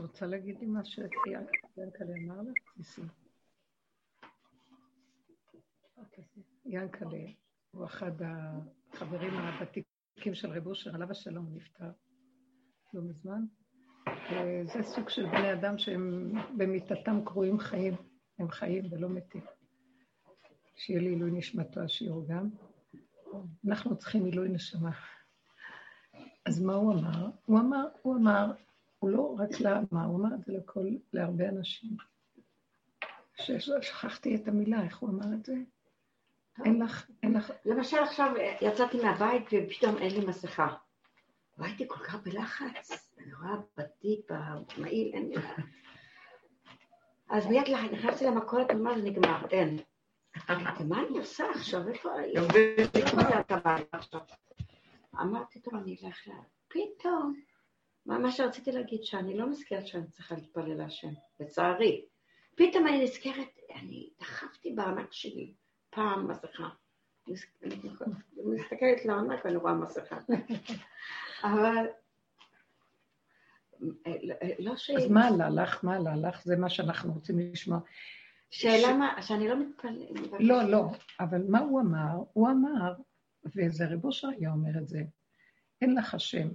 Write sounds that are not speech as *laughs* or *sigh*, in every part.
רוצה להגיד לי מה שיענקלה אמר לך? ניסים. ינקלה הוא אחד החברים הוותיקים של רב אושר, עליו השלום, נפטר לא מזמן. זה סוג של בני אדם שהם במיטתם קרויים חיים, הם חיים ולא מתים. שיהיה לי עילוי נשמתו השיעור גם. אנחנו צריכים עילוי נשמה. אז מה הוא אמר? הוא אמר, הוא אמר, הוא לא רק למה, הוא אמר את זה לכל, להרבה אנשים. שכחתי את המילה, איך הוא אמר את זה? אין לך, אין לך... למשל עכשיו יצאתי מהבית ופתאום אין לי מסכה. והייתי כל כך בלחץ, אני רואה בתיק, במעיל, אין לי... אז מיד נכנסתי למכולת, ומה זה נגמר? אין. מה אני עושה עכשיו? איפה... אמרתי, טוב, אני אלך ל... פתאום, מה שרציתי להגיד, שאני לא נזכרת שאני צריכה להתפלל להשם, לצערי. פתאום אני נזכרת, אני דחפתי בארנק שלי פעם מסכה. אני מסתכלת לארנק ואני רואה מסכה. אבל לא ש... אז מה עלה לך? מה עלה לך? זה מה שאנחנו רוצים לשמוע. שאלה מה, שאני לא מתפלאת. לא, לא, אבל מה הוא אמר? הוא אמר, וזה רב אושר היה אומר את זה, אין לך השם.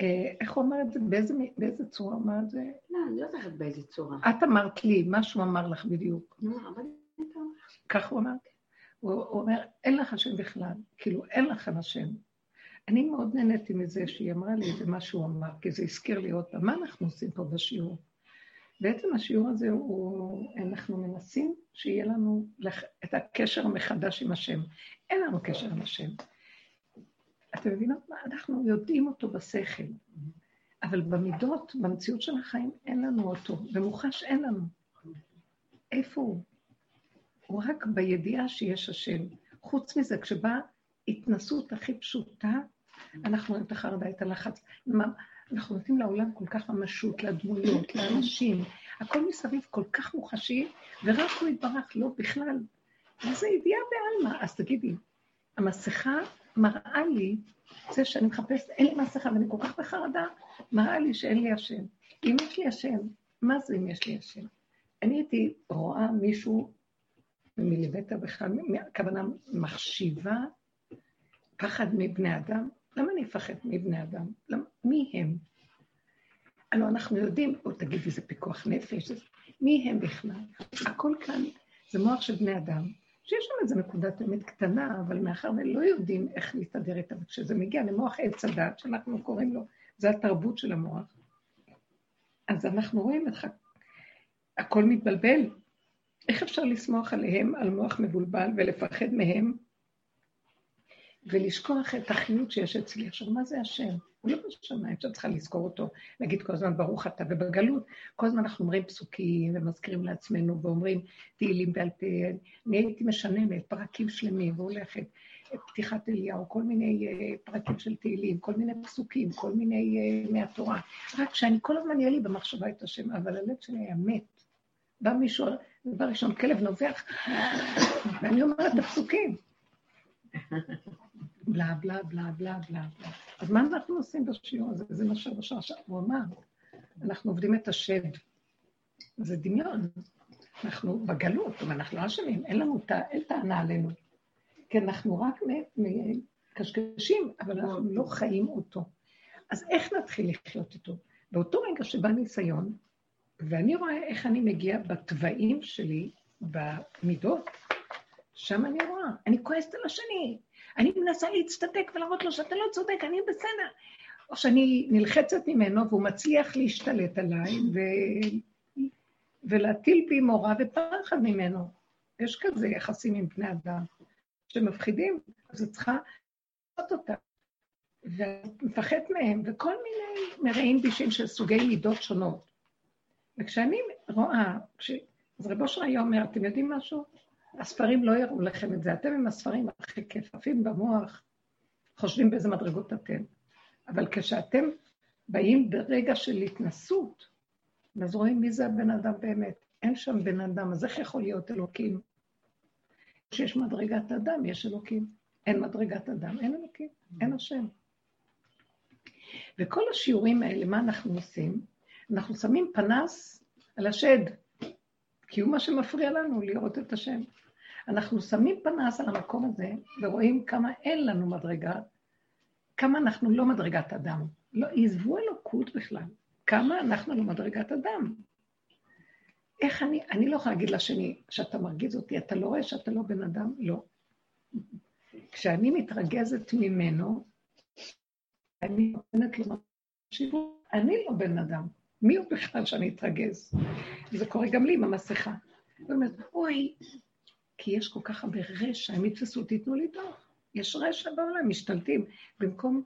אה, איך הוא אמר את זה? באיזה, באיזה צורה אמר את זה? לא, אני לא זוכרת באיזה צורה. את אמרת לי, מה שהוא אמר לך בדיוק. כך הוא אמר? הוא, אומר, אין לך השם בכלל, כאילו, אין לכם השם. אני מאוד נהניתי מזה שהיא אמרה לי את מה שהוא אמר, כי זה הזכיר לי עוד פעם, מה אנחנו עושים פה בשיעור? בעצם השיעור הזה הוא, אנחנו מנסים שיהיה לנו את הקשר המחדש עם השם. אין לנו קשר עם השם. אתם מבינות מה? אנחנו יודעים אותו בשכל, אבל במידות, במציאות של החיים, אין לנו אותו, ומוחש אין לנו. איפה הוא? הוא רק בידיעה שיש השם. חוץ מזה, כשבאה התנסות הכי פשוטה, אנחנו רואים את החרדה, את הלחץ. אנחנו נותנים לעולם כל כך ממשות, לדמויות, לאנשים. הכל מסביב כל כך מוחשי, ורק הוא יתברך, לא בכלל. איזה ידיעה בעלמא. אז תגידי, המסכה מראה לי, זה שאני מחפשת, אין לי מסכה ואני כל כך בחרדה, מראה לי שאין לי השם. אם יש לי השם, מה זה אם יש לי השם? אני הייתי רואה מישהו, ומלבטא בכלל, הכוונה מחשיבה, פחד מבני אדם, למה אני אפחד מבני אדם? למה, מי הם? הלוא אנחנו יודעים, או תגידי, זה פיקוח נפש, מי הם בכלל? הכל כאן זה מוח של בני אדם, שיש שם איזו נקודת אמת קטנה, אבל מאחר ולא יודעים איך להסתדר איתה, וכשזה מגיע למוח עץ הדת, שאנחנו קוראים לו, זה התרבות של המוח, אז אנחנו רואים איך הכל מתבלבל. איך אפשר לסמוך עליהם, על מוח מבולבל, ולפחד מהם, ולשכוח את החיות שיש אצלי. עכשיו, מה זה השם? הוא לא בשמיים, שאת צריכה לזכור אותו, להגיד כל הזמן ברוך אתה, ובגלות כל הזמן אנחנו אומרים פסוקים ומזכירים לעצמנו ואומרים תהילים בעל פה. אני הייתי משננת פרקים שלמים והולכת, פתיחת אליהו, כל מיני uh, פרקים של תהילים, כל מיני פסוקים, כל מיני uh, מהתורה. רק שאני כל הזמן יהיה לי במחשבה את השם, אבל הלב שלי היה מת. בא מישהו, דבר ראשון, כלב נובח, ואני אומרת את הפסוקים. בלה בלה בלה בלה בלה. אז מה אנחנו עושים בשיעור הזה? זה מה שראש הוא אמר. אנחנו עובדים את השד. זה דמיון. אנחנו בגלות, אנחנו לא אשמים, אין לנו, אין טענה עלינו. כי אנחנו רק מקשקשים, אבל אנחנו לא חיים אותו. אז איך נתחיל לחיות איתו? באותו רגע שבא ניסיון, ואני רואה איך אני מגיע בתוואים שלי, במידות, שם אני רואה, אני כועסת על השני, אני מנסה להצטדק ולהראות לו שאתה לא צודק, אני בסדר. או שאני נלחצת ממנו והוא מצליח להשתלט עליי ו... ולהטיל בי מורא ופחד ממנו. יש כזה יחסים עם בני אדם שמפחידים, אז את צריכה לעשות אותם. ואת מפחד מהם, וכל מיני מרעים בישים של סוגי מידות שונות. וכשאני רואה, כש... אז רבו אושר היה אומר, אתם יודעים משהו? הספרים לא יראו לכם את זה. אתם עם הספרים הכי כיפים במוח, חושבים באיזה מדרגות אתם. אבל כשאתם באים ברגע של התנסות, אז רואים מי זה הבן אדם באמת. אין שם בן אדם, אז איך יכול להיות אלוקים? כשיש מדרגת אדם, יש אלוקים. אין מדרגת אדם, אין אלוקים, אין השם. וכל השיעורים האלה, מה אנחנו עושים? אנחנו שמים פנס על השד, כי הוא מה שמפריע לנו לראות את השם. אנחנו שמים פנס על המקום הזה ורואים כמה אין לנו מדרגה, כמה אנחנו לא מדרגת אדם. לא, עזבו אלוקות בכלל. כמה אנחנו לא מדרגת אדם. איך אני, אני לא יכולה להגיד לשני, שאתה מרגיז אותי, אתה לא רואה שאתה לא בן אדם? לא. כשאני מתרגזת ממנו, אני נותנת לו שיווק, אני לא בן אדם. מי הוא בכלל שאני אתרגז? וזה קורה גם לי עם המסכה. היא אומרת, אוי, כי יש כל כך הרבה רשע, הם יתפסו אותי, תנו לי דוח. יש רשע בעולם, משתלטים. במקום,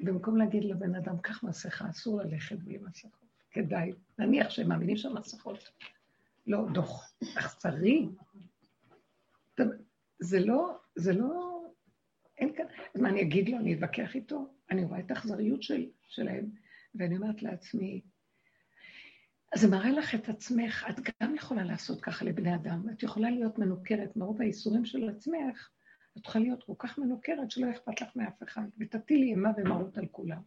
במקום להגיד לבן אדם, קח מסכה, אסור ללכת בלי מסכות. כדאי. נניח שהם מאמינים שהמסכות. לא, דוח. אכזרי. זה לא, זה לא, אין כאן, אז מה אני אגיד לו, אני אתווכח איתו? אני רואה את האכזריות של, שלהם, ואני אומרת לעצמי, זה מראה לך את עצמך, את גם יכולה לעשות ככה לבני אדם, את יכולה להיות מנוכרת מרוב האיסורים של עצמך, את יכולה להיות כל כך מנוכרת שלא אכפת לך מאף אחד, ותטילי אימה ומרות על כולם.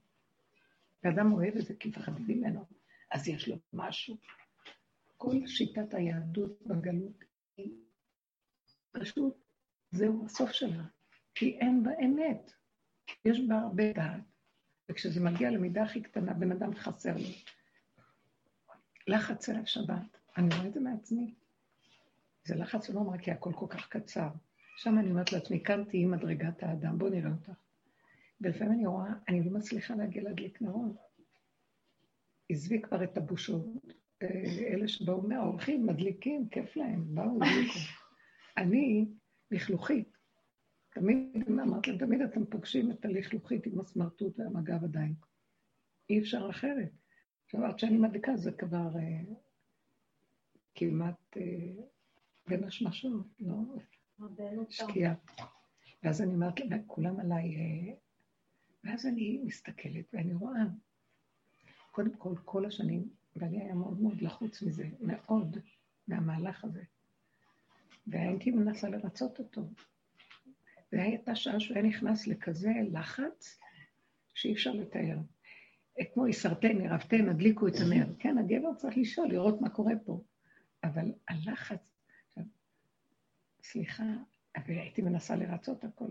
ואדם אוהב את זה כי מפחדים ממנו, אז יש לו משהו. כל שיטת היהדות בגלות היא פשוט, זהו הסוף שלה, כי אין בה אמת, יש בה הרבה דעת, וכשזה מגיע למידה הכי קטנה, בן אדם חסר לו. לחץ ערב שבת, אני רואה את זה מעצמי. זה לחץ לא אמרה כי הכל כל כך קצר. שם אני אומרת לעצמי, כאן תהיי מדרגת האדם, בואו נראה אותך. ולפעמים אני רואה, אני לא מצליחה להגיע להדליק נרות. עזבי כבר את הבושות. אה, אלה שבאו מהאורחים, מדליקים, כיף להם, באו, הדליקו. אני לכלוכית. תמיד, אמרתי להם, תמיד אתם פוגשים את הלכלוכית עם הסמרטוט והמג"ב עדיין. אי אפשר אחרת. עד שאני מדליקה זה כבר אה, כמעט אה, בין השמשות, לא? שקיעה. ואז אני אומרת להם, כולם עליי, אה, ואז אני מסתכלת ואני רואה, קודם כל, כל השנים, ואני היה מאוד מאוד לחוץ מזה, מאוד, מהמהלך הזה. והייתי מנסה לרצות אותו. והייתה שעה שהוא היה נכנס לכזה לחץ שאי אפשר לתאר. כמו יסרטן, ירבתן, הדליקו את הנר. כן, הגבר צריך לשאול, לראות מה קורה פה. אבל הלחץ, סליחה, אבל הייתי מנסה לרצות הכל.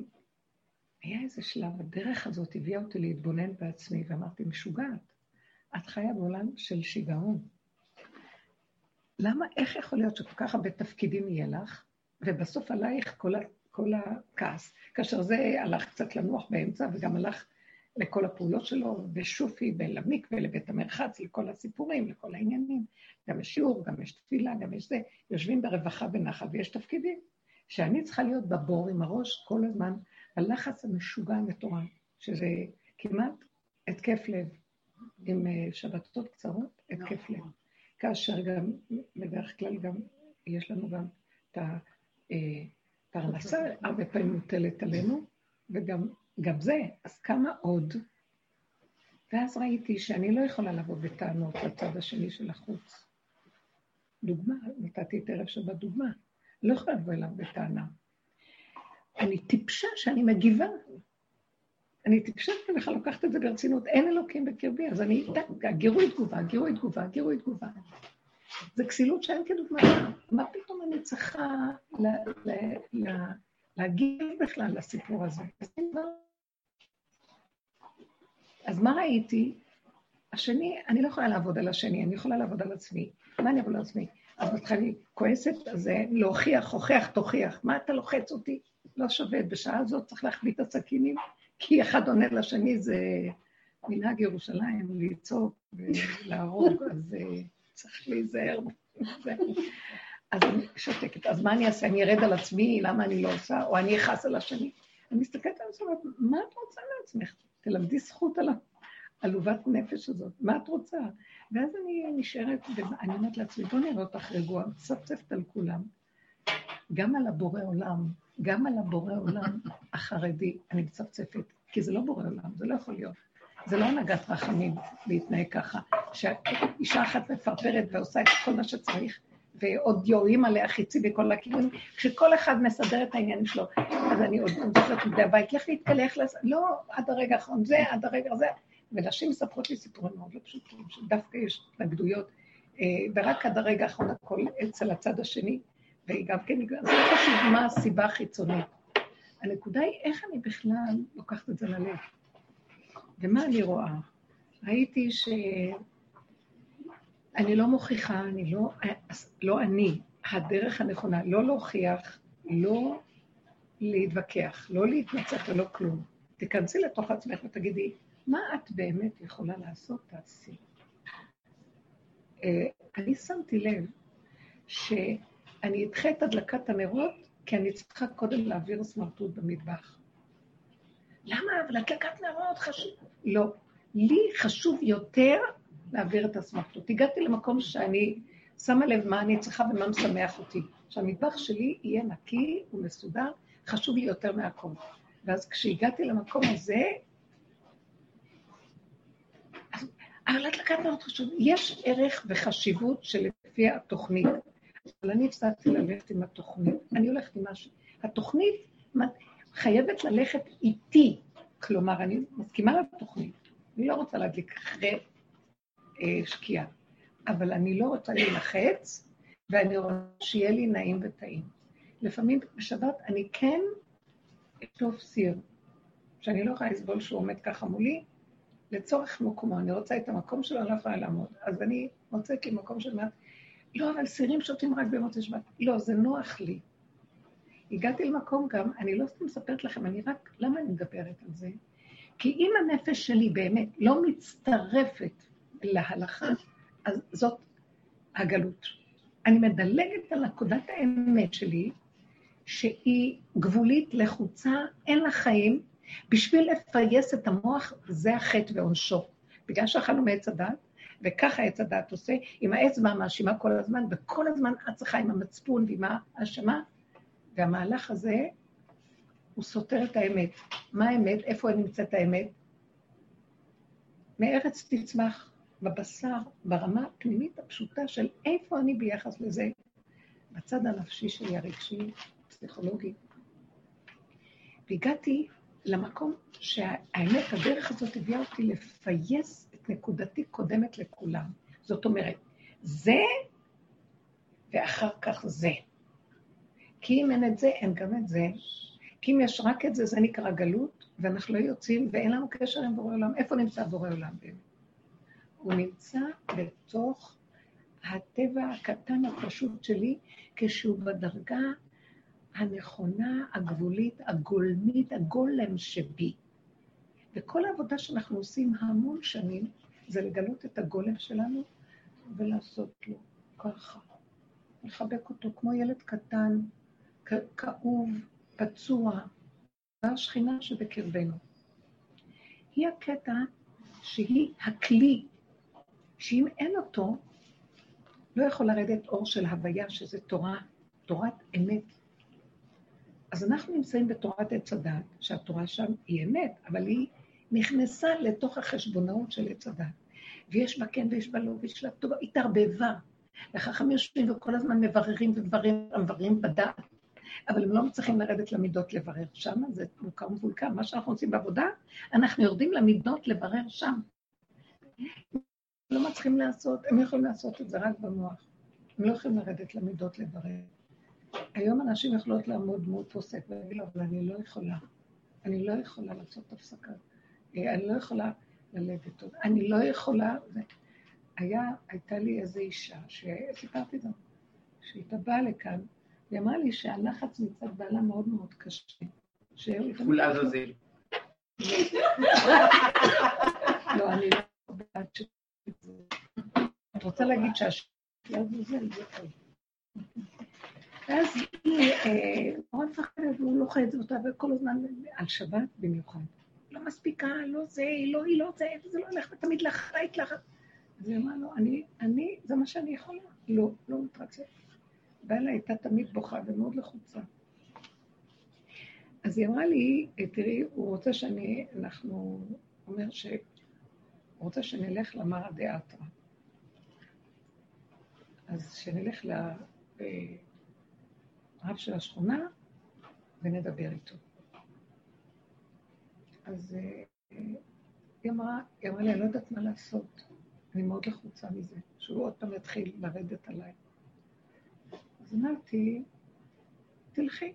היה איזה שלב, הדרך הזאת הביאה אותי להתבונן בעצמי, ואמרתי, משוגעת, את חיה בעולם של שיגעון. למה, איך יכול להיות שכל כך הרבה תפקידים יהיה לך, ובסוף עלייך כל, כל הכעס, כאשר זה הלך קצת לנוח באמצע, וגם הלך לכל הפעולות שלו, ושופי, ולמקווה, לבית המרחץ, לכל הסיפורים, לכל העניינים. גם יש שיעור, גם יש תפילה, גם יש זה. יושבים ברווחה ונחל, ויש תפקידים. שאני צריכה להיות בבור עם הראש כל הזמן, הלחץ המשוגע המטורף, שזה כמעט התקף לב, עם אה, שבתות קצרות, התקף לב. כאשר גם, בדרך כלל גם, יש לנו גם את הפרנסה, אה, הרבה פעמים מוטלת עלינו, וגם גם זה, אז כמה עוד? ואז ראיתי שאני לא יכולה לבוא בטענות לצד השני של החוץ. דוגמה, נתתי את ערב שבת דוגמה. לא יכולה לבוא אליו בטענה. אני טיפשה שאני מגיבה. אני טיפשה שאני בכלל לוקחת את זה ברצינות. אין אלוקים בקרבי, אז אני, גירוי תגובה, גירוי תגובה, גירוי תגובה. זה כסילות שאין כדוגמתה. מה פתאום אני צריכה להגיב בכלל לסיפור הזה? אז מה ראיתי? השני, אני לא יכולה לעבוד על השני, אני יכולה לעבוד על עצמי. מה אני אעבוד על עצמי? אז בהתחלה אני כועסת, אז להוכיח, הוכח, תוכיח. מה אתה לוחץ אותי? לא שווה. בשעה הזאת צריך להחביא את הסכינים, כי אחד עונה לשני, זה מנהג ירושלים, לצעוק ולהרוג, *laughs* אז אה, צריך להיזהר. *laughs* אז אני שותקת. אז מה אני אעשה? אני ארד על עצמי, למה אני לא עושה? או אני אכעס על השני? אני מסתכלת על עצמי, מה את רוצה לעצמך? תלמדי זכות על העלובת נפש הזאת, מה את רוצה? ואז אני נשארת, ואני אומרת לעצמי, בוא נראה אותך רגועה, מצפצפת על כולם. גם על הבורא עולם, גם על הבורא עולם החרדי, אני מצפצפת, כי זה לא בורא עולם, זה לא יכול להיות. זה לא הנהגת רחמים להתנהג ככה, שאישה אחת מפרפרת ועושה את כל מה שצריך, ועוד יורים עליה חיצי בכל הכיוונים, כשכל אחד מסדר את העניינים שלו, אז אני עוד אומרת לבני הבית, לך להתקלח, לא עד הרגע האחרון, זה עד הרגע הזה, ונשים מספרות לי סיפורים מאוד לא פשוטים, שדווקא יש התנגדויות, אה, ורק עד הרגע האחרון הכל אצל הצד השני, והיא גם כן, זה לא חשוב מה הסיבה החיצונית. הנקודה היא איך אני בכלל לוקחת את זה ללב. ומה אני רואה? ראיתי שאני לא מוכיחה, אני לא, לא אני, הדרך הנכונה, לא להוכיח, לא להתווכח, לא להתנצח ולא כלום. תיכנסי לתוך עצמך ותגידי, מה את באמת יכולה לעשות, תעשי. אה, אני שמתי לב שאני אדחה את הדלקת הנרות, כי אני צריכה קודם להעביר סמרטוט במטבח. למה? אבל הדלקת נרות חשוב. לא. לי חשוב יותר להעביר את הסמרטוט. הגעתי למקום שאני שמה לב מה אני צריכה ומה משמח אותי. שהמטבח שלי יהיה נקי ומסודר, חשוב לי יותר מהכל. ואז כשהגעתי למקום הזה, אבל הדלקת מאוד חשוב. יש ערך וחשיבות שלפי התוכנית, אבל אני הפסקתי ללכת עם התוכנית. אני הולכת עם משהו. התוכנית חייבת ללכת איתי. כלומר, אני מסכימה לתוכנית. אני לא רוצה להדליק אחרי שקיעה, אבל אני לא רוצה להילחץ, ואני רוצה שיהיה לי נעים וטעים. לפעמים בשבת אני כן אכתוב סיר, שאני לא יכולה לסבול שהוא עומד ככה מולי, לצורך מקומו, אני רוצה את המקום שלו, אני לא יכולה לעמוד. אז אני מוצאת לי מקום של מעט, לא, אבל סירים שותים רק במוצאי שבת. לא, זה נוח לי. הגעתי למקום גם, אני לא סתם מספרת לכם, אני רק, למה אני מדברת על זה? כי אם הנפש שלי באמת לא מצטרפת להלכה, אז זאת הגלות. אני מדלגת על נקודת האמת שלי, שהיא גבולית, לחוצה, אין לה חיים, בשביל לפייס את המוח, זה החטא ועונשו. בגלל שאכלנו מעץ הדת, וככה עץ הדת עושה, עם האצבע מאשימה כל הזמן, וכל הזמן את צריכה עם המצפון ועם האשמה, והמהלך הזה, הוא סותר את האמת. מה האמת? איפה נמצאת האמת? מארץ תצמח, בבשר, ברמה הפנימית הפשוטה של איפה אני ביחס לזה, בצד הנפשי שלי, הרגשי, פסיכולוגי. והגעתי למקום שהאמת, הדרך הזאת הביאה אותי לפייס את נקודתי קודמת לכולם. זאת אומרת, זה ואחר כך זה. כי אם אין את זה, אין גם את זה. כי אם יש רק את זה, זה נקרא גלות, ואנחנו לא יוצאים, ואין לנו קשר עם בורא עולם. איפה נמצא בורא עולם באמת? הוא נמצא בתוך הטבע הקטן הפשוט שלי, כשהוא בדרגה הנכונה, הגבולית, הגולמית, הגולם שבי. וכל העבודה שאנחנו עושים המון שנים, זה לגלות את הגולם שלנו ולעשות לו ככה. לחבק אותו כמו ילד קטן, כאוב, פצוע, והשכינה שבקרבנו. היא הקטע שהיא הכלי, שאם אין אותו, לא יכול לרדת אור של הוויה, שזה תורה, תורת אמת, אז אנחנו נמצאים בתורת עץ הדת, שהתורה שם היא אמת, אבל היא נכנסה לתוך החשבונאות של עץ הדת. ויש בה כן ויש בה לא, ויש לה טובה, התערבבה. וחכמים יושבים וכל הזמן מבררים ומבררים, מבררים בדעת, אבל הם לא מצליחים לרדת למידות לברר שם, זה מוכר מבולקר. מה שאנחנו עושים בעבודה, אנחנו יורדים למידות לברר שם. לא מצליחים לעשות, הם יכולים לעשות את זה רק במוח. הם לא יכולים לרדת למידות לברר. היום אנשים יכולות לעמוד מול פוסק ולהגיד לו, אבל אני לא יכולה. אני לא יכולה לעשות הפסקה. אה, אני לא יכולה ללדת עוד. אני לא יכולה... היה, הייתה לי איזו אישה, שסיפרתי זאת, שהייתה באה לכאן, היא אמרה לי שהלחץ מצד בעלה מאוד מאוד קשה. כול עזאזל. לא, אני לא בעד ש... את רוצה להגיד שהשם לעזאזל, זה טוב. ואז היא נורא מפחדת, והוא לוחץ אותה, וכל הזמן, על שבת במיוחד. לא מספיקה, לא זה, לא, היא לא זה, וזה לא הולך, ותמיד לאחראית לך. אז היא אמרה לו, אני, אני, זה מה שאני יכולה. לא, לא מתרצה. בעלה הייתה תמיד בוכה ומאוד לחוצה. אז היא אמרה לי, תראי, הוא רוצה שאני, אנחנו, הוא אומר ש... הוא רוצה שנלך למרא דאתרא. אז שנלך ל... הרב של השכונה, ונדבר איתו. אז אה, היא אמרה, היא אמרה לי, אני לא יודעת מה לעשות. אני מאוד לחוצה מזה, שהוא עוד פעם יתחיל לרדת עליי. אז אמרתי, תלכי.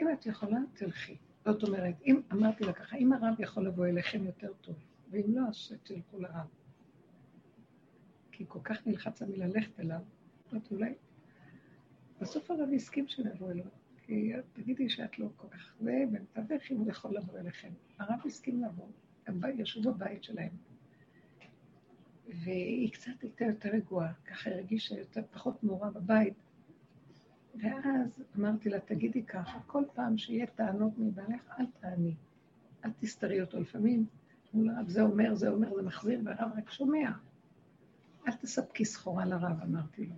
אם את יכולה, תלכי. זאת אומרת, אם, אמרתי לה ככה, אם הרב יכול לבוא אליכם יותר טוב, ואם לא, אז תלכו לרב. כי כל כך נלחץ אני ללכת אליו, זאת אולי... בסוף הרב הסכים שנבוא אליו, כי תגידי שאת לא כל כך זה, ומתווך אם הוא יכול לבוא אליכם. הרב הסכים לבוא, הם ישבו בבית שלהם. והיא קצת הייתה יותר רגועה, ככה הרגישה יותר פחות מורה בבית. ואז אמרתי לה, תגידי ככה, כל פעם שיהיה טענות מבעלך, אל תעני. אל תסתרי אותו לפעמים. אמרו לרב, זה אומר, זה אומר, זה מחזיר, והרב רק שומע. אל תספקי סחורה לרב, אמרתי לו.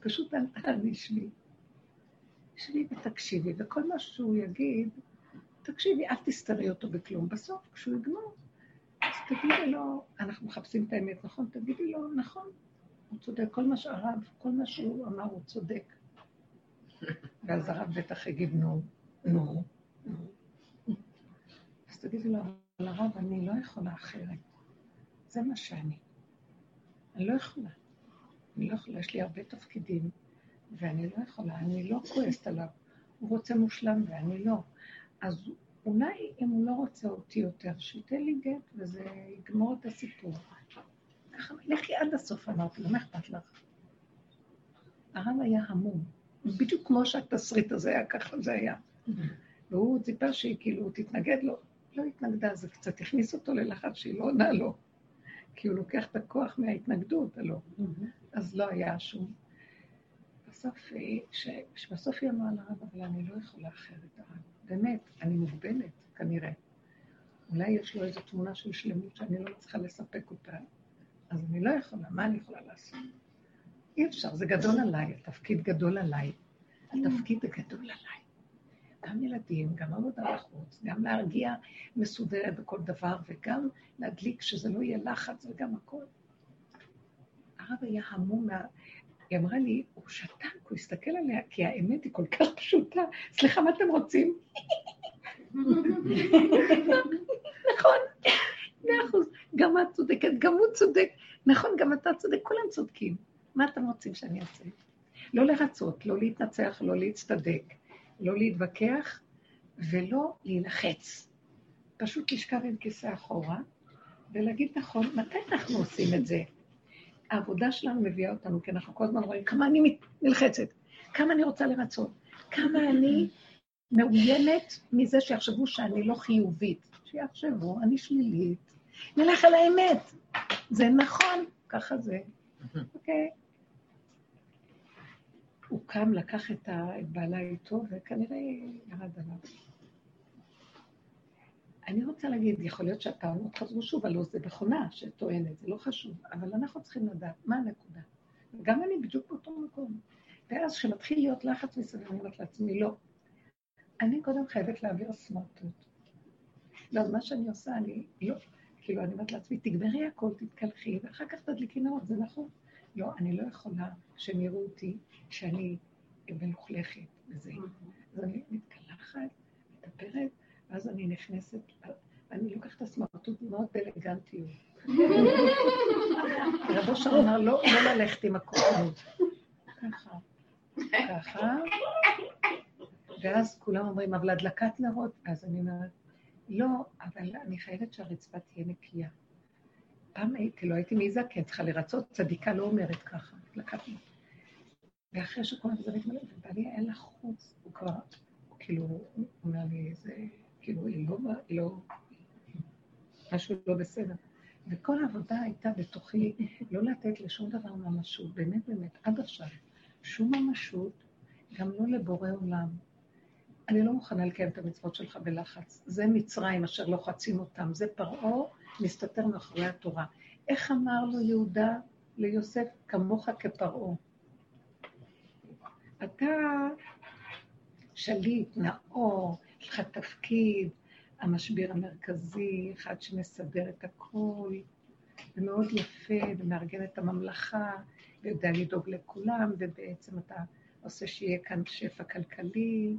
פשוט אל תעני, שבי. שבי ותקשיבי, וכל מה שהוא יגיד, תקשיבי, אל תסתרי אותו בכלום. בסוף, כשהוא יגמור, אז תגידי לו, אנחנו מחפשים את האמת, נכון? תגידי לו, נכון, הוא צודק, כל מה שהרב, כל מה שהוא אמר, הוא צודק. ואז הרב בטח יגיד, נו, נו. אז תגידי לו, אבל הרב, אני לא יכולה אחרת. זה מה שאני. אני לא יכולה. אני לא יכולה, יש לי הרבה תפקידים, ואני לא יכולה, אני לא כועסת עליו. הוא רוצה מושלם ואני לא. אז אולי אם הוא לא רוצה אותי יותר, שייתן לי גט וזה יגמור את הסיפור. לכי עד הסוף, אמרתי לו, מה אכפת לך? הרב היה המום. בדיוק כמו שהתסריט הזה היה, ככה זה היה. והוא ציפה שהיא כאילו תתנגד לו. לא התנגדה, זה קצת הכניס אותו ללחץ שהיא לא עונה לו. כי הוא לוקח את הכוח מההתנגדות, הלא. אז לא היה שום. בסוף, שבסוף היא אמרה לרב, אבל אני לא יכולה אחרת, הרב. באמת, אני מוגבלת, כנראה. אולי יש לו איזו תמונה של שלמות שאני לא מצליחה לספק אותה, אז אני לא יכולה, מה אני יכולה לעשות? אי אפשר, זה גדול עליי, התפקיד גדול עליי. התפקיד גדול עליי. גם ילדים, גם עבודה בחוץ, גם להרגיע מסודרת בכל דבר, וגם להדליק שזה לא יהיה לחץ וגם הכל. הרב היה המום מה... היא אמרה לי, הוא שתק, הוא הסתכל עליה, כי האמת היא כל כך פשוטה. סליחה, מה אתם רוצים? נכון, מאה אחוז. גם את צודקת, גם הוא צודק. נכון, גם אתה צודק, כולם צודקים. מה אתם רוצים שאני אעשה? לא לרצות, לא להתנצח, לא להצטדק, לא להתווכח ולא להילחץ. פשוט לשכב עם כיסא אחורה ולהגיד נכון, מתי אנחנו עושים את זה? העבודה שלנו מביאה אותנו, כי אנחנו כל הזמן רואים כמה אני נלחצת, כמה אני רוצה לרצות, כמה אני מאוימת מזה שיחשבו שאני לא חיובית. שיחשבו, אני שלילית. נלך על האמת. זה נכון, ככה זה. אוקיי? Okay. הוא קם, לקח את, ה... את בעלה איתו, וכנראה ירד עליו. אני רוצה להגיד, יכול להיות שהטענות חזרו שוב, הלוא זה מכונה שטוענת, זה לא חשוב, אבל אנחנו צריכים לדעת מה הנקודה. גם אני בדיוק באותו מקום. ואז כשמתחיל להיות לחץ מסביב, אני אומרת לעצמי, לא. אני קודם חייבת להעביר סמרטוט. לא, אז מה שאני עושה, אני לא, כאילו, אני אומרת לעצמי, תגברי הכל, תתקלחי, ואחר כך תדליקי נאות, זה נכון. לא, אני לא יכולה שהם יראו אותי שאני מלוכלכת וזה. אז אני מתקלחת, מדברת, ואז אני נכנסת, אני לוקחת את הסמרטוט מאוד באלגנטיות. *laughs* רב אושר אמר, לא, לא ללכת עם הכוחנות. ככה, ככה, ואז כולם אומרים, אבל הדלקת נרות, אז אני אומרת, לא, אבל אני חייבת שהרצפה תהיה נקייה. פעם הייתי, לא הייתי מעיזה, כי אני צריכה לרצות, צדיקה לא אומרת ככה, נרות. ואחרי שכולם זה מתמלא, ובעלי אין לה חוץ, הוא כבר, הוא כאילו, אומר לי, זה, כאילו, היא לא, היא לא, משהו לא בסדר. וכל העבודה הייתה בתוכי לא לתת לשום דבר ממשות, באמת באמת, עד עכשיו. שום ממשות, גם לא לבורא עולם. אני לא מוכנה לקיים את המצוות שלך בלחץ. זה מצרים אשר לוחצים אותם, זה פרעה מסתתר מאחורי התורה. איך אמר לו יהודה ליוסף, כמוך כפרעה? אתה שליט, נאור, יש לך תפקיד, המשביר המרכזי, אחד שמסדר את הכול, ומאוד יפה, ומארגן את הממלכה, ויודע לדאוג לכולם, ובעצם אתה עושה שיהיה כאן שפע כלכלי.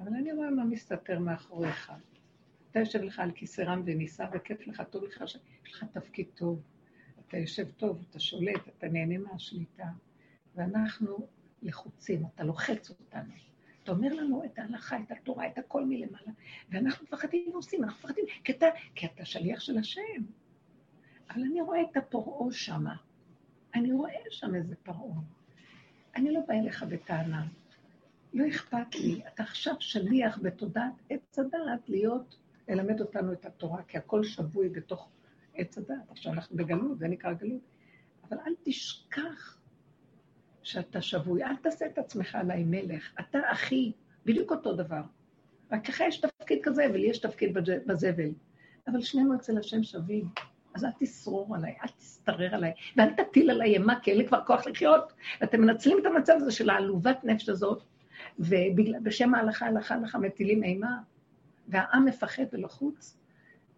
אבל אני רואה מה מסתתר מאחוריך. אתה יושב לך על כיסא רם ונישא, וכיף לך, טוב לך, יש לך תפקיד טוב. אתה יושב טוב, אתה שולט, אתה נהנה מהשליטה, ואנחנו לחוצים, אתה לוחץ אותנו. אתה אומר לנו את ההלכה, את התורה, את הכל מלמעלה, ואנחנו מפחדים ועושים, אנחנו מפחדים, כי אתה, כי אתה שליח של השם. אבל אני רואה את הפרעה שמה. אני רואה שם איזה פרעה. אני לא באה אליך בטענה. לא אכפת לי. אתה עכשיו שליח בתודעת עץ הדעת להיות, ללמד אותנו את התורה, כי הכל שבוי בתוך עץ הדעת. עכשיו אנחנו בגלות, זה נקרא גלות. אבל אל תשכח שאתה שבוי, אל תעשה את עצמך עליי מלך. אתה אחי, בדיוק אותו דבר. רק לך יש תפקיד כזה, ולי יש תפקיד בזבל. אבל שנינו אצל השם שווים. אז אל תשרור עליי, אל תסתרר עליי, ואל תטיל עליי אימה, כי אין לי כבר כוח לחיות. ואתם מנצלים את המצב הזה של העלובת נפש הזאת, ובשם ההלכה, הלכה, הלכה, מטילים אימה, והעם מפחד ולחוץ.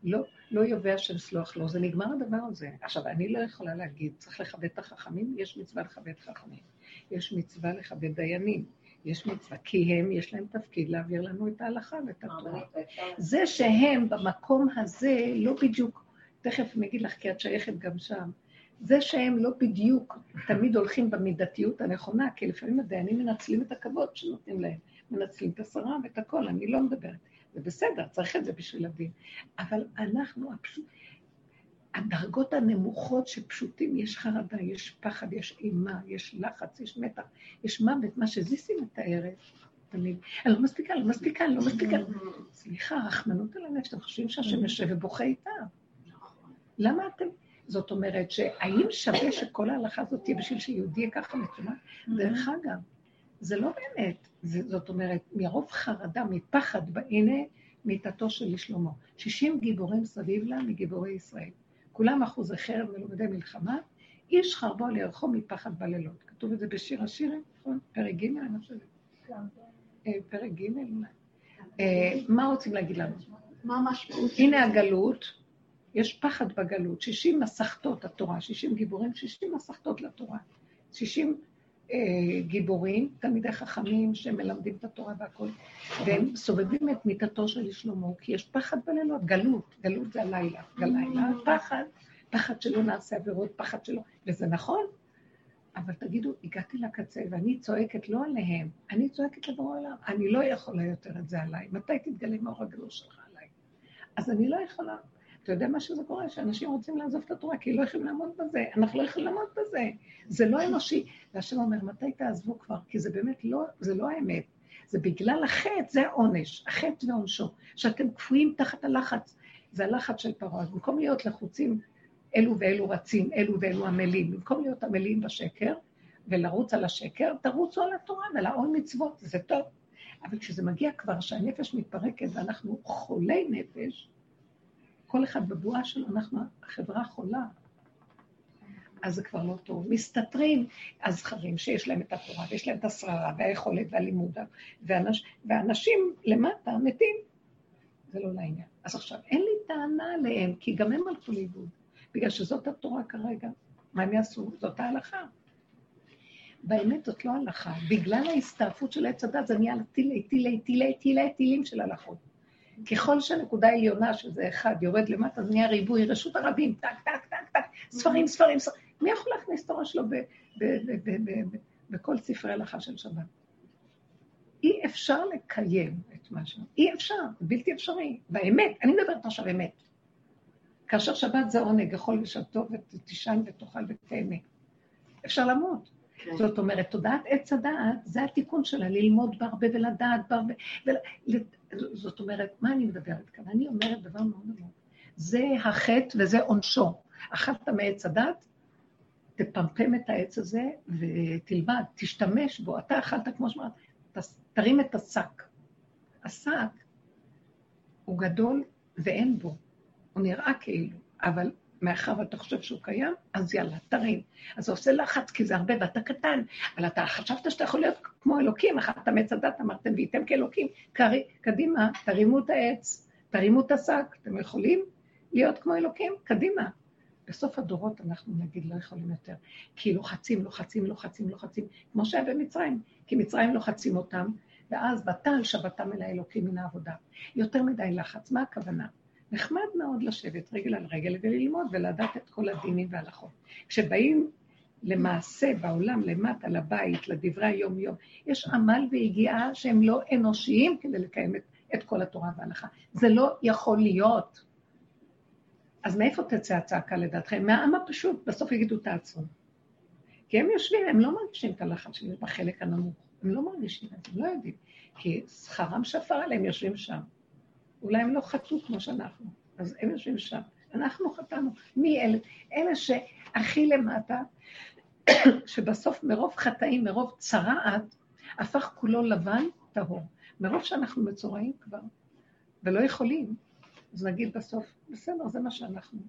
לא, לא יובע של סלוח לו, זה נגמר הדבר הזה. עכשיו, אני לא יכולה להגיד, צריך לכבד את החכמים, יש מצווה לכבד חכמים. יש מצווה לכבד דיינים. יש מצווה, כי הם, יש להם תפקיד להעביר לנו את ההלכה ואת התורה. זה שהם במקום הזה לא בדיוק תכף אני אגיד לך, כי את שייכת גם שם. זה שהם לא בדיוק תמיד הולכים במידתיות הנכונה, כי לפעמים הדיינים מנצלים את הכבוד שנותנים להם, מנצלים את השרה ואת הכל, אני לא מדברת. זה בסדר, צריך את זה בשביל הדין. אבל אנחנו הפשוט... הדרגות הנמוכות שפשוטים, יש חרדה, יש פחד, יש אימה, יש לחץ, יש מתח, יש מוות, מה שזיסי מתארת תמיד. אני לא מספיקה, לא מספיקה, לא מספיקה. סליחה, רחמנות על הנפש, אתם חושבים שהשם יושב ובוכה איתה. למה אתם... זאת אומרת, שהאם שווה שכל ההלכה הזאת תהיה בשביל שיהודי יהיה ככה מצומק? דרך אגב, זה לא באמת. זאת אומרת, מרוב חרדה, מפחד, הנה מיתתו של שלמה. 60 גיבורים סביב לה מגיבורי ישראל. כולם אחוזי חרב מלומדי מלחמה, איש חרבו על ירחו מפחד בלילות. כתוב את זה בשיר השירים, נכון? פרק ג', אני חושבת. אה, פרק ג', אה, מה רוצים להגיד לנו? מה המשמעות? הנה הגלות. יש פחד בגלות, 60 מסכתות התורה, 60 גיבורים, 60 מסכתות לתורה. 60 אה, גיבורים, תלמידי חכמים שמלמדים את התורה והכול, והם סובבים את מיטתו של שלמה, כי יש פחד בלילות, גלות, גלות זה הלילה, הלילה, פחד, פחד שלא נעשה עבירות, פחד שלא, וזה נכון, אבל תגידו, הגעתי לקצה ואני צועקת לא עליהם, אני צועקת לבורא עולם, אני לא יכולה יותר את זה עליי, מתי תתגלה מאור הגלוש שלך עליי? אז אני לא יכולה. אתה יודע מה שזה קורה? שאנשים רוצים לעזוב את התורה, כי לא יכולים לעמוד בזה. אנחנו לא יכולים לעמוד בזה. זה לא אנושי. והשם אומר, מתי תעזבו כבר? כי זה באמת לא, זה לא האמת. זה בגלל החטא, זה העונש, החטא ועונשו. שאתם קפואים תחת הלחץ. זה הלחץ של פרעה. אז במקום להיות לחוצים, אלו ואלו רצים, אלו ואלו עמלים, במקום להיות עמלים בשקר ולרוץ על השקר, תרוצו על התורה ועל העול מצוות, זה טוב. אבל כשזה מגיע כבר שהנפש מתפרקת ואנחנו חולי נפש, כל אחד בבועה שלו, אנחנו החברה חולה, אז זה כבר לא טוב. מסתתרים הזכרים שיש להם את התורה, ויש להם את השררה, והיכולת, והלימוד, ואנש, ואנשים למטה מתים. זה לא לעניין. אז עכשיו, אין לי טענה עליהם, כי גם הם הלכו לאיבוד, בגלל שזאת התורה כרגע. מה הם יעשו? זאת ההלכה. באמת זאת לא הלכה. בגלל ההסתעפות של עץ הדת זה נהיה תילי, תילי, תילי, תילי, תילים של הלכות. ככל שהנקודה העליונה, שזה אחד, יורד למטה, זה נהיה ריבוי, רשות הרבים, טק, טק, טק, טק, ספרים, ספרים, ספרים. מי יכול להכניס את הראש שלו בכל ספרי הלכה של שבת? אי אפשר לקיים את מה ש... אי אפשר, בלתי אפשרי. באמת, אני מדברת עכשיו אמת. כאשר שבת זה עונג, יכול לשבתו ותישן ותאכל ותהנה. אפשר למות. כן. זאת אומרת, תודעת עץ הדעת, זה התיקון שלה, ללמוד בהרבה ולדעת בהרבה. ול... זאת אומרת, מה אני מדברת כאן? אני אומרת דבר מאוד מאוד. זה החטא וזה עונשו. אכלת מעץ הדת, תפמפם את העץ הזה ותלמד, תשתמש בו. אתה אכלת, כמו שאמרת, תרים את השק. השק הוא גדול ואין בו, הוא נראה כאילו, אבל מאחר ואתה חושב שהוא קיים, אז יאללה, תרים. אז זה עושה לחץ, כי זה הרבה ואתה קטן, אבל אתה חשבת שאתה יכול להיות כמו אלוקים, אכלת מעץ הדת, אמרתם, וייתם כאלוקים. קדימה, תרימו את העץ, תרימו את השק, אתם יכולים להיות כמו אלוקים? קדימה. בסוף הדורות אנחנו נגיד לא יכולים יותר, כי לוחצים, לוחצים, לוחצים, לוחצים, כמו שהיה במצרים, כי מצרים לוחצים אותם, ואז בטל שבתם אל האלוקים מן העבודה. יותר מדי לחץ. מה הכוונה? נחמד מאוד לשבת רגל על רגל וללמוד ולדעת את כל הדינים וההלכות. כשבאים למעשה בעולם, למטה, לבית, לדברי היום-יום, יש עמל ויגיעה שהם לא אנושיים כדי לקיים את, את כל התורה וההלכה. זה לא יכול להיות. אז מאיפה תצא הצעקה לדעתכם? מהעם הפשוט, בסוף יגידו תעצרו. כי הם יושבים, הם לא מרגישים את הלחץ שלי בחלק הנמוך. הם לא מרגישים את זה, הם לא יודעים. כי שכרם שפר עליהם, יושבים שם. אולי הם לא חטאו כמו שאנחנו, אז הם יושבים שם. אנחנו חטאנו. מי אלה? אלה שהכי למטה, שבסוף מרוב חטאים, מרוב צרעת, הפך כולו לבן טהור. מרוב שאנחנו מצורעים כבר, ולא יכולים, אז נגיד בסוף, בסדר, זה מה שאנחנו.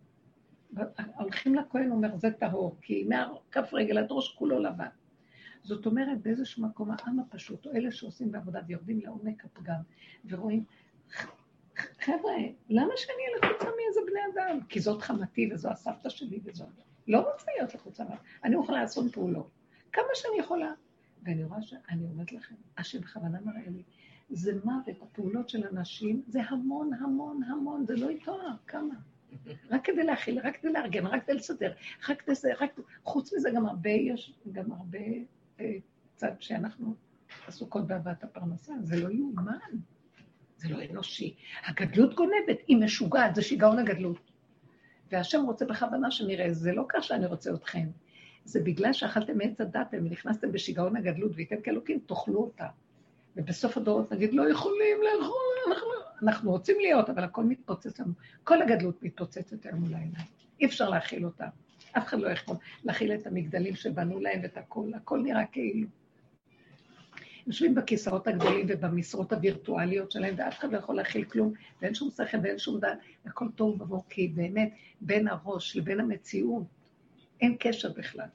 הולכים לכהן, אומר, זה טהור, כי מהכף רגל עד ראש כולו לבן. זאת אומרת, באיזשהו מקום העם הפשוט, או אלה שעושים בעבודה ויורדים לעומק הפגם, ורואים, חבר'ה, למה שאני אהיה לחוצה מאיזה בני אדם? כי זאת חמתי וזו הסבתא שלי וזו... לא רוצה להיות לחוצה מאיזה, אני יכולה לעשות פעולות. כמה שאני יכולה. ואני רואה שאני אומרת לכם, השם בכוונה מראה לי, זה מוות, הפעולות של אנשים, זה המון, המון, המון, זה לא יתואר, כמה. רק כדי להכיל, רק כדי לארגן, רק כדי לסדר, רק כדי זה, רק... חוץ מזה גם הרבה, יש גם הרבה אה, צד שאנחנו עסוקות בהבאת הפרנסה, זה לא יאומן, זה לא אנושי. הגדלות גונבת, היא משוגעת, זה שיגעון הגדלות. והשם רוצה בכוונה שנראה, זה לא כך שאני רוצה אתכם, זה בגלל שאכלתם מעץ הדת ונכנסתם בשיגעון הגדלות, וייתן כאלוקים, תאכלו אותה. ובסוף הדורות נגיד, לא יכולים לאכול, אנחנו, אנחנו רוצים להיות, אבל הכל מתפוצץ לנו. כל הגדלות מתפוצצת היום מול העיניים. אי אפשר להכיל אותה. אף אחד לא יכול להכיל את המגדלים שבנו להם ואת הכל, הכל נראה כאילו. יושבים בכיסאות הגדולים ובמשרות הווירטואליות שלהם, ואף אחד לא יכול להכיל כלום, ואין שום שכל ואין שום דעת, הכל טוב ובוא, כי באמת, בין הראש לבין המציאות, אין קשר בכלל.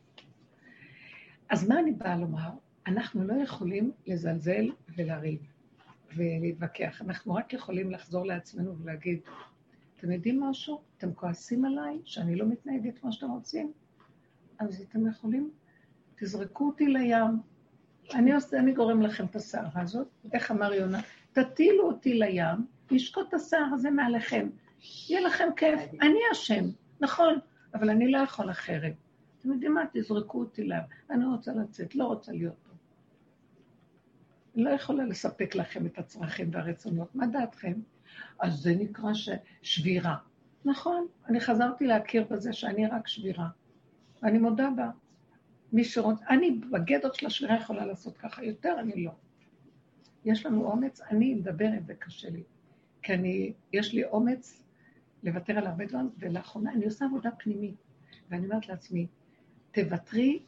אז מה אני באה לומר? אנחנו לא יכולים לזלזל ולריב ולהתווכח. אנחנו רק יכולים לחזור לעצמנו ולהגיד, אתם יודעים משהו? אתם כועסים עליי שאני לא מתנהגת כמו שאתם רוצים? אז אתם יכולים, תזרקו אותי לים. אני, עושה, אני גורם לכם את הסערה הזאת, איך אמר יונה? תטילו אותי לים, לשקוט את הסער הזה מעליכם. יהיה לכם כיף, אני אשם, נכון, אבל אני לא יכול אחרת. אתם יודעים מה? תזרקו אותי לים. אני רוצה לצאת, לא רוצה להיות פה. אני לא יכולה לספק לכם את הצרכים והרצונות. מה דעתכם? אז זה נקרא ש... שבירה. נכון, אני חזרתי להכיר בזה שאני רק שבירה. ואני מודה בה. מי שרוצה, אני בגדר של השבירה יכולה לעשות ככה, יותר אני לא. יש לנו אומץ, אני מדברת וקשה לי. כי אני, יש לי אומץ לוותר על הרבה דברים, ולאחרונה אני עושה עבודה פנימית. ואני אומרת לעצמי, תוותרי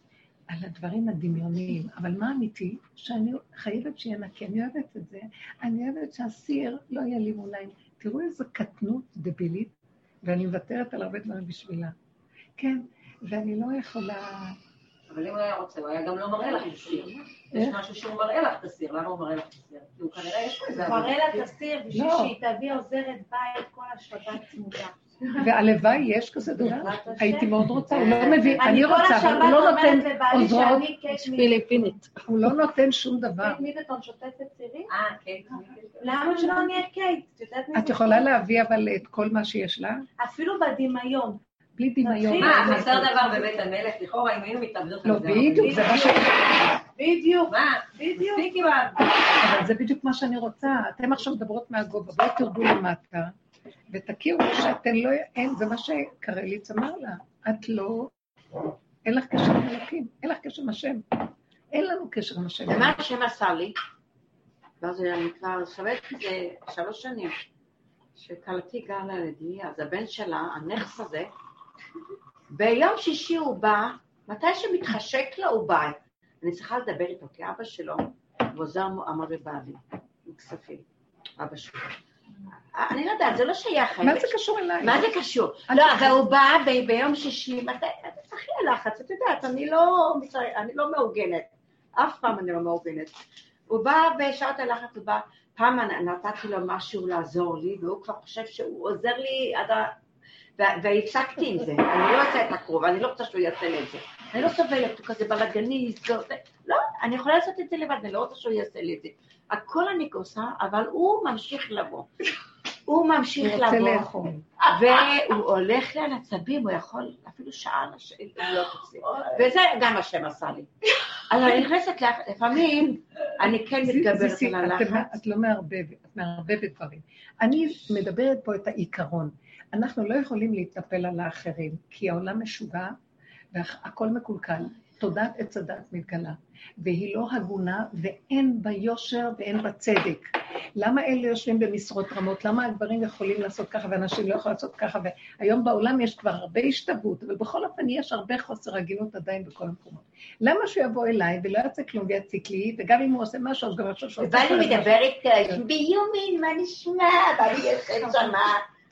על הדברים הדמיוניים, אבל מה אמיתי? שאני חייבת שיהיה נקי, אני אוהבת את זה, אני אוהבת שהסיר לא יהיה לי מוליים. תראו איזו קטנות דבילית, ואני מוותרת על הרבה דברים בשבילה. כן, ואני לא יכולה... אבל אם הוא היה רוצה, הוא היה גם לא מראה לך את הסיר. יש משהו שהוא מראה לך את הסיר, למה הוא מראה לך את הסיר? כי הוא כנראה יש לו איזה... הוא מראה לך את הסיר בשביל לא. שהיא תביא עוזרת בית כל השבת צמודה. והלוואי, יש כזה דבר? הייתי מאוד רוצה, הוא לא מביא, אני רוצה, אבל הוא לא נותן עוזרות פיליפינית. הוא לא נותן שום דבר. קייט מידלטון שוטפת סירים? אה, קייט. למה שלא נהיה קייט? את יכולה להביא אבל את כל מה שיש לה? אפילו בדמיון. בלי דמיון. מה, חסר דבר בבית המלך? לכאורה, אם היינו מתאבדות על זה. לא, בדיוק, זה מה ש... בדיוק. מה? בדיוק. אבל זה בדיוק מה שאני רוצה. אתם עכשיו מדברות מהגובה, בואו תרדו למטה. ותכירו שאתן לא, אין, זה מה שקרליץ אמר לה, את לא, אין לך קשר עם אלוקים, אין לך קשר עם השם. אין לנו קשר עם השם. ומה השם עשה לי? ואז אני כבר שווה את זה שלוש שנים, שכלתי גרה לידי, אז הבן שלה, הנכס הזה, ביום שישי הוא בא, מתי שמתחשק לו הוא בא. אני צריכה לדבר איתו, כי אבא שלו, הוא עוזר אמר בבעלי, עם כספים, אבא שלו. אני לא יודעת, זה לא שייך. מה זה קשור אליי? מה זה קשור? לא, אבל הוא בא ביום שישי, מתי, תצטרכי הלחץ, את יודעת, אני לא, אני לא. אף פעם אני לא מעוגנת. הוא בא בשעת הלחץ, הוא בא, פעם נתתי לו משהו לעזור לי, והוא כבר חושב שהוא עוזר לי עד. והפסקתי עם זה, אני לא עושה את הקרוב, אני לא רוצה שהוא יעשה לי את זה. אני לא סובלת, הוא כזה בלאגניסט, לא, אני יכולה לעשות את זה לבד, אני לא רוצה שהוא יעשה לי את זה. הכל אני עושה, אבל הוא ממשיך לבוא. הוא ממשיך לבוא. והוא הולך לי על עצבים, הוא יכול אפילו שעה לש- להיות אצלי. וזה גם השם עשה לי. אז אני נכנסת, ל- לפעמים אני כן מתגברת על הלחץ. את לא מערבבת, את מערבבת דברים. אני מדברת פה את העיקרון. אנחנו לא יכולים להתנפל על האחרים, כי העולם משוגע והכל מקולקל. תודעת עץ הדת מתגלה, והיא לא הגונה, ואין בה יושר ואין בה צדק. למה אלה יושבים במשרות רמות? למה הגברים יכולים לעשות ככה ואנשים לא יכולים לעשות ככה? והיום בעולם יש כבר הרבה השתוות, אבל בכל אופן יש הרבה חוסר הגינות עדיין בכל המקומות. למה שהוא יבוא אליי ולא יעשה כלום ויציק לי, וגם אם הוא עושה משהו, אז גם יחשוב שהוא עושה ואני. מדברת ביומין, מה נשמע? ואני יושבת שמה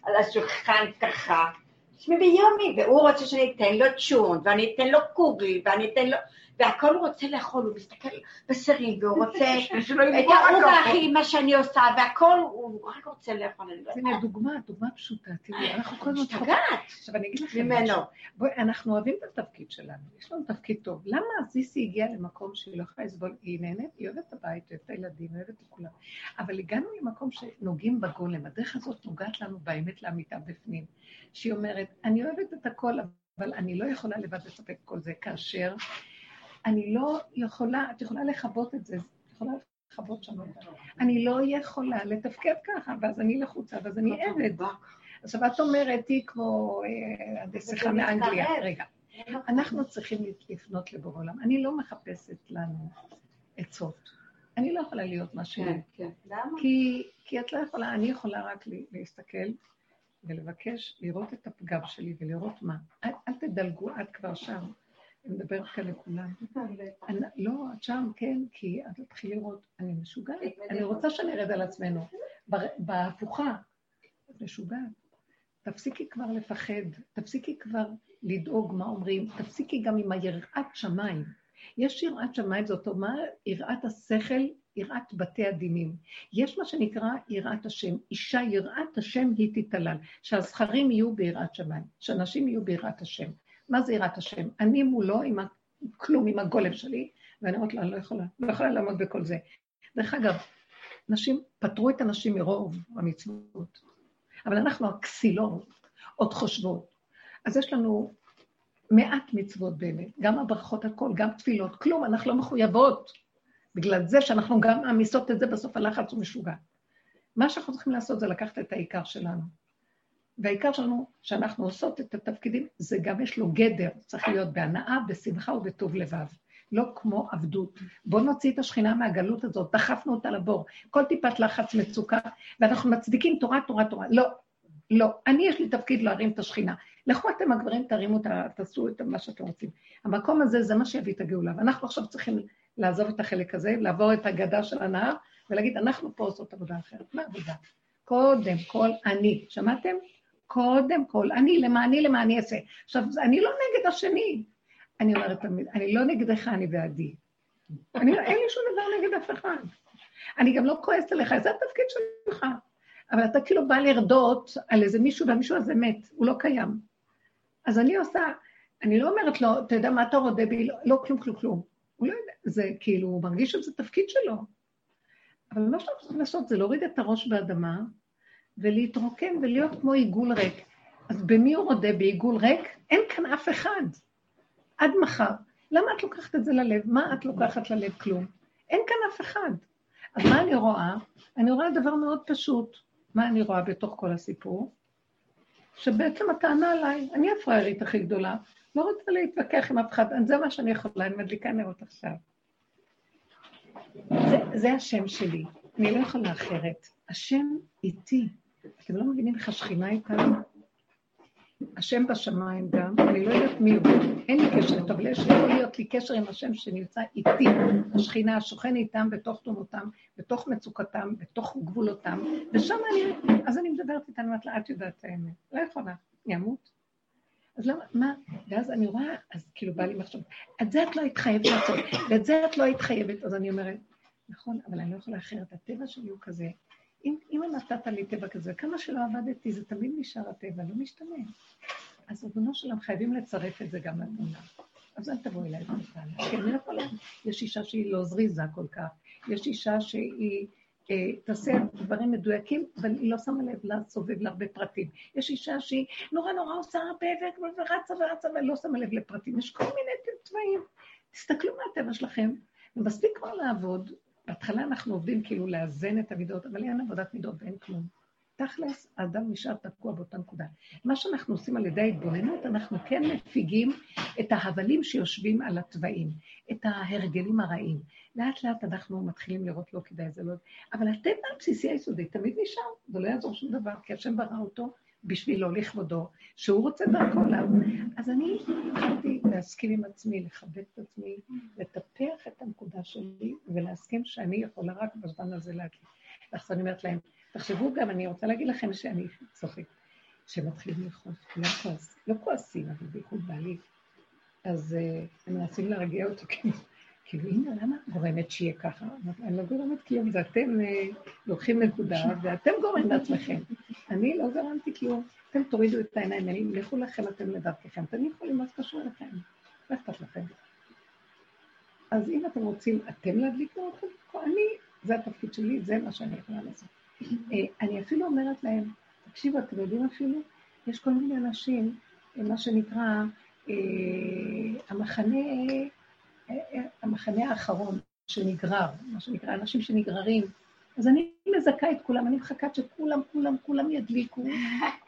על השולחן ככה. שמי ביומין, והוא רוצה שאני אתן לו צ'ון, ואני אתן לו קוגל, ואני אתן לו... והכל הוא רוצה לאכול, הוא מסתכל בסרים, והוא רוצה *laughs* את העוגה. הכי, מה שאני עושה, והכל, הוא רק רוצה לאכול, אני לא הנה דוגמה, דוגמה פשוטה, תראי, אנחנו כל הזמן. משתגעת עכשיו אני אגיד לכם. משהו. בואי, אנחנו אוהבים את התפקיד שלנו, יש לנו תפקיד טוב. למה זיסי הגיעה למקום שהיא לא יכולה לסבול, היא נהנית, היא אוהבת את הבית, אוהבת את הילדים, אוהבת את כולם. אבל הגענו למקום שנוגעים בגולם, הדרך הזאת נוגעת לנו באמת לאמיתה בפנים. שהיא אומרת, אני אוהבת את הכל, אבל אני לא יכולה לבד לספק כל זה, כאשר אני לא יכולה, את יכולה לכבות את זה, את יכולה לכבות שם את זה. אני לא יכולה לתפקד ככה, ואז אני לחוצה, ואז אני עבד. עכשיו, את אומרת, היא כמו אה, הנסיכה וזה מאנגליה. רגע, אנחנו צריכים לפנות לבורא עולם. אני לא מחפשת לנו עצות. אני לא יכולה להיות מה שאני. כן, כן. למה? כי, את לא יכולה, אני יכולה רק להסתכל ולבקש לראות את הפגם שלי ולראות מה. אל, אל תדלגו, את כבר שם. אני מדברת כאן לכולם. לא, את שם, כן, כי את תתחילי לראות, אני משוגעת. אני רוצה שנרד על עצמנו. בהפוכה, את משוגעת. תפסיקי כבר לפחד, תפסיקי כבר לדאוג מה אומרים, תפסיקי גם עם היראת שמיים. יש יראת שמיים, זאת אומרת, יראת השכל, יראת בתי הדינים. יש מה שנקרא יראת השם. אישה יראת השם היא תתעלל. שהזכרים יהיו ביראת שמיים, שאנשים יהיו ביראת השם. מה זה יראת השם? אני מולו עם כלום, עם הגולם שלי, ואני אומרת אני לא יכולה, לא יכולה לעמוד בכל זה. דרך אגב, נשים, פטרו את הנשים מרוב המצוות, אבל אנחנו הכסילות, עוד חושבות. אז יש לנו מעט מצוות באמת, גם הברכות הכל, גם תפילות, כלום, אנחנו לא מחויבות. בגלל זה שאנחנו גם מעמיסות את זה, בסוף הלחץ הוא משוגע. מה שאנחנו צריכים לעשות זה לקחת את העיקר שלנו. והעיקר שלנו, שאנחנו עושות את התפקידים, זה גם יש לו גדר, צריך להיות בהנאה, בשמחה ובטוב לבב. לא כמו עבדות. בואו נוציא את השכינה מהגלות הזאת, דחפנו אותה לבור. כל טיפת לחץ, מצוקה, ואנחנו מצדיקים תורה, תורה, תורה. לא, לא. אני, יש לי תפקיד להרים את השכינה. לכו אתם הגברים, תרימו, את ה- תעשו את מה שאתם רוצים. המקום הזה, זה מה שיביא את הגאולה. ואנחנו עכשיו צריכים לעזוב את החלק הזה, לעבור את הגדה של הנהר, ולהגיד, אנחנו פה עושות עבודה אחרת. מה עבודה? קודם כל אני. שמעתם? קודם כל אני, למעני, למעני אעשה. עכשיו, אני לא נגד השני. אני אומרת תמיד, אני לא נגדך, אני בעדי. אני, אין לי שום דבר נגד אף אחד. אני גם לא כועסת עליך, זה התפקיד שלך. אבל אתה כאילו בא לרדות על איזה מישהו, והמישהו הזה מת, הוא לא קיים. אז אני עושה, אני לא אומרת לו, אתה יודע מה אתה רודה בי? לא, לא כלום, כלום, כלום. הוא לא יודע, זה כאילו, הוא מרגיש שזה תפקיד שלו. אבל מה שאנחנו צריכים לעשות זה להוריד את הראש באדמה ולהתרוקן ולהיות כמו עיגול ריק. אז במי הוא רודה? בעיגול ריק? אין כאן אף אחד. עד מחר. למה את לוקחת את זה ללב? מה את לוקחת ללב? כלום. אין כאן אף אחד. אז מה אני רואה? אני רואה דבר מאוד פשוט. מה אני רואה בתוך כל הסיפור? שבעצם הטענה עליי, אני הפראיירית הכי גדולה, לא רוצה להתווכח עם אף אחד, זה מה שאני יכולה, אני מדליקה נרות עכשיו. זה, זה השם שלי, אני לא יכולה אחרת. השם איתי. אתם לא מבינים איך השכינה איתנו? השם בשמיים גם, אני לא יודעת מי הוא, אין לי קשר אבל יש יכול להיות לי קשר עם השם שנמצא איתי, השכינה, השוכן איתם בתוך תומותם, בתוך מצוקתם, בתוך גבולותם, ושם אני, אז אני מדברת איתנו, אומרת לה, את יודעת האמת, לא יכולה, אני אמות. אז למה, מה, ואז אני רואה, אז כאילו בא לי מחשב, את זה את לא היית חייבת לעשות, ואת זה את לא היית חייבת, אז אני אומרת, נכון, אבל אני לא יכולה אחרת, הטבע שלי הוא כזה, אם, אם נתת לי טבע כזה, כמה שלא עבדתי, זה תמיד נשאר הטבע, לא משתנה. אז ריבונו שלם, חייבים לצרף את זה גם לתמונה. אז אל תבואי אליי בינתיים, כי אני לא יכולה, יש אישה שהיא לא זריזה כל כך, יש אישה שהיא אה, תעשה דברים מדויקים, אבל היא לא שמה לב לסובב להרבה פרטים. יש אישה שהיא נורא נורא עושה הרבה ורצה ורצה ולא שמה לב לפרטים. יש כל מיני צבעים. תסתכלו מהטבע שלכם, ומספיק כבר לעבוד. בהתחלה אנחנו עובדים כאילו לאזן את המידות, אבל אין עבודת מידות ואין כלום. תכלס, האדם נשאר תקוע באותה נקודה. מה שאנחנו עושים על ידי ההתבוננות, אנחנו כן מפיגים את ההבלים שיושבים על התוואים, את ההרגלים הרעים. לאט לאט אנחנו מתחילים לראות לא כדאי, זה לא... אבל הטבע הבסיסי היסודי תמיד נשאר, זה לא יעזור שום דבר, כי השם ברא אותו בשבילו, לכבודו, שהוא רוצה דרכו עליו. אז אני התחלתי להסכים עם עצמי, לכבד את עצמי, לטפח את הנקודה שלי, ולהסכים שאני יכולה רק בזמן הזה להגיד. אז אני אומרת להם, תחשבו גם, אני רוצה להגיד לכם שאני צוחק, שמתחילים לכעוס, כולם כועס, לא כועסים, אבל בייחוד בעלי. אז uh, הם מנסים להרגיע אותו, כאילו, כאילו, הנה, למה את גורמת שיהיה ככה? אני לא גורמת כלום, זה אתם uh, לוקחים נקודה, ואתם גורמים לעצמכם. אני לא גרמתי כלום. אתם תורידו את העיניים, אני, לכו לכם אתם לדרככם. אתם יכולים, מה קשור לכם? לא אכפת לכם. אז אם אתם רוצים, אתם להדליק אתכם, אני, זה התפקיד שלי, זה מה שאני יכולה לעשות. אה, אני אפילו אומרת להם, תקשיבו, אתם יודעים אפילו, יש כל מיני אנשים, אה, מה שנקרא, אה, המחנה, המחנה האחרון שנגרר, מה שנקרא, אנשים שנגררים. אז אני מזכה את כולם, אני מחכה שכולם, כולם, כולם ידליקו,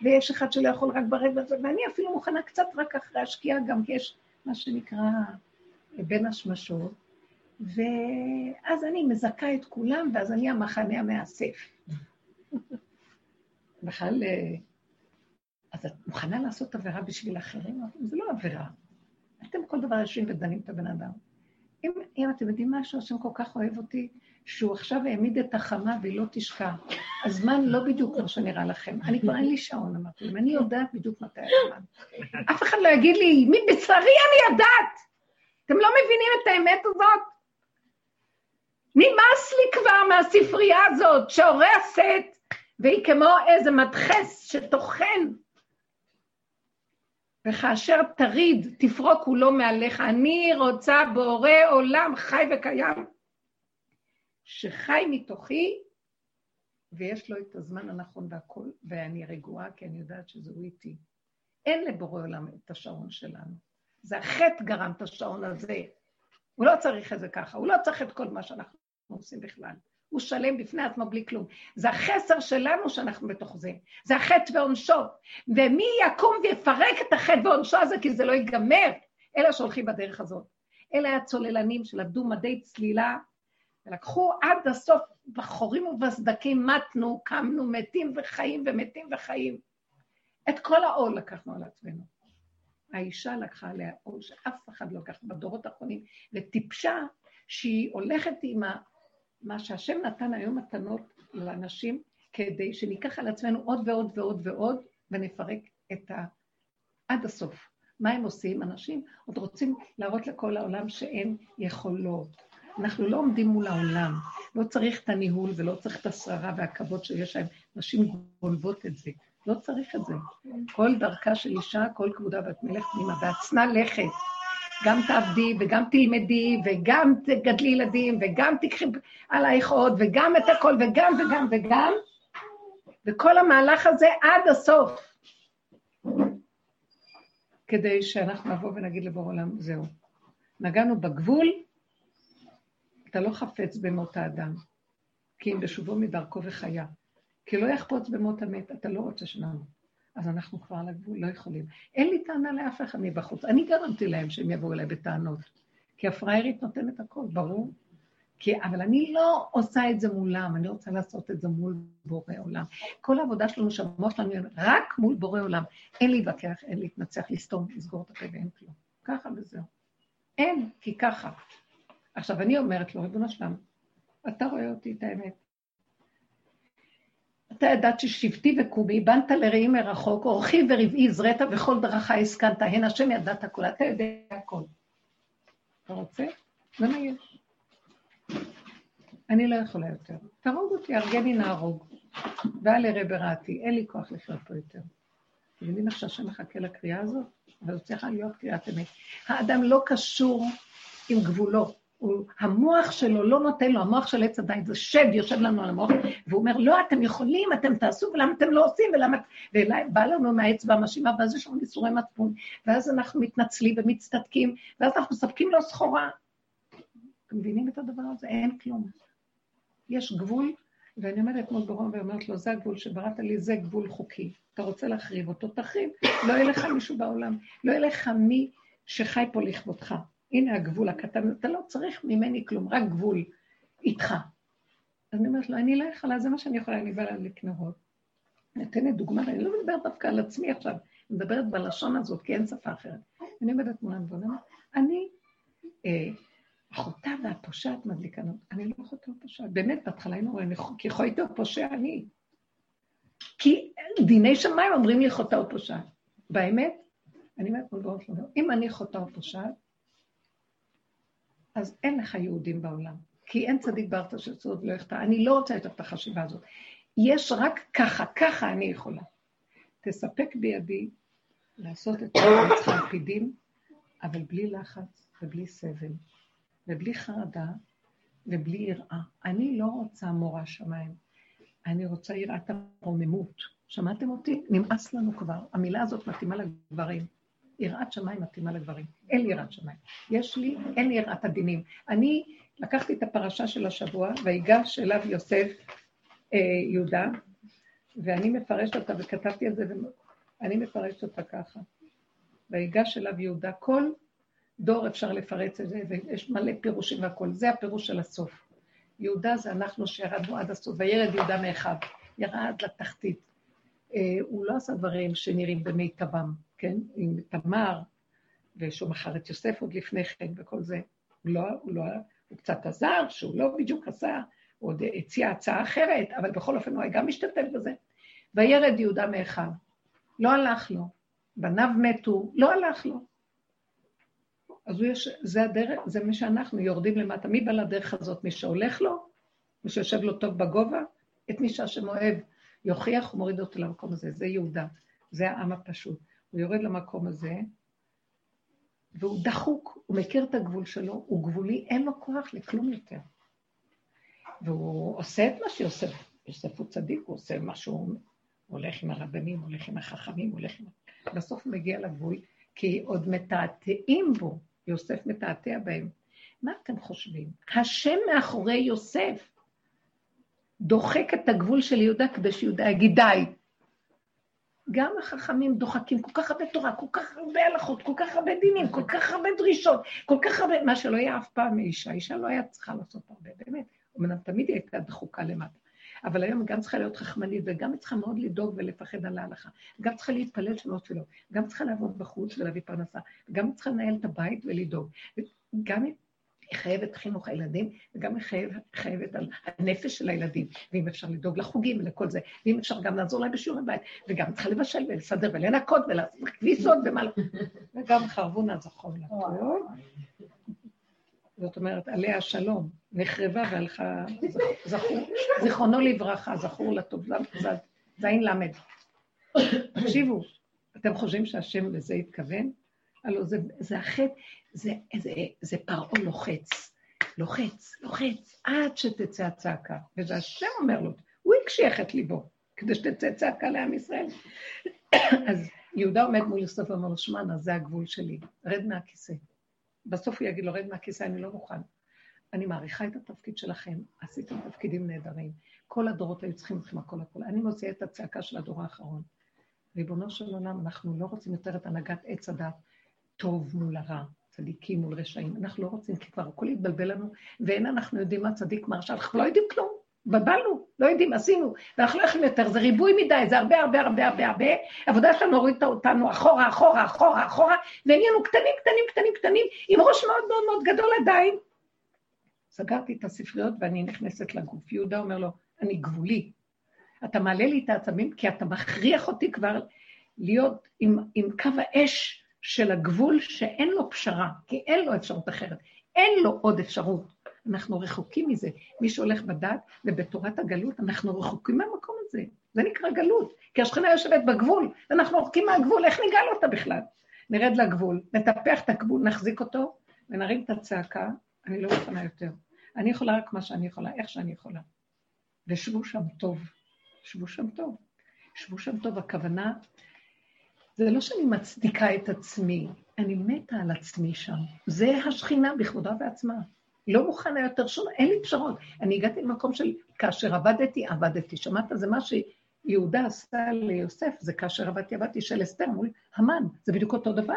ויש אחד שלא יכול רק ברגע הזה, ואני אפילו מוכנה קצת רק אחרי השקיעה, גם כי יש מה שנקרא בין השמשות, ואז אני מזכה את כולם, ואז אני המחנה המאסף. בכלל, אה, אז את מוכנה לעשות עבירה בשביל אחרים? זה לא עבירה. אתם כל דבר יושבים ודנים את הבן אדם. אם, אם אתם יודעים משהו, השם כל כך אוהב אותי, שהוא עכשיו העמיד את החמה והיא לא תשקע. הזמן לא בדיוק כמו שנראה לכם. אני כבר אין לי שעון, אמרתי להם, אני יודעת בדיוק מתי הזמן. אף אחד לא יגיד לי, מבשרי אני יודעת. אתם לא מבינים את האמת הזאת? נמאס לי כבר מהספרייה הזאת שהורסת, והיא כמו איזה מדחס שטוחן. וכאשר תריד, תפרוק כולו מעליך. אני רוצה בורא עולם חי וקיים, שחי מתוכי, ויש לו את הזמן הנכון והכול, ואני רגועה כי אני יודעת שזה הוא איתי. אין לבורא עולם את השעון שלנו. זה החטא גרם את השעון הזה. הוא לא צריך את זה ככה, הוא לא צריך את כל מה שאנחנו עושים בכלל. הוא שלם בפני עצמו בלי כלום. זה החסר שלנו שאנחנו בתוך זה. זה החטא ועונשו. ומי יקום ויפרק את החטא ועונשו הזה, כי זה לא ייגמר? אלה שהולכים בדרך הזאת. אלה הצוללנים שלמדו מדי צלילה, ולקחו עד הסוף בחורים ובסדקים, מתנו, קמנו, מתים וחיים ומתים וחיים. את כל העול לקחנו על עצמנו. האישה לקחה עליה עול שאף אחד לא לקח בדורות האחרונים, וטיפשה שהיא הולכת עם מה שהשם נתן היום מתנות לאנשים, כדי שניקח על עצמנו עוד ועוד ועוד ועוד, ונפרק את ה... עד הסוף. מה הם עושים? אנשים עוד רוצים להראות לכל העולם שאין יכולות. אנחנו לא עומדים מול העולם, לא צריך את הניהול ולא צריך את השררה והכבוד שיש להם. נשים גונבות את זה, לא צריך את זה. כל דרכה של אישה, כל כבודה ואת מלך פנימה, ועצנה לכת. גם תעבדי וגם תלמדי וגם תגדלי ילדים וגם תקחי עלייך עוד וגם את הכל וגם וגם וגם, וכל המהלך הזה עד הסוף, כדי שאנחנו נבוא ונגיד לבור עולם, זהו. נגענו בגבול, אתה לא חפץ במות האדם, כי אם בשובו מדרכו וחיה. כי לא יחפוץ במות המת, אתה לא רוצה שנמות. אז אנחנו כבר על הגבול, לא יכולים. אין לי טענה לאף אחד מבחוץ. אני גרמתי להם שהם יבואו אליי בטענות. כי הפריירית נותנת הכל, ברור. כי, אבל אני לא עושה את זה מולם, אני רוצה לעשות את זה מול בורא עולם. כל העבודה שלנו, שהמוח שלנו, רק מול בורא עולם. אין להתווכח, אין להתנצח, לסתום, לסגור את הפה ואין כלום. ככה וזהו. אין, כי ככה. עכשיו, אני אומרת לו, ריבונו שלם, אתה רואה אותי את האמת. אתה ידעת ששבטי וקומי, בנת לרעים מרחוק, אורחי ורבעי זרעת וכל דרכה הסכנת, הן השם ידעת הכול, אתה יודע הכול. אתה רוצה? זה מה יש. אני לא יכולה יותר. תהרוג אותי, הרגני נהרוג. ואל ירא ברעתי, אין לי כוח לחיות פה יותר. אתם יודעים איך שהשם מחכה לקריאה הזאת? אבל זו צריכה להיות קריאת אמת. האדם לא קשור עם גבולות. הוא, המוח שלו לא נותן לו, המוח של עץ הדיין זה שד, יושב לנו על המוח, והוא אומר, לא, אתם יכולים, אתם תעשו, ולמה אתם לא עושים, ולמה... ובא לנו מהאצבע המאשימה, ואז יש לנו ייסורי מצפון, ואז אנחנו מתנצלים ומצטדקים, ואז אנחנו מספקים לו סחורה. אתם מבינים את הדבר הזה? אין כלום. יש גבול, ואני עומדת מול ברום ואומרת לו, זה הגבול שבראת לי, זה גבול חוקי. אתה רוצה להחריב אותו, תחריב. לא יהיה לך מישהו בעולם, לא יהיה לך מי שחי פה לכבודך. הנה הגבול הקטן, אתה לא צריך ממני כלום, רק גבול איתך. אז אני אומרת לו, אני לא יכולה, זה מה שאני יכולה, אני באה לקנרות. נותנת דוגמה, אני לא מדברת דווקא על עצמי עכשיו, אני מדברת בלשון הזאת, כי אין שפה אחרת. אני עומדת מולם ואומרת, אני אה, אחותה והפושעת מדליקה לנו. אני לא אחותה ופושעת. באמת, בהתחלה היינו אומרים, כי חוטא ופושע אני. כי דיני שמיים אומרים לי חוטא ופושעת. באמת, אני אומרת, אם אני חוטא ופושעת, אז אין לך יהודים בעולם, כי אין צדיק בארץ של צוד לא יחטא. אני לא רוצה יותר את החשיבה הזאת. יש רק ככה, ככה אני יכולה. תספק בידי לעשות את המצחה על אבל בלי לחץ ובלי סבל, ובלי חרדה ובלי יראה. אני לא רוצה מורה שמיים, אני רוצה יראת הרוממות. שמעתם אותי? נמאס לנו כבר. המילה הזאת מתאימה לגברים. יראת שמיים מתאימה לגברים. אין לי יראת שמיים. יש לי, אין לי יראת הדינים. אני לקחתי את הפרשה של השבוע, ויגש אליו יוסף אה, יהודה, ואני מפרשת אותה, וכתבתי את זה, ואני מפרשת אותה ככה. ויגש אליו יהודה, כל דור אפשר לפרץ את זה, ויש מלא פירושים והכול. זה הפירוש של הסוף. יהודה זה אנחנו שירדנו עד הסוף, וירד יהודה מאחיו, ירד לתחתית. אה, הוא לא עשה דברים שנראים במיטבם. כן, עם תמר, ושהוא מכר את יוסף עוד לפני כן וכל זה. הוא לא, הוא לא, הוא קצת עזר, שהוא לא בדיוק עשה, הוא עוד הציע הצעה אחרת, אבל בכל אופן הוא היה גם משתתף בזה. וירד יהודה מאחיו, לא הלך לו, בניו מתו, לא הלך לו. אז יש, זה הדרך, זה מי שאנחנו יורדים למטה. מי בא לדרך הזאת? מי שהולך לו? מי שיושב לו טוב בגובה? את מי שהשם אוהב יוכיח ומוריד אותו למקום הזה. זה יהודה, זה העם הפשוט. הוא יורד למקום הזה, והוא דחוק, הוא מכיר את הגבול שלו, הוא גבולי, אין לו כוח לכלום יותר. והוא עושה את מה שיוסף, יוסף הוא צדיק, הוא עושה מה שהוא הולך עם הרבנים, הולך עם החכמים, הולך עם... בסוף הוא מגיע לגבול, כי עוד מתעתעים בו, יוסף מתעתע בהם. מה אתם חושבים? השם מאחורי יוסף דוחק את הגבול של יהודה כדי שיהודה יגיד די, גם החכמים דוחקים כל כך הרבה תורה, כל כך הרבה הלכות, כל כך הרבה דינים, כל כך הרבה דרישות, כל כך הרבה, מה שלא היה אף פעם מאישה, אישה לא היה צריכה לעשות הרבה, באמת. אמנם תמיד היא הייתה דחוקה למטה. אבל היום גם צריכה להיות חכמנית, וגם היא צריכה מאוד לדאוג ולפחד על ההלכה. גם צריכה להתפלל שלא תפילות, גם צריכה לעבוד בחוץ ולהביא פרנסה, וגם צריכה לנהל את הבית ולדאוג. גם היא חייבת חינוך הילדים, וגם היא חייבת, חייבת על הנפש של הילדים, ואם אפשר לדאוג לחוגים ולכל זה, ואם אפשר גם לעזור להם בשיעורי בית, וגם צריכה לבשל ולסדר ולנקות ולעשות כביסות ומה לא. *laughs* וגם חרבונה זכור לה טוב. זאת אומרת, עליה השלום, נחרבה והלכה, זכור, *laughs* זיכרונו לברכה, זכור לטוב, זין למד. תקשיבו, אתם חושבים שהשם לזה התכוון? הלוא זה, זה החטא, זה, זה, זה פרעה לוחץ, לוחץ, לוחץ, עד שתצא הצעקה. וזה השם אומר לו, הוא הקשיח את ליבו, כדי שתצא צעקה לעם ישראל. אז יהודה עומד מול יוסף ואומר לו, שמענה, זה הגבול שלי, רד מהכיסא. בסוף הוא יגיד לו, רד מהכיסא, אני לא מוכן. אני מעריכה את התפקיד שלכם, עשיתם תפקידים נהדרים. כל הדורות היו צריכים אתכם הכל הכל. אני מוציאה את הצעקה של הדור האחרון. ריבונו של עולם, אנחנו לא רוצים יותר את הנהגת עץ הדת, טוב מול הרע, צדיקים מול רשעים. אנחנו לא רוצים, כי כבר הכל התבלבל לנו, ואין אנחנו יודעים מה צדיק, מה אנחנו לא יודעים כלום. התבלבלנו, לא יודעים, עשינו, ואנחנו לא יכולים יותר, זה ריבוי מדי, זה הרבה הרבה הרבה הרבה הרבה, העבודה שלנו הורידה אותנו אחורה, אחורה, אחורה, אחורה, ונהיינו קטנים, קטנים, קטנים, קטנים, עם ראש מאוד מאוד מאוד גדול עדיין. סגרתי את הספריות ואני נכנסת לגוף. יהודה אומר לו, אני גבולי. אתה מעלה לי את העצבים כי אתה מכריח אותי כבר להיות עם, עם קו האש של הגבול שאין לו פשרה, כי אין לו אפשרות אחרת. אין לו עוד אפשרות. אנחנו רחוקים מזה. מי שהולך בדת ובתורת הגלות, אנחנו רחוקים מהמקום הזה. זה נקרא גלות, כי השכנה יושבת בגבול, ואנחנו רחוקים מהגבול, איך ניגע לו אותה בכלל? נרד לגבול, נטפח את הגבול, נחזיק אותו, ונרים את הצעקה אני לא מוכנה יותר. אני יכולה רק מה שאני יכולה, איך שאני יכולה. ושבו שם טוב. שבו שם טוב. שבו שם טוב, הכוונה, זה לא שאני מצדיקה את עצמי, אני מתה על עצמי שם. זה השכינה בכבודה בעצמה. לא מוכנה יותר שום, אין לי פשרות. אני הגעתי למקום של כאשר עבדתי, עבדתי. שמעת? זה מה שיהודה עשה ליוסף, זה כאשר עבדתי, עבדתי של אסתר מול המן. זה בדיוק אותו דבר.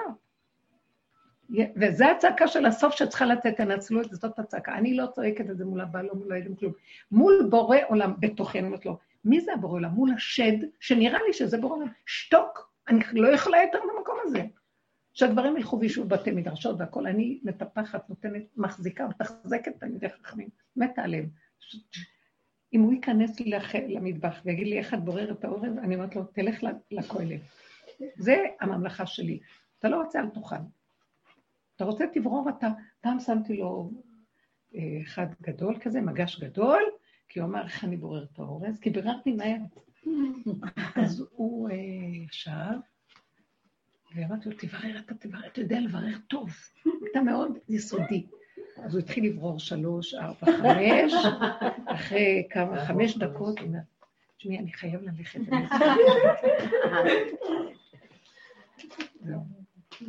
וזו הצעקה של הסוף שצריכה לצאת, תנצלו את זה, זאת הצעקה. אני לא צועקת את זה מול הבעל, לא מול הילדים, כלום. מול בורא עולם בתוכי, אני אומרת לו, מי זה הבורא עולם? מול השד, שנראה לי שזה בורא עולם. שתוק, אני לא יכולה יותר במקום הזה. שהדברים ילכו וישבו בתי מדרשות והכול, אני מטפחת, נותנת, מחזיקה ומתחזקת תלמידי חכמים, מתה עליהם. אם הוא ייכנס לח... למטבח ויגיד לי איך את בוררת את האורז, אני אומרת לו, תלך לכולל. זה הממלכה שלי. אתה לא רוצה, אל תאכל. אתה רוצה, תברור אתה. פעם שמתי לו אה, אחד גדול כזה, מגש גדול, כי הוא אמר, איך אני בורר את האורז? כי ביררתי מהר. אז הוא אה, ישב, ואמרתי לו, תברר, אתה תברר, אתה יודע לברר טוב. אתה מאוד יסודי. אז הוא התחיל לברור שלוש, ארבע, חמש, אחרי כמה, חמש דקות, הוא אומר, תשמעי, אני חייב ללכת.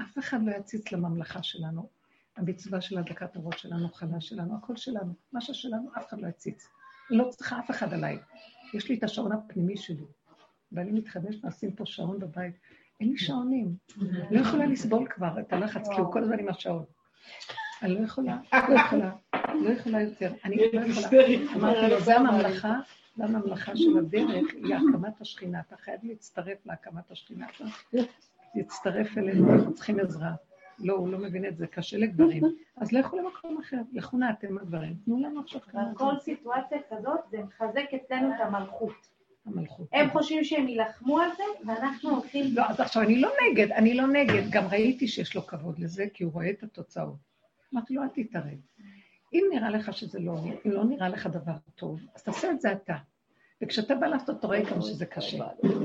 אף אחד לא יציץ לממלכה שלנו. המצווה של הדקת הראש שלנו, חלה שלנו, הכל שלנו. מה ששלנו, אף אחד לא יציץ. לא צריכה אף אחד עליי. יש לי את השעון הפנימי שלי. ואני מתחדש, נשים פה שעון בבית. אין לי שעונים. לא יכולה לסבול כבר את הלחץ, כי הוא כל הזמן עם השעון. אני לא יכולה, לא יכולה, לא יכולה יותר. אני לא יכולה. אמרתי לו, זה הממלכה, זה הממלכה של הדרך, היא הקמת השכינה. אתה חייב להצטרף להקמת השכינה. להצטרף אלינו, אנחנו צריכים עזרה. לא, הוא לא מבין את זה, קשה לגברים. *laughs* אז לכו למקום אחר, לכו נא אתם הגברים. תנו לנו עכשיו כמה... בכל סיטואציה כזאת זה מחזק אצלנו את המלכות. המלכות. הם חושבים שהם יילחמו על זה, ואנחנו הולכים... לא, אז עכשיו, אני לא נגד, אני לא נגד. גם ראיתי שיש לו כבוד לזה, כי הוא רואה את התוצאות. אמרתי לו, אל תתערב. אם נראה לך שזה לא, אם לא נראה לך דבר טוב, אז תעשה את זה אתה. וכשאתה בא לעשות, אתה רואה כמה שזה קשה.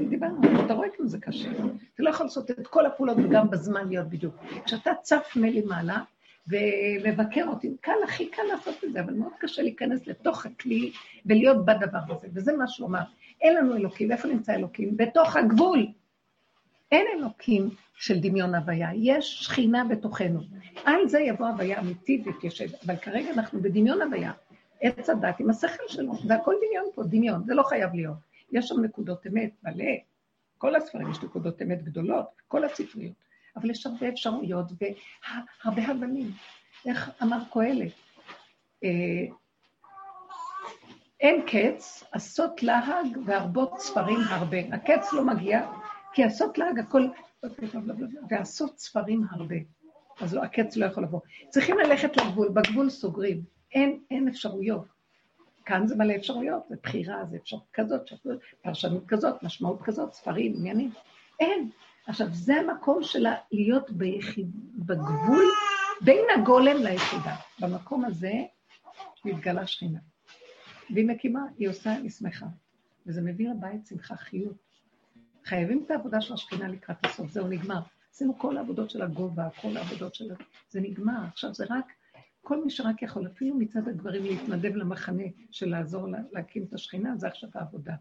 דיברנו, אתה רואה כמה זה קשה. אתה לא יכול לעשות את כל הפעולות וגם בזמן להיות בדיוק. כשאתה צף מלמעלה ומבקר אותי, קל, הכי קל לעשות את זה, אבל מאוד קשה להיכנס לתוך הכלי ולהיות בדבר הזה. וזה מה שהוא אמר. אין לנו אלוקים. איפה נמצא אלוקים? בתוך הגבול. אין אלוקים של דמיון הוויה, יש שכינה בתוכנו. על זה יבוא הוויה אמיתית ותיישב, אבל כרגע אנחנו בדמיון הוויה. עץ הדת עם השכל שלו, והכל דמיון פה, דמיון, זה לא חייב להיות. יש שם נקודות אמת מלא, כל הספרים יש נקודות אמת גדולות, כל הספריות, אבל יש הרבה אפשרויות והרבה הבנים. איך אמר קהלת? אה, אין קץ, עשות להג והרבות ספרים הרבה. הקץ לא מגיע, כי עשות להג הכל, ועשות ספרים הרבה. אז הקץ לא יכול לבוא. צריכים ללכת לגבול, בגבול סוגרים. אין, אין אפשרויות. כאן זה מלא אפשרויות, זה בחירה, זה אפשרות כזאת, פרשנות כזאת, משמעות כזאת, ספרים, עניינים. אין. עכשיו, זה המקום שלה להיות ביחיד, בגבול בין הגולם ליחידה. במקום הזה מתגלה שכינה. והיא מקימה, היא עושה, היא שמחה. וזה מביא לבית שמחה, חיות. חייבים את העבודה של השכינה לקראת הסוף, זהו נגמר. עשינו כל העבודות של הגובה, כל העבודות של... זה נגמר, עכשיו זה רק כל מי שרק יכול, אפילו מצד הגברים, להתנדב למחנה של לעזור לה, להקים את השכינה, זה עכשיו העבודה.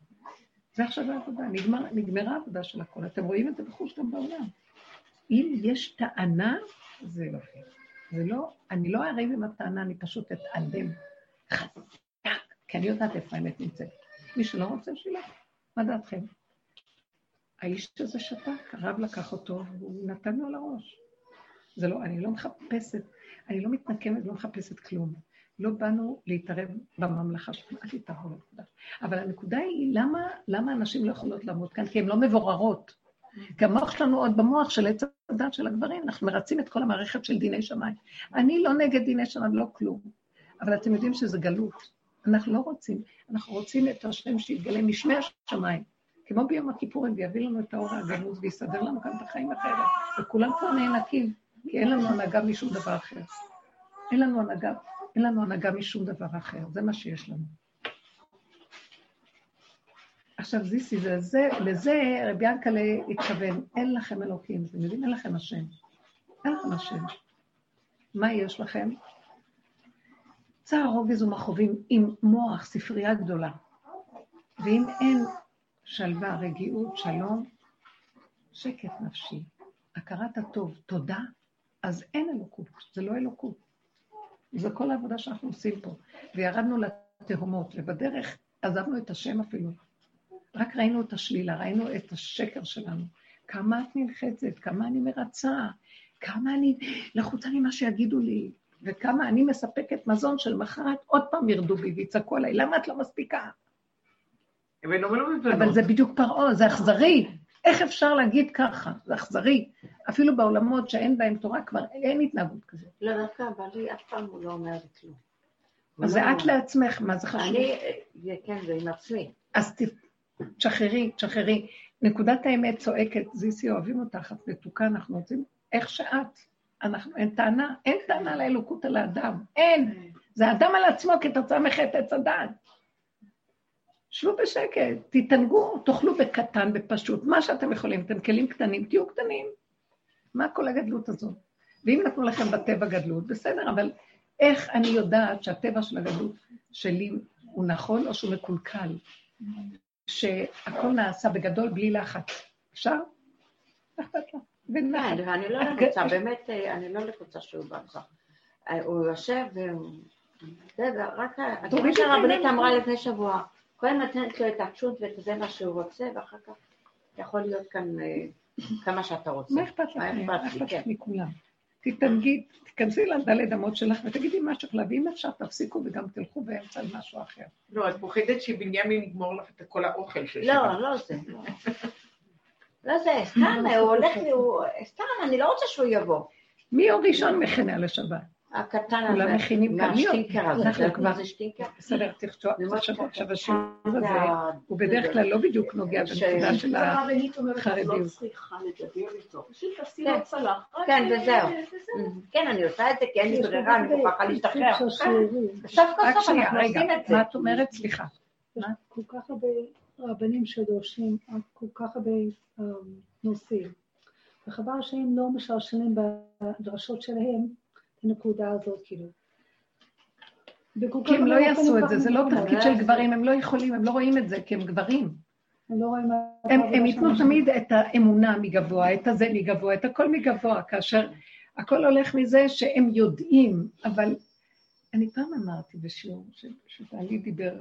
זה עכשיו העבודה, נגמר, נגמרה העבודה של הכול. אתם רואים את זה בחוש גם בעולם. אם יש טענה, זה לא פייר. זה לא, אני לא אריב עם הטענה, אני פשוט אתעלם חזק, כי אני יודעת איפה האמת נמצאת. מי שלא רוצה, שילך. מה דעתכם? האיש הזה שתק, הרב לקח אותו, והוא נתן לו לראש. זה לא, אני לא מחפשת אני לא מתנקמת, לא מחפשת כלום. לא באנו להתערב בממלכה שלנו, אל תתערבו לנקודה. אבל הנקודה היא, למה, למה הנשים לא יכולות לעמוד כאן? כי הן לא מבוררות. כי המוח שלנו עוד במוח של עץ הדת של הגברים, אנחנו מרצים את כל המערכת של דיני שמיים. אני לא נגד דיני שמיים, לא כלום. אבל אתם יודעים שזה גלות. אנחנו לא רוצים, אנחנו רוצים את השם שיתגלה משמי השמיים. כמו ביום הכיפורים, ויביא לנו את האור הגנוז ויסדר לנו כאן את החיים אחרת. וכולם כבר נאנקים. כי אין לנו הנהגה משום דבר אחר. אין לנו הנהגה, אין לנו הנהגה משום דבר אחר, זה מה שיש לנו. עכשיו זיסי, זה, זה, לזה רבי ינקלה התכוון, אין לכם אלוקים, אתם יודעים? אין לכם השם. אין לכם השם. מה יש לכם? צער רוגז ומכאובים עם מוח, ספרייה גדולה. ואם אין שלווה, רגיעות, שלום, שקט נפשי, הכרת הטוב, תודה, אז אין אלוקות, זה לא אלוקות. זה כל העבודה שאנחנו עושים פה. וירדנו לתהומות, ובדרך עזבנו את השם אפילו. רק ראינו את השלילה, ראינו את השקר שלנו. כמה את נלחצת, כמה אני מרצה, כמה אני לחוצה ממה שיגידו לי, וכמה אני מספקת מזון שלמחרת עוד פעם ירדו בי ויצעקו עליי, למה את לא מספיקה? אבל זה בדיוק פרעה, זה אכזרי. איך אפשר להגיד ככה? זה אכזרי. אפילו בעולמות שאין בהם תורה כבר אין התנהגות כזאת. לא, דווקא בעלי אף פעם הוא לא אומר לי כלום. אז זה את לעצמך, מה זה חשוב? אני, כן, זה עם עצמי. אז תשחררי, תשחררי. נקודת האמת צועקת, זיסי, אוהבים אותך, את מתוקה, אנחנו רוצים איך שאת. אנחנו, אין טענה, אין טענה לאלוקות על האדם, אין. זה האדם על עצמו כתוצאה מחטא עץ הדעת. שבו בשקט, תתענגו, תאכלו בקטן, בפשוט, מה שאתם יכולים, אתם כלים קטנים, תהיו קטנים. מה כל הגדלות הזאת? ואם נתנו לכם בטבע גדלות, בסדר, אבל איך אני יודעת שהטבע של הגדלות שלי הוא נכון או שהוא מקולקל? שהכל נעשה בגדול בלי לחץ. אפשר? אכפת לו. כן, ואני לא לחוצה, באמת, אני לא לחוצה שהוא בא ככה. הוא יושב, רק הדברים שהרבנית אמרה לפני שבוע, קודם נותנת לו את התשות ואת זה מה שהוא רוצה, ואחר כך יכול להיות כאן אה, כמה שאתה רוצה. מה אכפת לך? מה אכפת לך כן. מכולם? תתנגי, תיכנסי לדלת אמות שלך ותגידי מה שצריך להביא, אם אפשר תפסיקו וגם תלכו באמצע על משהו אחר. לא, את פוחדת שבנימין יגמור לך את כל האוכל של לא, לא זה. לא זה, סתם, הוא הולך, סתם, אני לא רוצה שהוא יבוא. מי יום ראשון מכנה לשבת? הקטן הזה. כולם מכינים כאן. מהשטינקר הזה. אנחנו כבר... בסדר, תחשבו עכשיו השיעור הזה, הוא בדרך כלל לא בדיוק נוגע בנקודה של החרדיות. כן, וזהו. כן, אני עושה את זה כי אין לי ברירה, אני מוכרחה להשתחרר. סוף כל סוף אנחנו עושים את זה. מה את אומרת? סליחה. כל כך הרבה רבנים שדורשים כל כך הרבה נושאים. וחבל שהם לא משלשלים בדרשות שלהם הנקודה הזאת, כאילו. כי הם לא יעשו את זה, זה לא תפקיד של גברים, הם לא יכולים, הם לא רואים את זה, כי הם גברים. הם לא רואים... הם ייתנו תמיד את האמונה מגבוה, את הזה מגבוה, את הכל מגבוה, כאשר הכל הולך מזה שהם יודעים, אבל אני פעם אמרתי בשיעור, שבעלי דיבר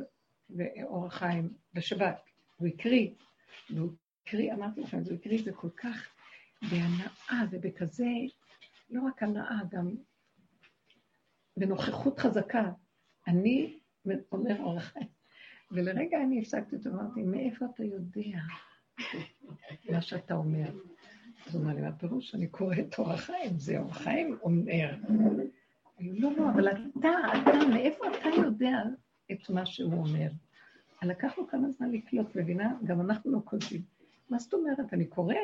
באור החיים בשבת, הוא הקריא, והוא הקריא, אמרתי לכם, הוא הקריא את זה כל כך בהנאה ובכזה, לא רק הנאה, גם בנוכחות חזקה. אני אומר אור. ולרגע אני הפסקתי אותו, אמרתי, מאיפה אתה יודע מה שאתה אומר? אז הוא אמר לי, מה פירוש? אני קורא את אור החיים, זה אור החיים אומר. לא, לא, אבל אתה, אתה, מאיפה אתה יודע את מה שהוא אומר? לקח לו כמה זמן לקלוט, מבינה? גם אנחנו לא קולטים. מה זאת אומרת? אני קורא.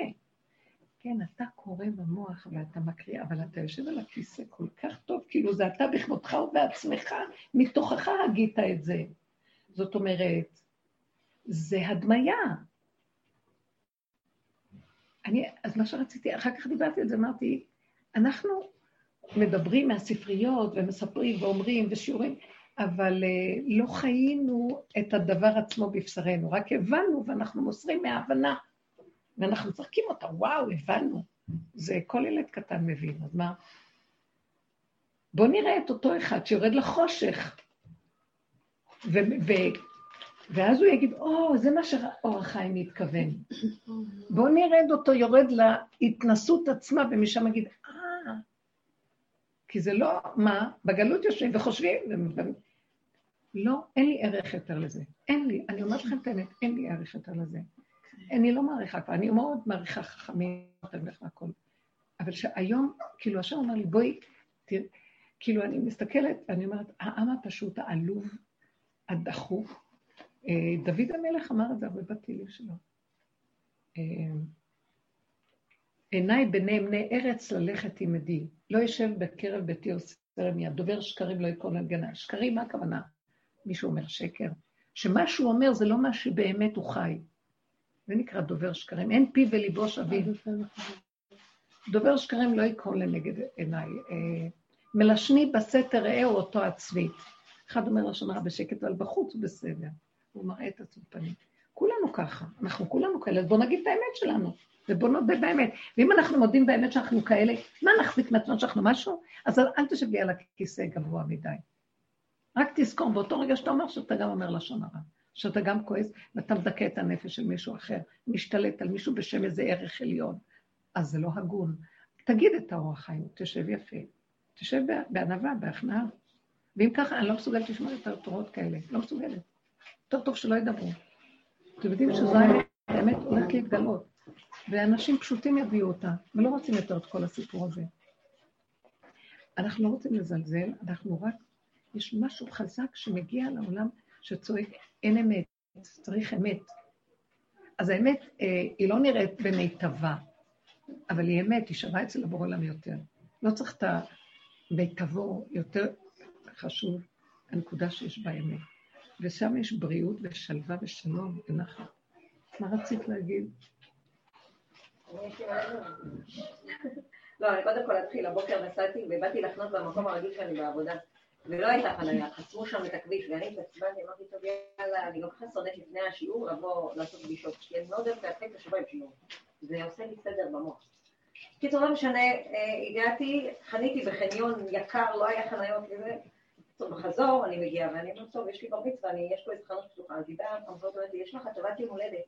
כן, אתה קורא במוח ואתה מקריא, אבל אתה יושב על הכיסא כל כך טוב, כאילו זה אתה בכבודך ובעצמך, מתוכך הגית את זה. זאת אומרת, זה הדמיה. אני, אז מה שרציתי, אחר כך דיברתי על זה, אמרתי, אנחנו מדברים מהספריות ומספרים ואומרים ושיעורים, אבל uh, לא חיינו את הדבר עצמו בבשרנו, רק הבנו ואנחנו מוסרים מההבנה. ואנחנו צוחקים אותה, וואו, הבנו. זה כל ילד קטן מבין, אז מה? בואו נראה את אותו אחד שיורד לחושך, ו- ו- ואז הוא יגיד, או, oh, זה מה שאור החיים מתכוון. בואו נרד אותו יורד להתנסות עצמה, ומשם יגיד, אה, כי זה לא, מה, בגלות יושבים וחושבים. לא, אין לי ערך יותר לזה. אין לי, אני אומרת לכם את האמת, אין לי ערך יותר לזה. אני לא מעריכה כבר, אני מאוד מעריכה חכמים. אבל שהיום, כאילו, השם אומר לי, בואי, תראי, כאילו, אני מסתכלת, אני אומרת, העם הפשוט, העלוב, הדחוף, אה, דוד המלך אמר את זה הרבה בתהילים שלו. אה, עיניי בני בני ארץ ללכת עמדי, לא יושב בקרב ביתי עושה מיד, דובר שקרים לא יקרוא לגנה. שקרים, מה הכוונה? מישהו אומר שקר? שמה שהוא אומר זה לא מה שבאמת הוא חי. זה נקרא דובר שקרים. אין פי וליבו שווים. דובר שקרים לא יקרוא לנגד עיניי. אה, מלשני בסתר ראהו אותו עצמי. אחד אומר לשון הרע בשקט, אבל בחוץ הוא בסדר. הוא מראה את עצמו פנים. כולנו ככה, אנחנו כולנו כאלה, אז בואו נגיד את האמת שלנו, ובואו נודה באמת. ואם אנחנו מודים באמת שאנחנו כאלה, מה נחזיק מעצמנו שאנחנו משהו? אז אל תשב לי על הכיסא גבוה מדי. רק תזכור, באותו רגע שאתה אומר שאתה גם אומר לשון הרע, שאתה גם כועס ואתה מדכא את הנפש של מישהו אחר, משתלט על מישהו בשם איזה ערך עליון, אז זה לא הגון. תגיד את האורח חיים, תשב יפה, תשב בענווה, בהכנעה. ואם ככה, אני לא מסוגלת לשמוע את התורות כאלה, לא מסוגלת. יותר טוב שלא ידברו. אתם יודעים שזו האמת, האמת הולכת להתגלות, ואנשים פשוטים יביאו אותה, ולא רוצים יותר את כל הסיפור הזה. אנחנו לא רוצים לזלזל, אנחנו רק, יש משהו חזק שמגיע לעולם שצועק, אין אמת, צריך אמת. אז האמת, אה, היא לא נראית במיטבה, אבל היא אמת, היא שווה אצל הבורא עולם יותר. לא צריך את המיטבו, יותר חשוב הנקודה שיש בה אמת. ושם יש בריאות ושלווה ושלום ונחת. מה רצית להגיד? לא, אני קודם כל אתחיל, הבוקר נסעתי ובאתי לחנות במקום הרגיל שלי בעבודה, ולא הייתה חניה, חסמו שם את הכביש, ואני התעצבנתי, אמרתי, טוב, יאללה, אני לא כל כך שונאת לפני השיעור לבוא לעשות פגישות, כי אני מאוד אוהבת להתחיל את השבוע עם שיעור. זה עושה לי סדר במוח. קיצור, לא משנה, אה, הגעתי, חניתי בחניון יקר, לא היה חניות וזה, בחזור אני מגיעה, ואני אומרת, טוב, יש לי בר מצווה, יש פה איזה חנות פתוחה, אז היא באה, אמרת לי, יש לך הטבת יום הולדת.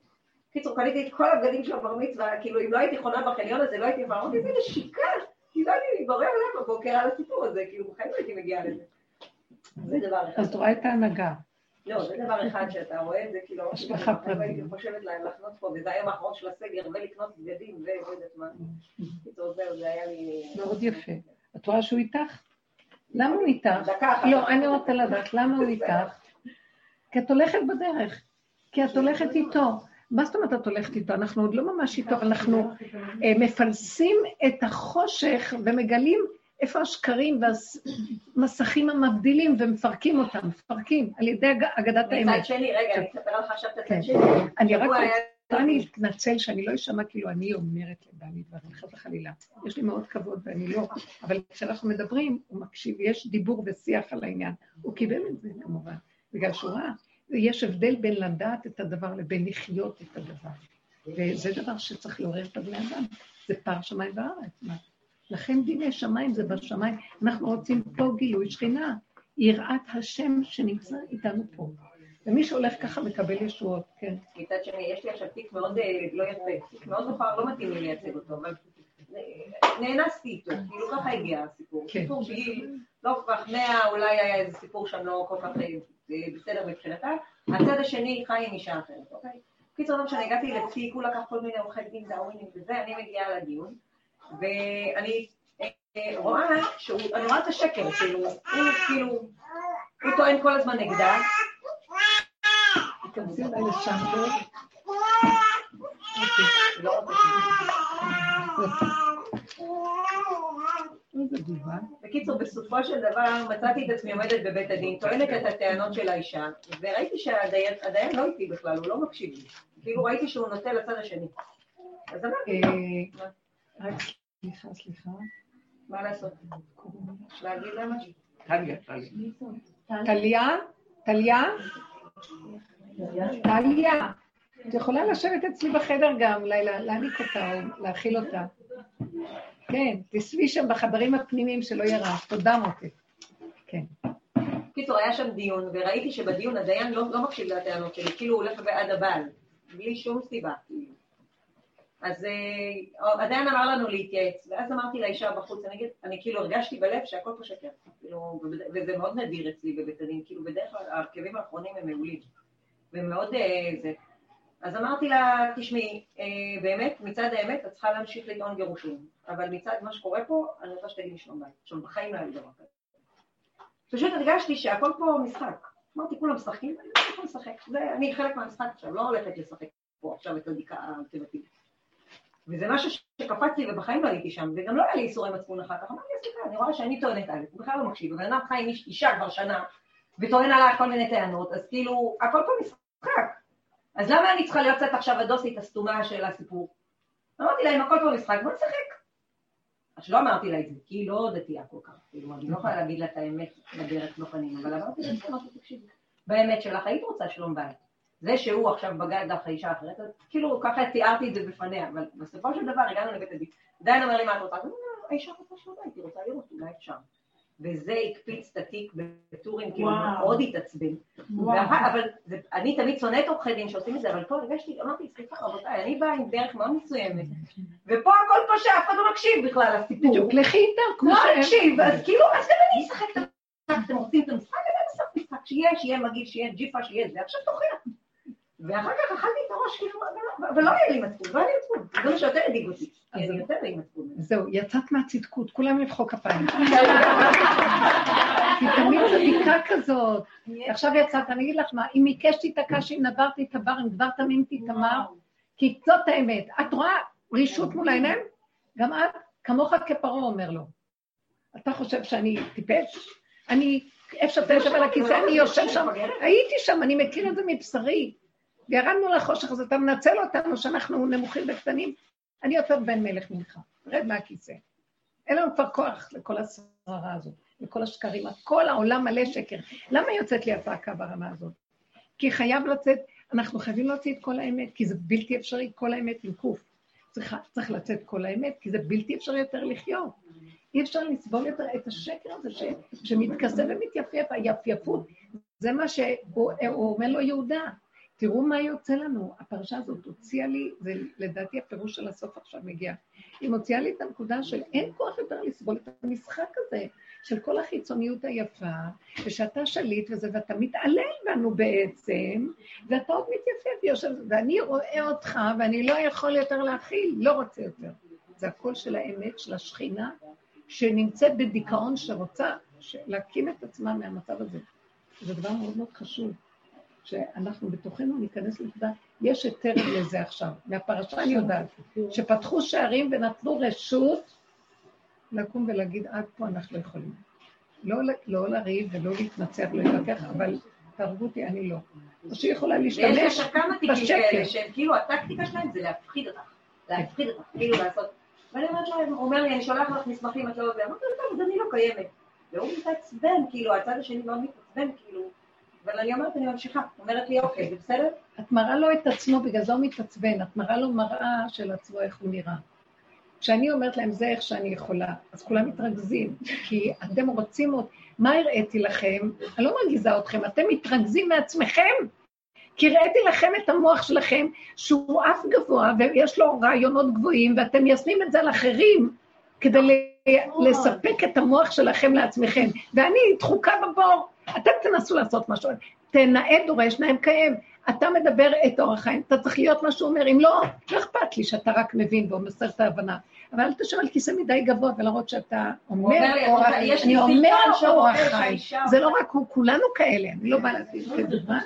קיצור, קניתי את כל הבגדים של הבר מצווה, כאילו, אם לא הייתי חונה בחניון הזה, לא הייתי יכולה, אמרתי, איזה נשיקה, כי לא הייתי בורא עולם בבוקר על הסיפור הזה, כאילו, בחיים לא הייתי מגיעה לזה. זה דבר אחד. אז את רואה את ההנהגה. לא, זה דבר אחד שאתה רואה את זה, כאילו, השגחה פרטית. הייתי חושבת להם לחנות פה, וזה היום האחרון של הסגר, ולקנות בגדים, ולא יודעת מה. קיצור, זהו, זה היה לי... מאוד יפה. את רואה שהוא איתך? למה הוא איתך? דקה. לא, אני רוצה לדעת, למה הוא איתך? כי את הולכת בדרך, כי את הולכת איתו. מה זאת אומרת את הולכת איתו? אנחנו עוד לא ממש איתו, אנחנו אה, מפלסים את החושך ומגלים איפה השקרים והמסכים המבדילים ומפרקים אותם, מפרקים על ידי אג- אגדת האמת. מצד שני, רגע, אני אספר לך עכשיו את כן. הצד שני. אני רק רוצה להתנצל שאני לא אשמע כאילו אני אומרת לבעלי דברים, חס וחלילה. יש לי מאוד כבוד ואני לא, אבל כשאנחנו מדברים, הוא מקשיב, יש דיבור ושיח על העניין. הוא קיבל את זה כמובן, בגלל שהוא ראה. יש הבדל בין לדעת את הדבר לבין לחיות את הדבר. וזה דבר שצריך לעורר את הבני אדם. זה פער שמיים וארץ. לכן דיני שמיים זה בשמיים. אנחנו רוצים פה גילוי שכינה, יראת השם שנמצא איתנו פה. ומי שהולך ככה מקבל ישועות, כן. מצד שני, יש לי עכשיו תיק מאוד אה, לא יפה, תיק מאוד מכוער, לא מתאים לי לייצג אותו, אבל אה, נאנסתי איתו, כאילו ככה הגיע הסיפור. כן. סיפור שהיא לא כל כך מאה, אולי היה איזה סיפור שם לא כל כך אה, בסדר מבחינתה. הצד השני חי עם אישה אחרת, אוקיי? קיצור, לא משנה, הגעתי לתיק, הוא לקח כל מיני עורכי דין דאווינים וזה, אני מגיעה לדיון, ואני אה, אה, רואה שהוא, אני רואה את השקר, כאילו, הוא כאילו, הוא טוען כל הזמן נגדה. בקיצור, בסופו של דבר מצאתי את עצמי עומדת בבית הדין, טוענת את הטענות של האישה, וראיתי שהדיין הדיין לא איתי בכלל, הוא לא מקשיב לי. כאילו ראיתי שהוא נוטה לצד השני. אז אמרתי, אה, סליחה, סליחה. מה לעשות? להגיד לה משהו? טליה, טליה. טליה? טליה? טליה. את יכולה לשבת אצלי בחדר גם, להעניק אותה או להאכיל אותה. כן, תשבי שם בחדרים הפנימיים שלא יהיה רעש. תודה מוטי. כן. בקיצור, היה שם דיון, וראיתי שבדיון הדיין לא, לא מקשיב לטענות שלי, כאילו הוא הולך בעד הבעל, בלי שום סיבה. אז אה, הדיין אמר לנו להתייעץ, ואז אמרתי לאישה בחוץ, אני, אני כאילו הרגשתי בלב שהכל פה שקר, כאילו, וזה מאוד נדיר אצלי בבית הדין, כאילו בדרך כלל ההרכבים האחרונים הם מעולים, והם מאוד אה, זה. אז אמרתי לה, תשמעי, אה, באמת, מצד האמת את צריכה להמשיך לטעון גירושים, אבל מצד מה שקורה פה, אני רוצה שתגידי שלום בית. עכשיו, בחיים לא היה לי דבר כזה. פשוט הרגשתי שהכל פה משחק. אמרתי, כולם משחקים, אני לא יכולה לשחק. אני חלק מהמשחק עכשיו, לא הולכת לשחק פה עכשיו את הדיקה האלטרנטיבית. וזה משהו שקפץ לי ובחיים לא הייתי שם, וגם לא היה לי איסורי מצפון אחר כך. אמרתי, סליחה, אני רואה שאני טוענת א', הוא בכלל לא מקשיב, ובן אדם חי עם איש- אישה כבר שנה, וטוען עליה כל מיני טענות, אז כאילו, הכל פה משחק. אז למה אני צריכה להיות קצת עכשיו הדוסית הסתומה של הסיפור? אמרתי לה, אם הכל פה משחק, בוא נשחק. אז לא אמרתי לה את זה, כי היא לא דתייה כל כך, כאילו, אני לא יכולה להגיד לה את האמת בדרך לא פנים, אבל אמרתי לה, תקשיבי, באמת שלך היית רוצה שלום בית. זה שהוא עכשיו בגד לך האישה אחרת, כאילו ככה תיארתי את זה בפניה, אבל בסופו של דבר הגענו לבית הדין. דיין אומר לי מה את רוצה? אז אני אומר, האישה רוצה שלום בית, היא רוצה לראות, אולי אפשר. וזה הקפיץ את התיק בטורים, כאילו וואו. מאוד התעצבן. אבל זה- אני תמיד שונאת עורכי דין שעושים את זה, אבל פה הרגשתי, אמרתי, סליחה רבותיי, אני באה עם דרך מאוד מסוימת, ופה הכל פושע, אף אחד לא מקשיב בכלל לסיפור. בדיוק, לכי איתה, כמו לא שהם. מקשיב, אז כאילו, אז גם אני אשחק את המשחק, אתם רוצים את המשחק, אני אשחק משחק, שיהיה, שיהיה מגעיל, שיהיה ג'יפה, שיהיה זה, עכשיו תוכיח. ואחר כך אכלתי את הראש, כאילו, אבל- לא היה לי מצפון, לא היה לי מצפון, זה מה שיותר הדאיג אותי, כי אני יותר לי מצפון. זהו, יצאת מהצדקות, כולם למחוא כפיים. *laughs* כי תמיד זו בדיקה כזאת. עכשיו יצאת, אני אגיד לך מה, אם עיקש תיתקע שאם נברתי את הבר, אם דבר תמים תיתמר, כי זאת האמת. את רואה רישות מול העיניים? גם את, כמוך כפרעה אומר לו. אתה חושב שאני טיפש? אני, איפה שאתה יושב על הכיסא, אני יושב שם, הייתי שם, אני מכיר את זה מבשרי. וירדנו לחושך הזה, אתה מנצל אותנו שאנחנו נמוכים וקטנים. אני יותר בן מלך ממך, רד מהכיסא. אין לנו כבר כוח לכל השררה הזאת, לכל השקרים, כל העולם מלא שקר. למה יוצאת לי הצעקה ברמה הזאת? כי חייב לצאת, אנחנו חייבים להוציא את כל האמת, כי זה בלתי אפשרי, כל האמת עם קוף. צריך, צריך לצאת כל האמת, כי זה בלתי אפשרי יותר לחיות. אי אפשר לסבול יותר את השקר הזה ש, שמתכסה ומתייפייף, היפייפות. זה מה שהוא הוא אומר לו יהודה. תראו מה יוצא לנו. הפרשה הזאת הוציאה לי, זה לדעתי הפירוש של הסוף עכשיו מגיע. היא מוציאה לי את הנקודה של אין כוח יותר לסבול את המשחק הזה, של כל החיצוניות היפה, ושאתה שליט וזה, ואתה מתעלל בנו בעצם, ואתה עוד מתייפף ויושב, ואני רואה אותך, ואני לא יכול יותר להכיל, לא רוצה יותר. זה הקול של האמת, של השכינה, שנמצאת בדיכאון שרוצה להקים את עצמה מהמצב הזה. זה דבר מאוד מאוד חשוב, שאנחנו בתוכנו ניכנס לנקודה, יש היתר לזה עכשיו. מהפרשה אני יודעת, שפתחו שערים ונתנו רשות לקום ולהגיד, עד פה אנחנו לא יכולים. לא, לא לריב ולא להתנצח ולא להתווכח, אבל תהרגו אותי, אני לא. או שהיא יכולה ויש להשתמש לך כמה תיקים. כאלה, שהם כאילו, הטקטיקה שלהם זה להפחיד אותך. להפחיד אותך, כאילו לעשות. ואני אומרת להם, הוא אומר לי, אני שולח לך מסמכים, את לא יודעת. אמרתי לו, טוב, אז אני לא קיימת. והוא מתעצבן, כאילו, הצד השני מאוד מתעצבן, כאילו. אבל אני אומרת, אני ממשיכה. אומרת לי, אוקיי, זה בסדר? את מראה לו את עצמו, בגלל זה הוא מתעצבן, את מראה לו מראה של עצמו, איך הוא נראה. כשאני אומרת להם, זה איך שאני יכולה, אז כולם מתרכזים, כי אתם רוצים עוד, מה הראיתי לכם? אני לא מרגיזה אתכם, אתם מתרכזים מעצמכם, כי הראיתי לכם את המוח שלכם, שהוא אף גבוה ויש לו רעיונות גבוהים, ואתם מיישמים את זה על אחרים, כדי לספק את המוח שלכם לעצמכם. ואני דחוקה בבור, אתם תנסו לעשות משהו, תנאה דורש נאה מקיים. אתה מדבר את אורח חיים, אתה צריך להיות מה שהוא אומר, אם לא, לא אכפת לי שאתה רק מבין ומוסר את ההבנה. אבל אל תשב על כיסא מדי גבוה ולהראות שאתה אומר אורח, לי אני אומר אורח חיים. זה לא רק הוא, כולנו כאלה, אני לא באה להגיד כדוגמה.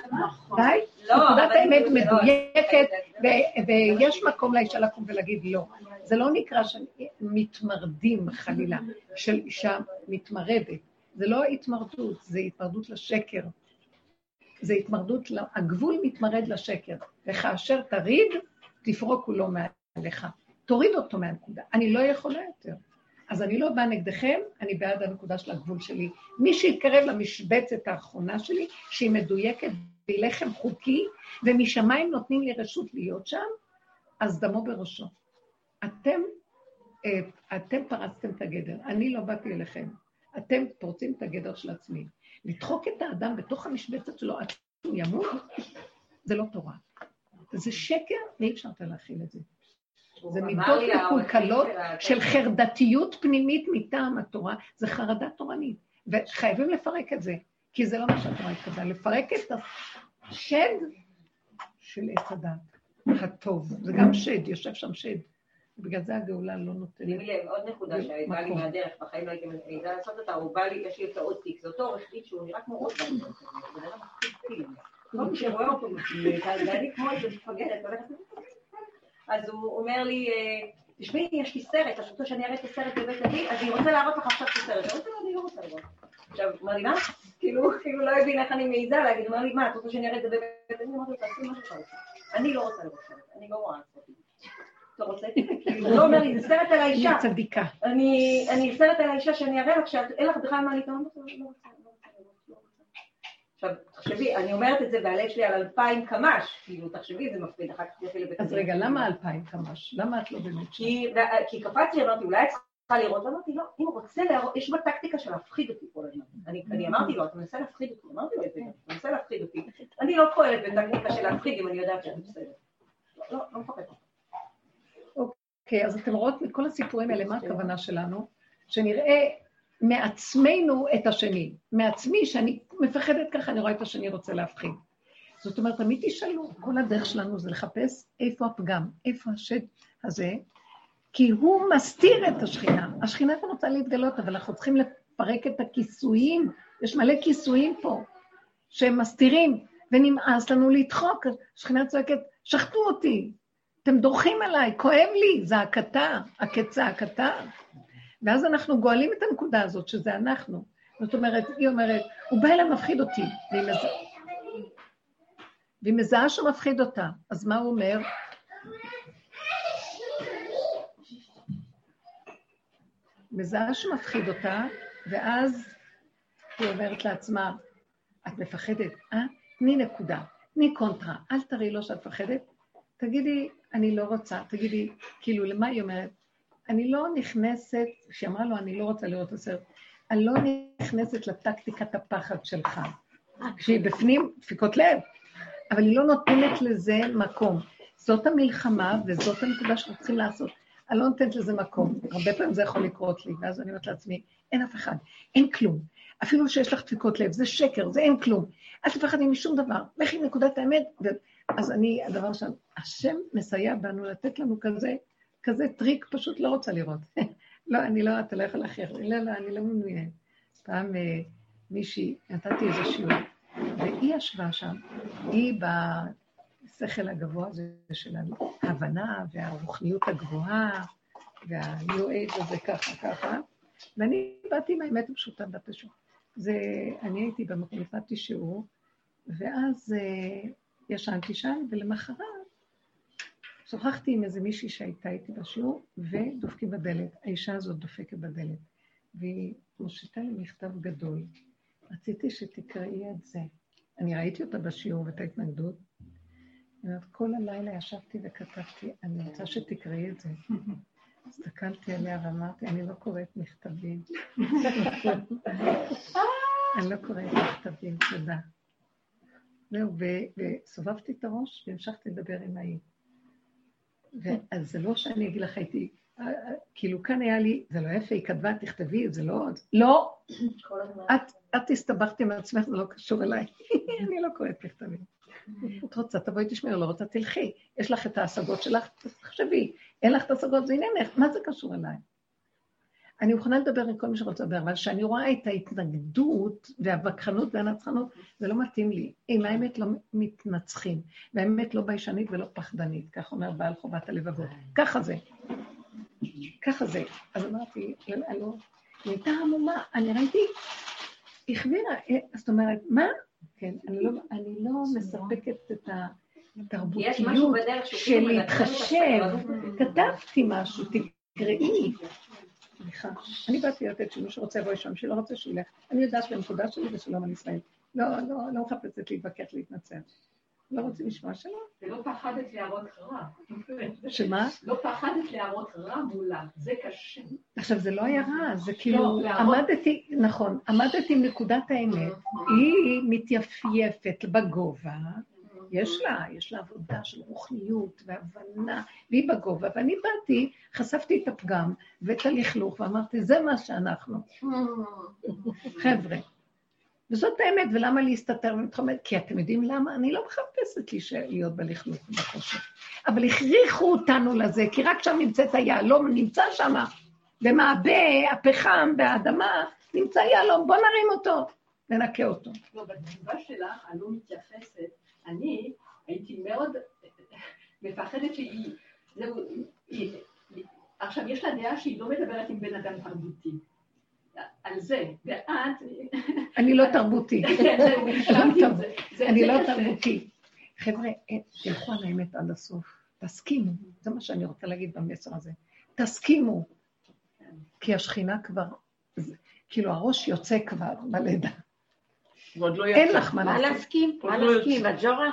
די? לא, נקודת האמת לא, מדויקת, זה- ו- ויש מקום לאישה לקום ולהגיד לא. זה לא נקרא שמתמרדים חלילה, של אישה מתמרדת. זה לא התמרדות, זה התמרדות לשקר. זה התמרדות, הגבול מתמרד לשקר. וכאשר תריד, תפרוק כולו מעליך. תוריד אותו מהנקודה. אני לא יכולה יותר. אז אני לא באה נגדכם, אני בעד הנקודה של הגבול שלי. מי שיתקרב למשבצת האחרונה שלי, שהיא מדויקת והיא לחם חוקי, ומשמיים נותנים לי רשות להיות שם, אז דמו בראשו. אתם, אה, אתם פרצתם את הגדר, אני לא באתי אליכם. אתם פורצים את הגדר של עצמי. לדחוק את האדם בתוך המשבצת שלו עד שהוא ימות, זה לא תורה. זה שקר, ואי אפשר יותר להכיל את זה. זה מידות מקולקלות של חרדתיות פנימית מטעם התורה, זה חרדה תורנית, וחייבים לפרק את זה, כי זה לא מה שהתורה התכוונה, לפרק את השד של עץ הדת, הטוב, זה גם שד, יושב שם שד, בגלל זה הגאולה לא נוטלת. שימי לב, עוד נקודה שהייתה לי. מהדרך, בחיים לא הייתי מעיזה לעשות אותה, הוא בא לי, יש לי את העוד תיק, זה אותו עורך דין שהוא נראה כמו עוד דין, זה נראה מפחיד. כל מי שרואה אותו, ואני כמו איזה מפגרת, אז הוא אומר לי, אה, תשמעי, יש לי סרט, את רוצה שאני אראה את הסרט בבית הדין? אז אני רוצה להראות לך עכשיו את הסרט. אני לא רוצה לראות. עכשיו, מה? כאילו, כאילו לא הבין איך אני מעיזה להגיד, הוא אמר לי, מה, את רוצה שאני אראה את זה בבית הדין? אמרתי לו, תעשי מה שאתה רוצה. אני לא רוצה לראות סרט, אני לא רואה סרט. אתה רוצה? *laughs* כאילו, הוא לא אומר זה סרט על האישה. היא צדיקה. אני אני סרט על האישה שאני אראה לך, שאין לך בכלל מה לטעון. לא לא. עכשיו, תחשבי, אני אומרת את זה והלב שלי על אלפיים קמ"ש, כאילו, תחשבי, זה מפחיד, אחר כך תלכי לבית אז רגע, למה אלפיים קמ"ש? למה את לא באמת שם? כי, לי, אמרתי, אולי את צריכה לראות, ואמרתי, לא, אם רוצה להראות, יש בה טקטיקה של להפחיד אותי כל הזמן. אני, אני אמרתי לו, אתה מנסה להפחיד אותי, אמרתי לו את זה, אתה מנסה להפחיד אותי. אני לא פועלת בטקטיקה של להפחיד אם אני יודעת שאני בסדר. לא, לא מפחדת. אוקיי, אז אתם רואות מכל הסיפורים האלה, מה הכוונה שלנו? שנראה מעצמנו את השני. מעצמי, שאני מפחדת ככה, אני רואה את השני רוצה להפחיד. זאת אומרת, תמיד תשאלו, כל הדרך שלנו זה לחפש איפה הפגם, איפה השד הזה, כי הוא מסתיר את השכינה. השכינה גם רוצה להתגלות, אבל אנחנו צריכים לפרק את הכיסויים. יש מלא כיסויים פה, שהם מסתירים, ונמאס לנו לדחוק. השכינה צועקת, שחטו אותי, אתם דורכים עליי, כואב לי, זעקתה, הכצעקתה. ואז אנחנו גואלים את הנקודה הזאת, שזה אנחנו. זאת אומרת, היא אומרת, הוא בא אליי מפחיד אותי, והיא מזהה, והיא מזהה שהוא מפחיד אותה. אז מה הוא אומר? מזהה שמפחיד אותה, ואז היא אומרת לעצמה, את מפחדת, אה? תני נקודה, תני קונטרה, אל תראי לו שאת מפחדת, תגידי, אני לא רוצה, תגידי, כאילו, למה היא אומרת? אני לא נכנסת, כשהיא אמרה לו, אני לא רוצה לראות את הסרט, אני לא נכנסת לטקטיקת הפחד שלך. כשהיא בפנים, דפיקות לב, אבל היא לא נותנת לזה מקום. זאת המלחמה וזאת הנקודה שאנחנו צריכים לעשות. אני לא נותנת לזה מקום. הרבה פעמים זה יכול לקרות לי, ואז אני אומרת לעצמי, אין אף אחד, אין כלום. אפילו שיש לך דפיקות לב, זה שקר, זה אין כלום. אל תפחדי משום דבר, לכי עם נקודת האמת. אז אני, הדבר שם, השם מסייע בנו לתת לנו כזה, כזה טריק, פשוט לא רוצה לראות. *laughs* לא, אני לא, אתה לא יכול להכריח, לא, לא, אני לא מעוניין. פעם אה, מישהי, נתתי איזה שיעור, והיא ישבה שם, היא בשכל הגבוה הזה של ההבנה והרוחניות הגבוהה, וה-new age הזה ככה ככה, ואני באתי עם האמת הפשוטה בת השוק. זה, אני הייתי במקום, נתתי שיעור, ואז אה, ישנתי שם, ולמחרת שוחחתי עם איזה מישהי שהייתה איתי בשיעור, ודופקים בדלת. האישה הזאת דופקת בדלת, והיא מושיטה לי מכתב גדול. רציתי שתקראי את זה. אני ראיתי אותה בשיעור ואת ההתנגדות. כל הלילה ישבתי וכתבתי, אני רוצה שתקראי את זה. *laughs* הסתכלתי עליה ואמרתי, אני לא קוראת מכתבים. *laughs* *laughs* אני לא קוראת מכתבים, תודה. זהו, וסובבתי את הראש והמשכתי לדבר עם ההיא. אז זה לא שאני אגיד לך, הייתי, כאילו כאן היה לי, זה לא יפה, היא כתבה, תכתבי, זה לא, לא, את, את הסתבכת עם עצמך, זה לא קשור אליי, *laughs* אני לא קוראת מכתבים. את רוצה, תבואי תשמעי, לא רוצה, תלכי. יש לך את ההשגות שלך, תחשבי. אין לך את ההשגות, זה עניינך, מה זה קשור אליי? אני מוכנה לדבר עם כל מי שרוצה לדבר, אבל כשאני רואה את ההתנגדות והווכחנות והנצחנות, זה לא מתאים לי. עם האמת לא מתנצחים, והאמת לא ביישנית ולא פחדנית, כך אומר בעל חובת הלבבות. ככה זה. ככה זה. אז אמרתי, אני לא... היא הייתה עמומה, אני ראיתי, החבירה, זאת אומרת, מה? כן, אני לא, אני לא מספקת את התרבותיות של להתחשב. כתבתי משהו, תקראי. סליחה. אני באתי לתת שמי שרוצה יבוא לשם, שלא רוצה שילך. אני יודעת בנקודה שלי ושלום על ישראל. לא, לא, לא מחפשת להתווכח, להתנצל. לא רוצים לשמוע שלום. ולא פחדת להראות רע. שמה? לא פחדת להראות רע מולה, זה קשה. עכשיו, זה לא היה רע, זה כאילו, עמדתי, נכון, עמדתי עם נקודת האמת, היא מתייפייפת בגובה, יש לה, יש לה עבודה של רוחניות והבנה, והיא בגובה, ואני באתי, חשפתי את הפגם ואת הלכלוך, ואמרתי, זה מה שאנחנו. *laughs* חבר'ה. וזאת האמת, ולמה להסתתר ולהתחמד? כי אתם יודעים למה? אני לא מחפשת להיות בלכלוך ובחושך. אבל הכריחו אותנו לזה, כי רק שם נמצאת היהלום, נמצא שם, במעבה הפחם, באדמה, נמצא יהלום, בוא נרים אותו, ננקה אותו. לא, בתגובה שלך, אני לא מתייחסת, אני הייתי מאוד מפחדת שהיא, זהו, היא, עכשיו יש לה דעה שהיא לא מדברת עם בן אדם תרבותי. על זה, ואת... אני לא תרבותי. כן, אני לא תרבותי. חבר'ה, תלכו על האמת עד הסוף. תסכימו, זה מה שאני רוצה להגיד במסר הזה. תסכימו, כי השכינה כבר, כאילו הראש יוצא כבר בלידה. ועוד לא אין. לך מה. להסכים? מה עוד לא להסכים? הג'ורה?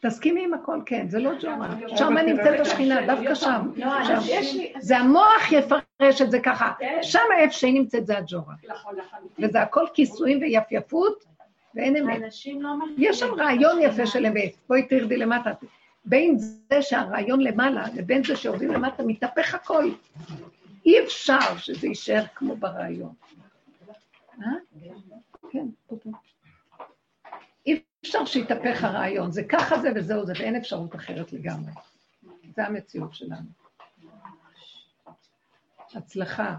תסכימי עם הכל, כן, זה לא ג'ורה. שם נמצאת השכינה, דווקא שם. לא. זה המוח יפרש את זה ככה. שם איפה שהיא נמצאת זה הג'ורה. נכון, לחלוטין. וזה הכל כיסויים ויפייפות, ואין אמת. לא. יש שם רעיון יפה של אמת. בואי תרדי למטה. בין זה שהרעיון למעלה לבין זה שעובדים למטה, מתהפך הכל. אי אפשר שזה יישאר כמו ברעיון. כן, פה. אי אפשר שיתהפך הרעיון. זה ככה זה וזהו זה, ואין אפשרות אחרת לגמרי. זה המציאות שלנו. הצלחה.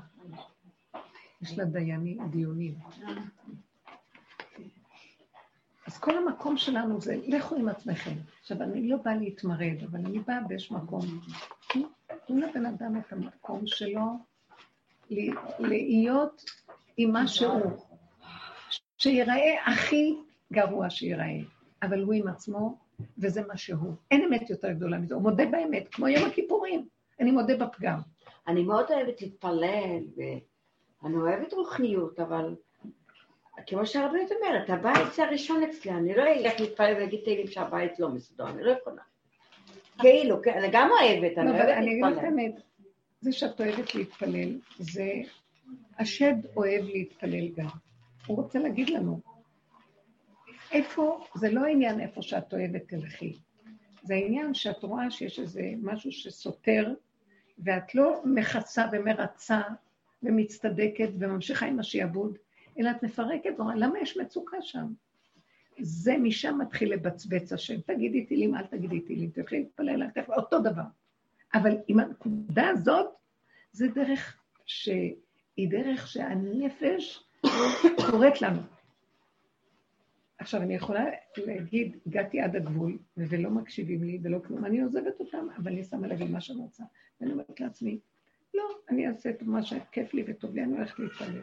יש לה דיינים, דיונים. אז כל המקום שלנו זה, לכו עם עצמכם. עכשיו, אני לא באה להתמרד, אבל אני באה באיזשהו מקום. תנו לבן אדם את המקום שלו, להיות עם מה שהוא. שיראה הכי גרוע שיראה, אבל הוא עם עצמו, וזה מה שהוא. אין אמת יותר גדולה מזה, הוא מודה באמת, כמו יום הכיפורים. אני מודה בפגם. אני מאוד אוהבת להתפלל, ואני אוהבת רוחניות, אבל כמו שהרבנית אומרת, הבית זה הראשון אצלי, אני לא אלך להתפלל ולהגיד תהילים שהבית לא מסודר, אני לא יכולה. כאילו, כן, אני גם אוהבת, אני לא, אוהבת אני אגיד לך להתפלל. האמת, זה שאת אוהבת להתפלל, זה... השד אוהב להתפלל גם. הוא רוצה להגיד לנו, איפה, זה לא העניין איפה שאת אוהבת תלכי, זה העניין שאת רואה שיש איזה משהו שסותר, ואת לא מכסה ומרצה ומצטדקת וממשיכה עם השעבוד, אלא את מפרקת ואומרת, למה יש מצוקה שם? זה משם מתחיל לבצבץ השם. תגידי תהילים, אל תגידי תהילים, תלכי להתפלל, אל תלכי, אותו דבר. אבל עם הנקודה הזאת, זה דרך שהיא דרך שהנפש קוראת לנו. עכשיו, אני יכולה להגיד, הגעתי עד הגבול, ולא מקשיבים לי ולא כלום, אני עוזבת אותם, אבל אני שמה לב מה שאני רוצה. ואני אומרת לעצמי, לא, אני אעשה את מה שכיף לי וטוב לי, אני הולכת להתפלל.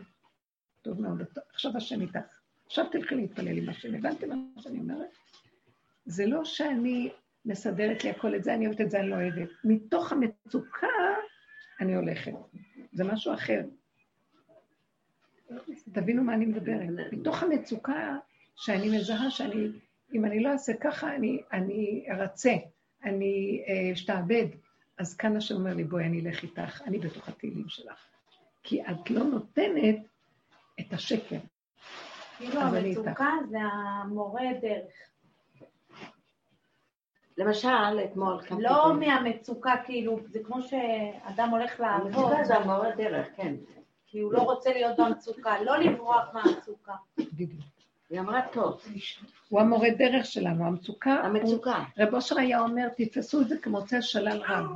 טוב מאוד, עכשיו השם איתך. עכשיו תלכי להתפלל עם השם. הבנתם מה שאני אומרת? זה לא שאני מסדרת לי הכל את זה, אני אוהבת את זה, אני לא אוהבת. מתוך המצוקה אני הולכת. זה משהו אחר. תבינו מה אני מדברת. מתוך המצוקה שאני מזהה שאני, אם אני לא אעשה ככה, אני, אני ארצה, אני אה, אשתעבד. אז כאן השם אומר לי, בואי, אני אלך איתך, אני בתוך התהילים שלך. כי את לא נותנת את השקר. כאילו המצוקה זה המורה דרך. למשל, אתמול קמתי... לא מהמצוקה, כאילו, זה כמו שאדם הולך לעבוד, המצוקה זה המורה דרך, כן. כי הוא לא רוצה להיות במצוקה, לא לברוח מהמצוקה. בדיוק. היא אמרה טוב, הוא המורה דרך שלנו, המצוקה. המצוקה. רב אושר היה אומר, תתפסו את זה כמוצא שלל רב.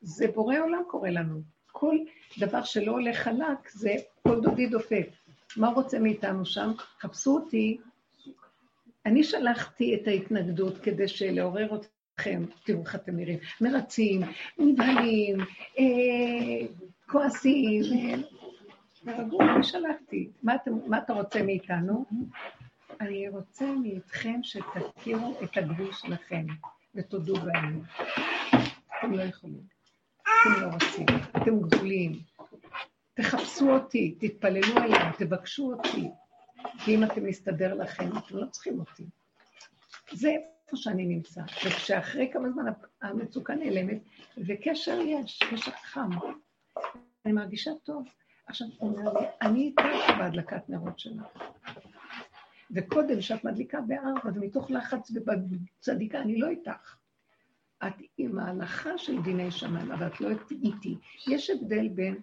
זה בורא עולם קורא לנו. כל דבר שלא הולך חלק, זה כל דודי דופק. מה רוצה מאיתנו שם? חפשו אותי. אני שלחתי את ההתנגדות כדי לעורר אתכם, תראו איך אתם נראים, מרצים, נבהלים, אה, כועסים. תרגעו, אני שלחתי. מה, אתה רוצה מאיתנו? אני רוצה מאיתכם שתכירו את הגבול שלכם ותודו בהם. אתם לא יכולים, אתם לא רוצים, אתם גבוליים. תחפשו אותי, תתפללו אליי, תבקשו אותי. כי אם אתם מסתדר לכם, אתם לא צריכים אותי. זה איפה שאני נמצא. וכשאחרי כמה זמן המצוקה נעלמת, וקשר יש, קשר חם. אני מרגישה טוב. עכשיו, הוא אומר לי, אני איתך בהדלקת נרות שלך. וקודם שאת מדליקה בארבע, זה מתוך לחץ ובצדיקה, אני לא איתך. את עם ההלכה של דיני שמיים, אבל את לא איתי. יש הבדל בין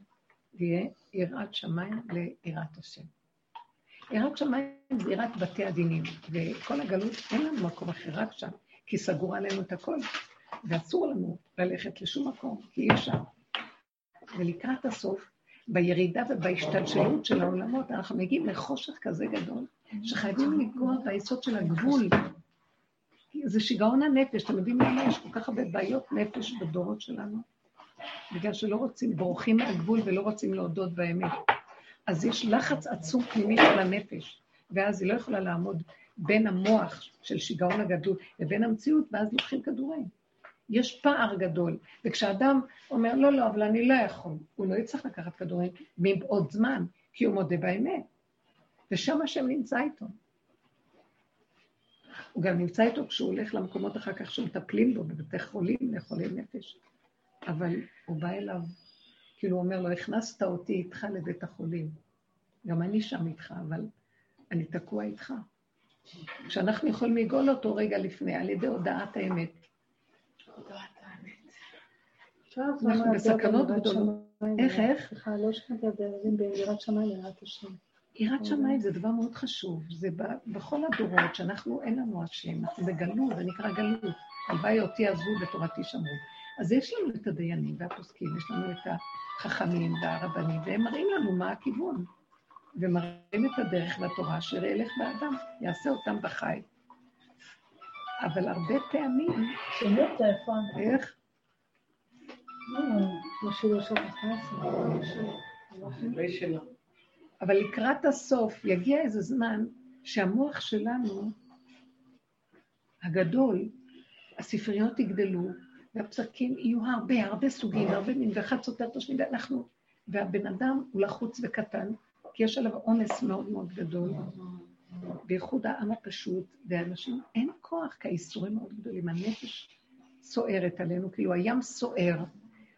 יראת שמיים ליראת השם. יראת שמיים זה יראת בתי הדינים, וכל הגלות אין לנו מקום אחר, רק שם, כי סגור עלינו את הכל, ואסור לנו ללכת לשום מקום, כי אי אפשר. ולקראת הסוף, בירידה ובהשתלשלות של העולמות, אנחנו מגיעים לחושך כזה גדול, שחייבים לנגוע ביסוד של הגבול. זה שיגעון הנפש, אתם יודעים למה יש כל כך הרבה בעיות נפש בדורות שלנו? בגלל שלא רוצים, בורחים מהגבול ולא רוצים להודות באמת. אז יש לחץ עצום פנימי של הנפש, ואז היא לא יכולה לעמוד בין המוח של שיגעון הגדול לבין המציאות, ואז לוקחים כדורים. יש פער גדול. וכשאדם אומר, לא, לא, אבל אני לא יכול, הוא לא יצטרך לקחת כדורים מבעוד זמן, כי הוא מודה באמת. ושם השם נמצא איתו. הוא גם נמצא איתו כשהוא הולך למקומות אחר כך שמטפלים בו, בבתי חולים, לחולי נפש. אבל הוא בא אליו, כאילו הוא אומר לו, הכנסת אותי איתך לבית החולים. גם אני שם איתך, אבל אני תקוע איתך. כשאנחנו יכולים לגאול אותו רגע לפני, על ידי הודעת האמת. אנחנו בסכנות גדולות. איך, איך? סליחה, לא שמעתי הבדלים בין יראת שמיים ליראת השם. יראת שמיים זה דבר מאוד חשוב. זה בכל הדורות שאנחנו, אין לנו השם, אנחנו בגלות, זה נקרא גלות. הלוואי אותי עזבו ותורתי שמרו. אז יש לנו את הדיינים והפוסקים, יש לנו את החכמים והרבנים, והם מראים לנו מה הכיוון. ומראים את הדרך לתורה, אשר ילך באדם, יעשה אותם בחי. אבל הרבה פעמים, שינו טלפון. איך? משהו לא שם נכנס. לא שלה. אבל לקראת הסוף יגיע איזה זמן שהמוח שלנו, הגדול, הספריות יגדלו, והפסקים יהיו הרבה, הרבה סוגים, הרבה מין, ואחד סותר את השני, ואנחנו, והבן אדם הוא לחוץ וקטן, כי יש עליו עומס מאוד מאוד גדול, בייחוד העם הפשוט, ואנשים, אין כוח, כי האיסורים מאוד גדולים, הנפש סוערת עלינו, כאילו הים סוער.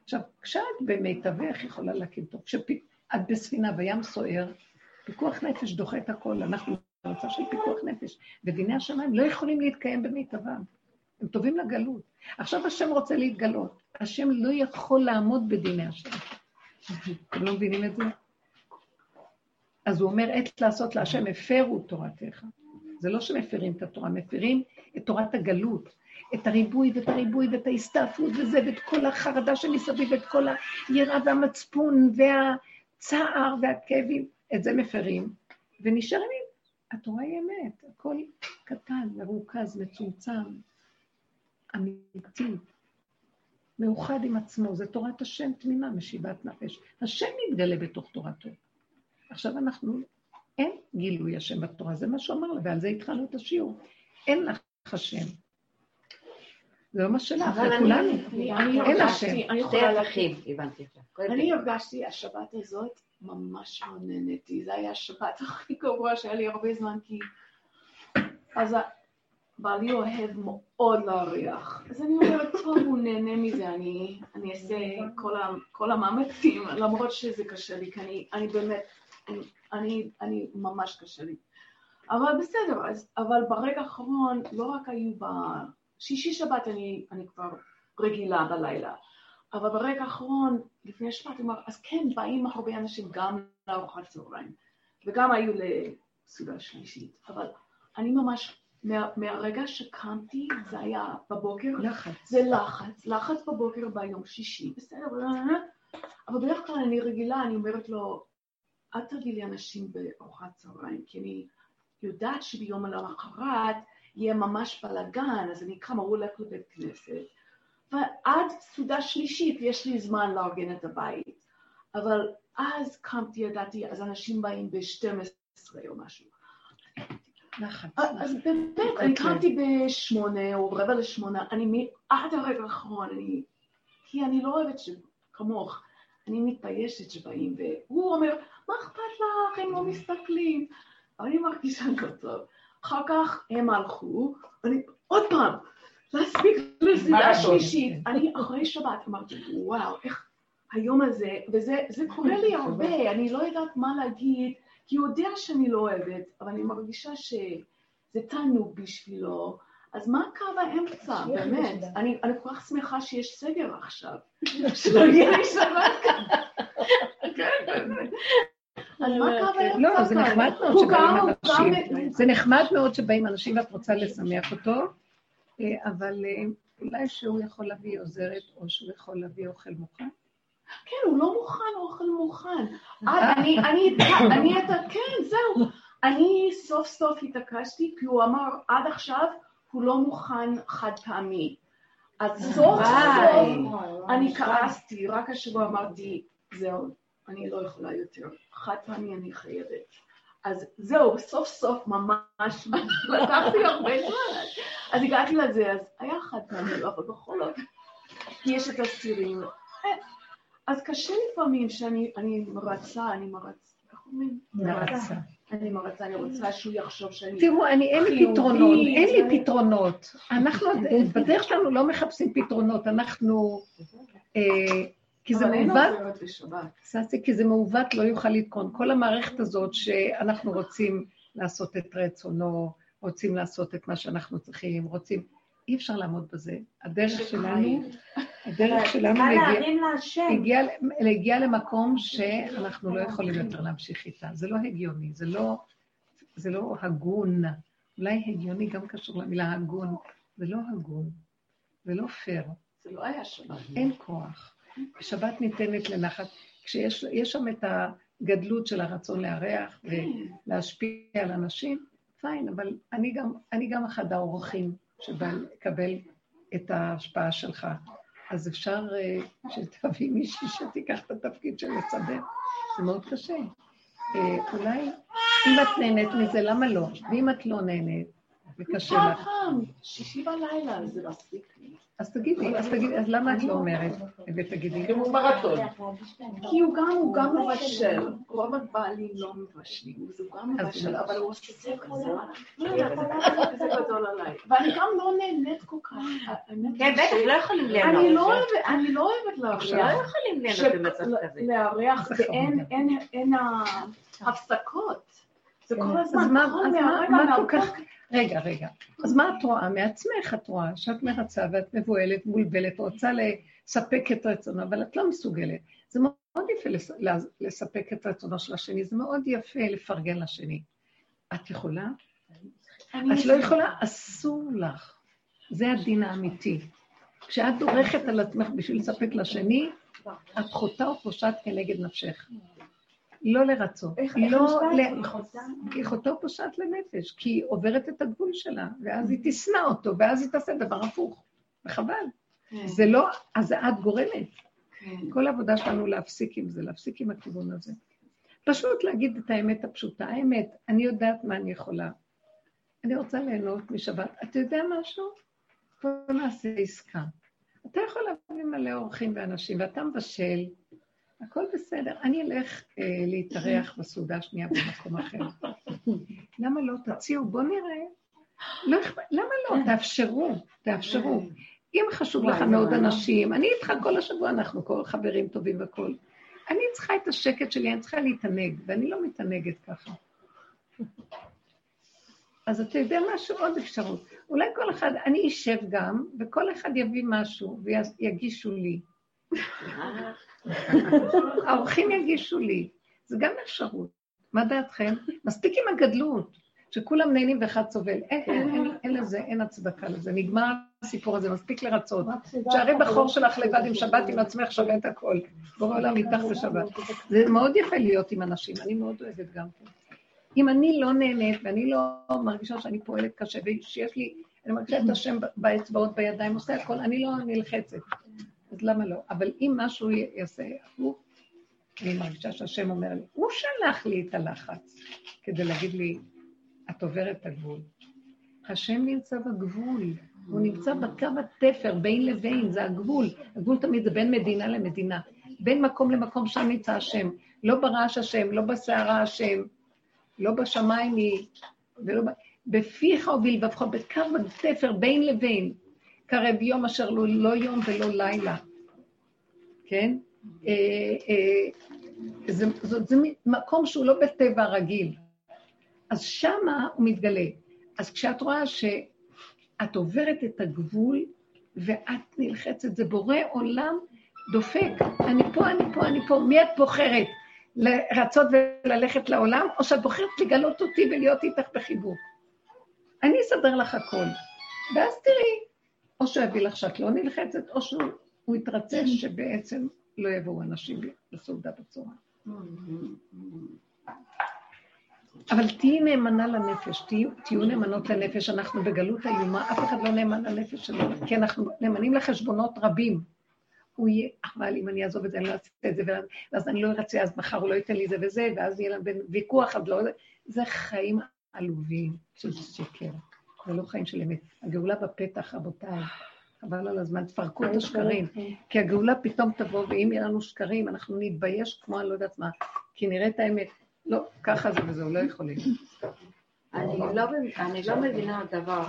עכשיו, כשאת במיטבך יכולה להקים טוב, כשאת בספינה והים סוער, פיקוח נפש דוחה את הכל, אנחנו במצב של פיקוח נפש, ודיני השמיים לא יכולים להתקיים במיטבם, הם טובים לגלות. עכשיו השם רוצה להתגלות, השם לא יכול לעמוד בדיני השם. אתם לא מבינים את זה? אז הוא אומר, עת לעשות להשם, הפרו תורתך. זה לא שמפרים את התורה, מפרים את תורת הגלות, את הריבוי ואת הריבוי ואת ההסתעפות וזה, ואת כל החרדה שמסביב, ואת כל היראה והמצפון והצער והכאבים, את זה מפרים, ונשארים עם, התורה היא אמת, הכל קטן, מרוכז, מצומצם, אמיתי, מאוחד עם עצמו, זה תורת השם תמימה, משיבת נפש. השם מתגלה בתוך תורתו. עכשיו אנחנו, אין גילוי השם בתורה, זה מה שהוא אמר לה, ועל זה התחלנו את השיעור. אין לך השם. זה לא מה שלך, אבל זה אני- כולנו. אני- אני אין השם. אני שתי יכולה הפכים, הבנתי אותך. אני הרגשתי השבת הזאת ממש לא נהניתי. זה היה השבת הכי גרוע שהיה לי הרבה זמן, כי אז בעלי אוהב מאוד להריח. אז אני אומרת, טוב, הוא נהנה מזה, אני, אני אעשה כל, ה, כל המאמצים, למרות שזה קשה לי, כי אני, אני באמת, אני, אני, ממש קשה לי. אבל בסדר, אז, אבל ברגע האחרון, לא רק היו בשישי שבת אני, אני כבר רגילה בלילה, אבל ברגע האחרון, לפני שבת, אמר, אז כן, באים הרבה אנשים גם לארוחת צהריים, וגם היו לסעודה שלישית, אבל אני ממש, מה, מהרגע שקמתי, זה היה בבוקר, לחץ. זה לחץ, לחץ בבוקר ביום שישי, בסדר, אבל בדרך כלל אני רגילה, אני אומרת לו, אל תביא לי אנשים בארוחת צהריים, כי אני יודעת שביום למחרת יהיה ממש בלאגן, אז אני קמה, הוא הולך לבית כנסת, ועד סעודה שלישית יש לי זמן לארגן את הבית. אבל אז קמתי, ידעתי, אז אנשים באים ב-12 או משהו. לחץ. אז באמת, אני קמתי בשמונה או רבע לשמונה, אני עד הרגע האחרון, אני... כי אני לא אוהבת ש... אני מתביישת שבאים, והוא אומר, מה אכפת לך, הם לא מסתכלים. אני מרגישה לא טוב. אחר כך הם הלכו, ואני עוד פעם, להספיק מרתון. שלישית. אני אחרי שבת אמרתי, וואו, איך היום הזה, וזה זה קורה לי *laughs* הרבה, אני לא יודעת מה להגיד, כי הוא יודע שאני לא אוהבת, אבל אני מרגישה שזה תענוג בשבילו. אז מה קו האמצע, באמת? אני אני כל כך שמחה שיש סגר עכשיו. *laughs* שלא יהיה לי שבת ככה. כן, באמת. אז מה קו האמצע? לא, זה כאן? נחמד מאוד שבאים אנשים. זה נחמד מאוד שבאים אנשים ואת רוצה לשמח אותו, אה, אבל אה, אולי שהוא יכול להביא עוזרת, או שהוא יכול להביא אוכל מוכן. כן, הוא לא מוכן, אוכל מוכן. אה, אני, אני, אני, כן, זהו. אני סוף סוף התעקשתי, כי הוא אמר, עד עכשיו הוא לא מוכן חד פעמי. אז סוף סוף אני כעסתי, רק השבוע אמרתי, זהו, אני לא יכולה יותר. חד פעמי אני חייבת. אז זהו, סוף סוף ממש, *laughs* לקחתי הרבה זמן. אז הגעתי לזה, אז היה חד פעמי, אבל בכל כי יש את הסירים. אז קשה לפעמים שאני אני מרצה, אני מרצה, איך אומרים? נרצה. אני מרצה, אני רוצה שהוא יחשוב שאני... תראו, אני, אין לי פתרונות, אין לי פתרונות. אנחנו, *laughs* בדרך שלנו לא מחפשים פתרונות, אנחנו... אה, כי זה מעוות. ססי, כי זה מעוות לא יוכל לתקון. כל המערכת הזאת שאנחנו רוצים לעשות את רצונו, רוצים לעשות את מה שאנחנו צריכים, רוצים... אי אפשר לעמוד בזה. הדרך שלנו, הדרך שלנו צריכה להגיע- להרים להשם. הגיע, הגיע למקום שאנחנו לא יכולים יותר להמשיך איתה. זה לא הגיוני, זה לא, זה לא הגון. אולי הגיוני גם קשור למילה הגון. זה לא הגון, זה לא פייר. זה לא היה שבת. אין כוח. שבת ניתנת לנחת. כשיש יש שם את הגדלות של הרצון לארח ולהשפיע על אנשים, פיין, אבל אני גם, אני גם אחד האורחים שבא לקבל את ההשפעה שלך. אז אפשר אה, שתביא מישהי שתיקח את התפקיד של לסדר. זה מאוד קשה. אה, אולי, אם את נהנית מזה, למה לא? ואם את לא נהנית, וקשה לך, שישי בלילה, זה מספיק. אז תגידי, אז תגידי, אז למה את לא אומרת? ותגידי, כמו מרתון. כי הוא גם, הוא גם מבשל. רוב הבעלים לא מבשלים, אז הוא גם מבשל, הוא- אבל הוא עושה זה כזה. לא זה גדול עליי. ואני גם לא נהנית כל כך. כן, בטח, לא יכולים ליהנות. אני לא אוהבת, אני לא אוהבת לא להריח. יכולים ליהנות במצב כזה. זה ואין. אין- הפסקות. זה כל אז הזמן, מה, מהרגע, כל מהבוקר. כך... רגע, רגע. אז מה את רואה? מעצמך את רואה שאת מרצה ואת מבוהלת, מבולבלת, רוצה לספק את רצונו, אבל את לא מסוגלת. זה מאוד יפה לס- לס- לספק את רצונו של השני, זה מאוד יפה לפרגן לשני. את יכולה? את לא יכולה? אסור לך. זה הדין האמיתי. כשאת דורכת על עצמך בשביל לספק לשני, את חוטאה או פושעת כנגד נפשך. לא לרצות. איך- איך לא? כי חוטאה פושעת לנפש, כי היא עוברת את הגבול שלה, ואז היא תשנא אותו, ואז היא תעשה דבר הפוך. וחבל. כן, זה לא, אז את גורמת. כן. כל העבודה שלנו להפסיק עם זה, להפסיק עם הכיוון הזה. פשוט להגיד את האמת הפשוטה. האמת, אני יודעת מה אני יכולה. אני רוצה ליהנות משבת. אתה יודע משהו? בוא נעשה עסקה. אתה יכול להביא מלא אורחים ואנשים, ואתה מבשל, הכל בסדר. אני אלך אה, להתארח בסעודה השנייה במקום אחר. למה לא? תציעו, בוא נראה. לא למה לא? תאפשרו, תאפשרו. אם חשוב לך מאוד. אנשים, אני איתך כל השבוע, אנחנו כל חברים טובים והכול. אני צריכה את השקט שלי, אני צריכה להתענג, ואני לא מתענגת ככה. אז אתה יודע משהו? עוד אפשרות. אולי כל אחד, אני אשב גם, וכל אחד יביא משהו ויגישו לי. *laughs* האורחים יגישו לי. זה גם אפשרות. מה דעתכם? מספיק עם הגדלות, שכולם נהנים ואחד סובל. אין, לזה, אין הצדקה לזה. נגמר הסיפור הזה, מספיק לרצות. שערי בחור שלך לבד עם שבת עם עצמך שווה את הכל. בורא עולם איתך בשבת. זה מאוד יפה להיות עם אנשים, אני מאוד אוהבת גם כן. אם אני לא נהנית ואני לא מרגישה שאני פועלת קשה ושיש לי, אני מרגישה את השם באצבעות, בידיים, עושה הכל, אני לא נלחצת. אז למה לא? אבל אם משהו יעשה הפוך, אני מרגישה שהשם אומר לי, הוא שלח לי את הלחץ כדי להגיד לי, את עוברת את הגבול. השם נמצא בגבול, הוא נמצא בקו התפר, בין לבין, זה הגבול. הגבול תמיד זה בין מדינה למדינה. בין מקום למקום, שם נמצא השם. לא ברעש השם, לא בסערה השם, לא בשמיים היא, ולא ב... בפיך ובלבבך, בקו התפר, בין לבין. קרב יום אשר לא, לא יום ולא לילה. כן? אה, אה, זה, זה, זה מקום שהוא לא בטבע הרגיל. אז שמה הוא מתגלה. אז כשאת רואה שאת עוברת את הגבול ואת נלחצת, זה בורא עולם דופק. אני פה, אני פה, אני פה. מי את בוחרת? לרצות וללכת לעולם, או שאת בוחרת לגלות אותי ולהיות איתך בחיבוק? אני אסדר לך הכל. ואז תראי, או שהוא יביא לך שאת לא נלחצת, או שהוא יתרצה שבעצם לא יבואו אנשים לסעודה בצורה. אבל תהיי נאמנה לנפש, תהיו, תהיו נאמנות לנפש, אנחנו בגלות איומה, אף אחד לא נאמן לנפש שלו, כי אנחנו נאמנים לחשבונות רבים. הוא יהיה, אבל אם אני אעזוב את זה, אני לא אעשה את זה, ואז, אני לא ארצה, אז מחר הוא לא ייתן לי זה וזה, ואז יהיה לנו ויכוח, אז לא... זה חיים עלובים של שקר, זה לא חיים של אמת. הגאולה בפתח, רבותיי, חבל על הזמן, תפרקו את השקרים. כי הגאולה פתאום תבוא, ואם יהיה לנו שקרים, אנחנו נתבייש כמו אני לא יודעת מה, כי נראה את האמת. לא, ככה זה וזהו, לא יכולים. אני לא, אני לא מבינה דבר.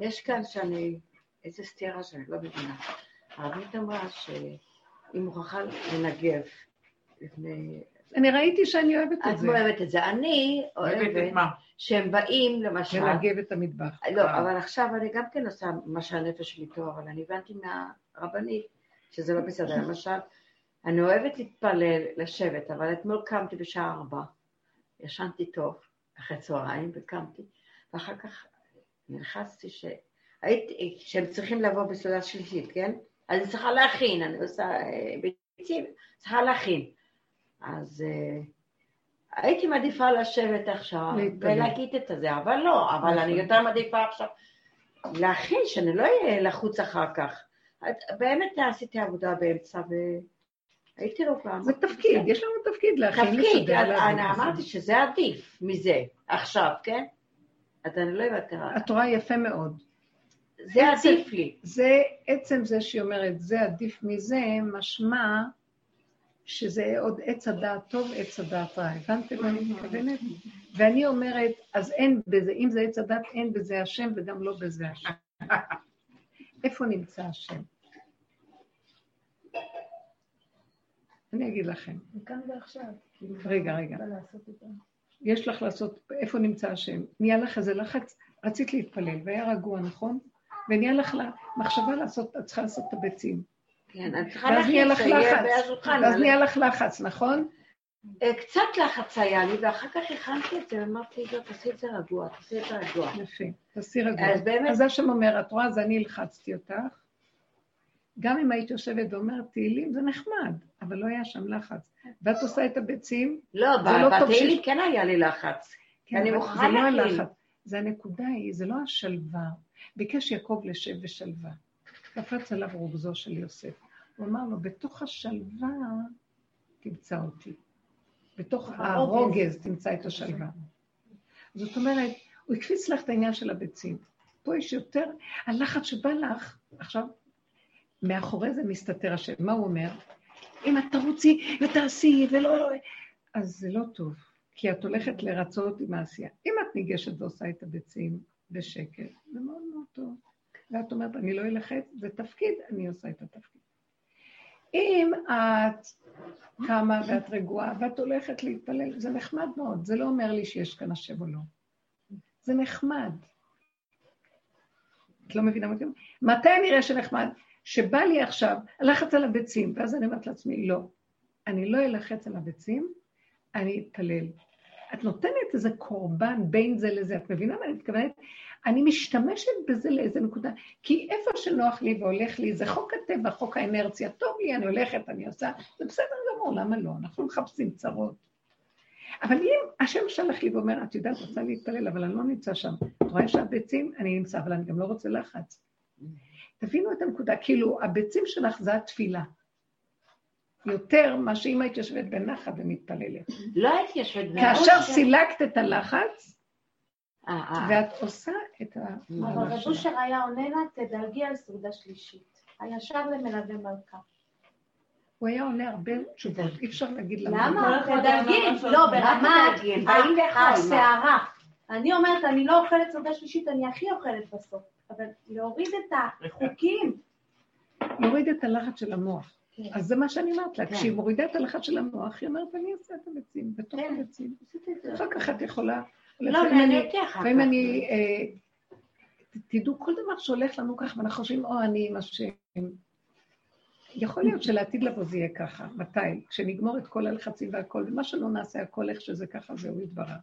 יש כאן שאני, איזה סתירה שאני לא מבינה. הרבנית אמרה שהיא מוכרחה לנגב לפני... אני ראיתי שאני אוהבת את את זה. אוהבת את זה. אני אוהבת את? שהם באים, למשל... לנגב את המטבח. לא, אבל עכשיו אני גם כן עושה מה שהנפש טוב, אבל אני הבנתי מהרבנית שזה לא בסדר. *laughs* למשל, אני אוהבת להתפלל, לשבת, אבל אתמול קמתי בשעה ארבע, ישנתי טוב, אחרי צהריים, וקמתי, ואחר כך נלחצתי ש... הייתי, שהם צריכים לבוא בסעודה שלישית, כן? אז אני צריכה להכין, אני עושה אה, ביצים, צריכה להכין. אז אה, הייתי מעדיפה לשבת עכשיו. ולהגיד את זה, אבל לא, אבל אני נכון. יותר מעדיפה עכשיו להכין, שאני לא אהיה לחוץ אחר כך. באמת עשיתי עבודה באמצע והייתי לא פעם. זה תפקיד, יש לנו תפקיד להכין, תפקיד. אני אמרתי שזה עדיף מזה, עכשיו, כן? אז אני לא הבנתי, את רואה יפה מאוד. זה עדיף לי. זה, עצם זה שהיא אומרת, זה עדיף מזה, משמע שזה עוד עץ הדעת טוב, עץ הדעת רע. הבנתם מה אני מתכוונת? ואני אומרת, אז אין בזה, אם זה עץ הדעת, אין בזה השם וגם לא בזה השם. *laughs* איפה נמצא השם? אני אגיד לכם. וכאן ועכשיו. כאילו, רגע, רגע. יש לך לעשות, איפה נמצא השם? נהיה לך איזה לחץ, רצית להתפלל, והיה רגוע, נכון? ונהיה לך מחשבה לעשות, את צריכה לעשות את הביצים. כן, אני צריכה ואז נהיה להכין לך שיהיה לחץ, בשולחן. ואז אבל- נהיה לך לחץ, נכון? אה, קצת לחץ היה לי, ואחר כך הכנתי את זה, ואמרתי, לא, תעשי את זה רגוע, תעשי את זה רגוע. יפה, תעשי רגוע. אז באמת- אז השם אומר, את רואה, אז אני הלחצתי אותך. גם אם היית יושבת ואומרת תהילים, זה נחמד, אבל לא היה שם לחץ. ואת עושה את הביצים, לא, לא בתהילים כן היה לי לחץ. כן, אני מוכרחה זה לא להכין. הלחץ, זה הנקודה היא, זה לא השלווה. ביקש יעקב לשב בשלווה. קפץ עליו רוגזו של יוסף. הוא אמר לו, בתוך השלווה תמצא אותי. בתוך הרוגז תמצא את השלווה. זאת אומרת, הוא הקפיץ לך את העניין של הביצים. פה יש יותר, הלחץ שבא לך, עכשיו, מאחורי זה מסתתר השם. מה הוא אומר? אם את תרוצי ותעשי ולא... לא, אז זה לא טוב, כי את הולכת לרצות עם העשייה. אם את ניגשת ועושה את הביצים בשקט, זה מאוד מאוד טוב. ואת אומרת, אני לא אלחץ, זה תפקיד, אני עושה את התפקיד. אם את קמה ואת רגועה ואת הולכת להתפלל, זה נחמד מאוד, זה לא אומר לי שיש כאן השם או לא. זה נחמד. את לא מבינה מה אומרת? מתי אני אראה שנחמד? שבא לי עכשיו לחץ על הביצים, ואז אני אומרת לעצמי, לא, אני לא אלחץ על הביצים, אני אתפלל. את נותנת איזה קורבן בין זה לזה, את מבינה מה אני מתכוונת? אני משתמשת בזה לאיזה נקודה, כי איפה שנוח לי והולך לי, זה חוק הטבע, חוק האנרציה, טוב לי, אני הולכת, אני עושה, זה בסדר גמור, למה לא? אנחנו מחפשים צרות. אבל אם השם שלח לי ואומר, את יודעת, רוצה להתפלל, אבל אני לא נמצא שם. את רואה שהביצים, אני נמצא, אבל אני גם לא רוצה לחץ. תבינו את הנקודה, כאילו, הביצים שלך זה התפילה. יותר מה שאם היית יושבת בנחת ומתפללת. לא הייתי יושבת כאשר סילקת את הלחץ. ואת עושה את ה... אבל רב אושר היה עונה לה, תדלגי על סעודה שלישית. הישר למלווה מלכה. הוא היה עונה הרבה תשובות, אי אפשר להגיד למה. למה? תדלגי, לא, לא- ברמת הסערה. אני אומרת, אני לא אוכלת סעודה שלישית, אני הכי אוכלת בסוף. אבל להוריד את החוקים. להוריד את הלחץ של המוח. כן. אז זה מה שאני אומרת לה, כן. כשהיא מורידה את הלחץ של המוח, היא אומרת, אני אעשה את הביצים, בתוך כן. הביצים. אחר כך את יכולה... לא, אני- נהניתי אחר לפעמים. אני... אה, תדעו, כל דבר שהולך לנו ככה, ואנחנו חושבים, או, אני עם השם. יכול להיות שלעתיד לבוא זה יהיה ככה. מתי? כשנגמור את כל הלחצים והכל, ומה שלא נעשה, הכל איך שזה ככה, זהו יתברר.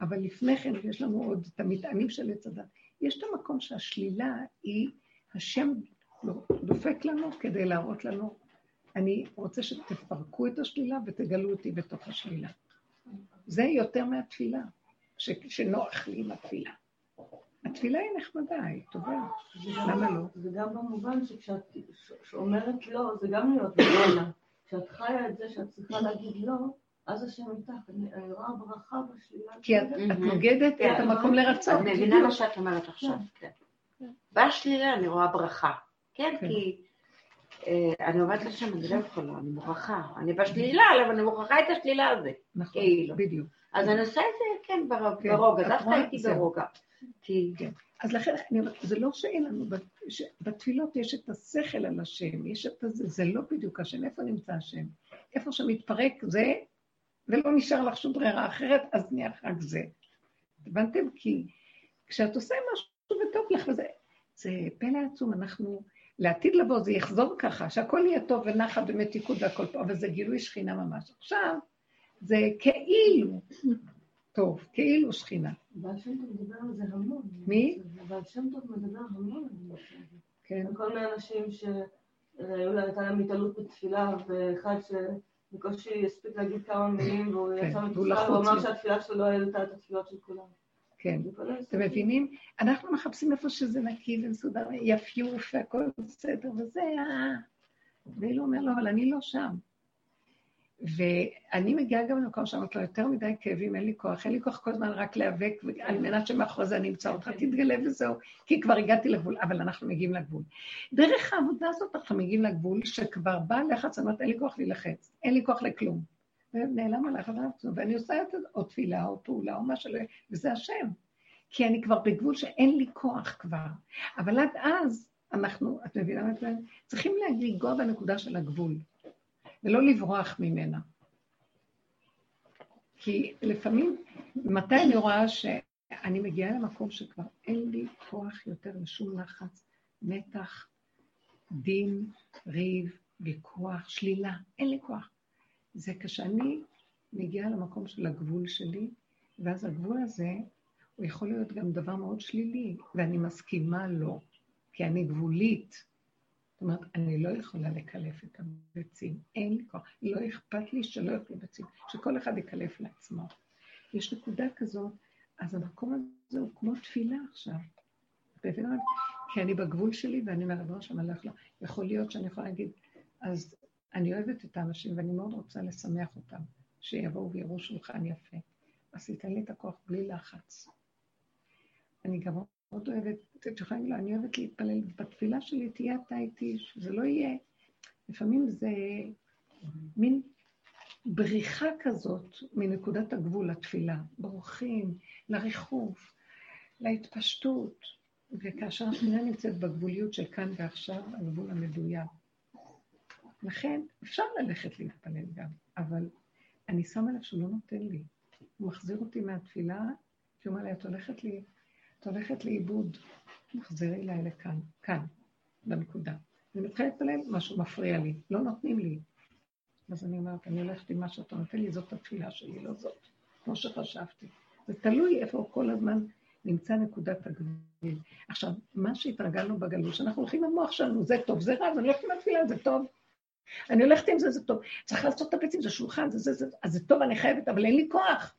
אבל לפני כן יש לנו עוד את המטענים של עץ הדת. יש את המקום שהשלילה היא, השם דופק לנו כדי להראות לנו, אני רוצה שתפרקו את השלילה ותגלו אותי בתוך השלילה. זה יותר מהתפילה, ש, שנוח לי עם התפילה. התפילה היא נחמדה, היא טובה. למה לא? זה גם במובן שכשאת שאומרת לא, זה גם להיות בגונה. כשאת חיה את זה שאת צריכה להגיד לא, אז השם איתך. אני רואה ברכה בשלילה. כי את, את נוגדת כן. את המקום לרצות. את מבינה מה שאת אומרת עכשיו. כן. בשלילה אני רואה ברכה. כן, כן. כי אה, אני אומרת לשם, אני לא יכולה, אני מוכרחה. אני בשלילה, אבל אני מוכרחה את השלילה הזה. נכון, כאילו. בדיוק. אז אני עושה את זה, כן, בר- כן, ברוגע. דווקא? הייתי. ברוגע. אז לכן, זה לא שאין לנו, בתפילות יש את השכל על השם, יש את הזה, זה לא בדיוק השם, איפה נמצא השם? איפה שמתפרק זה, ולא נשאר לך שום ברירה אחרת, אז נהיה רק זה. הבנתם? כי כשאת עושה משהו וטוב לך, וזה זה פלא עצום, אנחנו, לעתיד לבוא זה יחזור ככה, שהכל יהיה טוב ונחה במתיקות והכל פה, אבל זה גילוי שכינה ממש. עכשיו, זה כאילו טוב, כאילו שכינה. בעל שם טוב מדבר על זה המון. מי? בעל שם טוב מדבר המון על הזה. כן. כל מיני אנשים שהיו להם, התעלות בתפילה, ואחד שבקושי הספיק להגיד כמה מילים, והוא כן, יצא מתפילה, והוא אמר. שהתפילה שלו לא העלתה את התפילות של כולם. כן. מיני אתם. מבינים? אנחנו מחפשים איפה שזה נקי ומסודר, יפיוף והכל בסדר, וזה ה... ואילו אומר לו, אבל אני לא שם. ואני מגיעה גם למקום שאמרת לו, יותר מדי כאבים, אין לי כוח, אין לי כוח כל הזמן רק להיאבק, על מנת שמאחורי זה אני אמצא אותך, תתגלה וזהו, כי כבר הגעתי לגבול, אבל אנחנו מגיעים לגבול. דרך העבודה הזאת אנחנו מגיעים לגבול, שכבר בא לחץ, אני אומרת, אין לי כוח להילחץ, אין לי כוח לכלום. ונעלם עצמו, ואני עושה את זה, או תפילה, או פעולה, או מה שלא וזה השם. כי אני כבר בגבול שאין לי כוח כבר. אבל עד אז, אנחנו, את מבינה מה זה? צריכים לנגוע בנקודה של הגבול, ולא לברוח ממנה. כי לפעמים, מתי אני רואה שאני מגיעה למקום שכבר אין לי כוח יותר לשום לחץ, מתח, דין, ריב, ויכוח, שלילה, אין לי כוח. זה כשאני מגיעה למקום של הגבול שלי, ואז הגבול הזה, הוא יכול להיות גם דבר מאוד שלילי, ואני מסכימה לו, כי אני גבולית. אומרת, אני לא יכולה לקלף את הביצים, אין לי כוח. לא אכפת לי שלא יאכלו ביצים, שכל אחד יקלף לעצמו. יש נקודה כזאת, אז המקום הזה הוא כמו תפילה עכשיו. את מבינה? כי אני בגבול שלי, ואני אומרת, ראש המלאך לא. יכול להיות שאני יכולה להגיד, אז אני אוהבת את האנשים ואני מאוד רוצה לשמח אותם, שיבואו ויראו שולחן יפה. אז תיתן לי את הכוח בלי לחץ. אני גם מאוד אוהבת, את יכולה להגיד לו, אני אוהבת להתפלל, בתפילה שלי תהיה אתה איתי, שזה לא יהיה. לפעמים זה מין בריחה כזאת מנקודת הגבול לתפילה, בורחים לריחוף, להתפשטות, וכאשר התפילה נמצאת בגבוליות של כאן ועכשיו, הגבול המדויק. לכן אפשר ללכת להתפלל גם, אבל אני שמה לב שהוא לא נותן לי. הוא מחזיר אותי מהתפילה, כי הוא אומר לי, את הולכת, לי, את הולכת לאיבוד, תחזרי אליי לכאן, כאן, בנקודה. אני מתחילה להתפלל, משהו מפריע לי, לא נותנים לי. אז אני אומרת, אני הולכת עם מה שאתה נותן לי, זאת התפילה שלי, לא זאת, כמו שחשבתי. זה תלוי איפה כל הזמן נמצא נקודת הגבול. עכשיו, מה שהתרגלנו בגלות, שאנחנו הולכים עם שלנו, זה טוב, זה רע, אז אני הולכת עם התפילה, זה טוב. אני הולכת עם זה, זה טוב. צריך לעשות את הביצים, זה שולחן, זה זה, זה, אז זה טוב, אני חייבת, אבל אין לי כוח.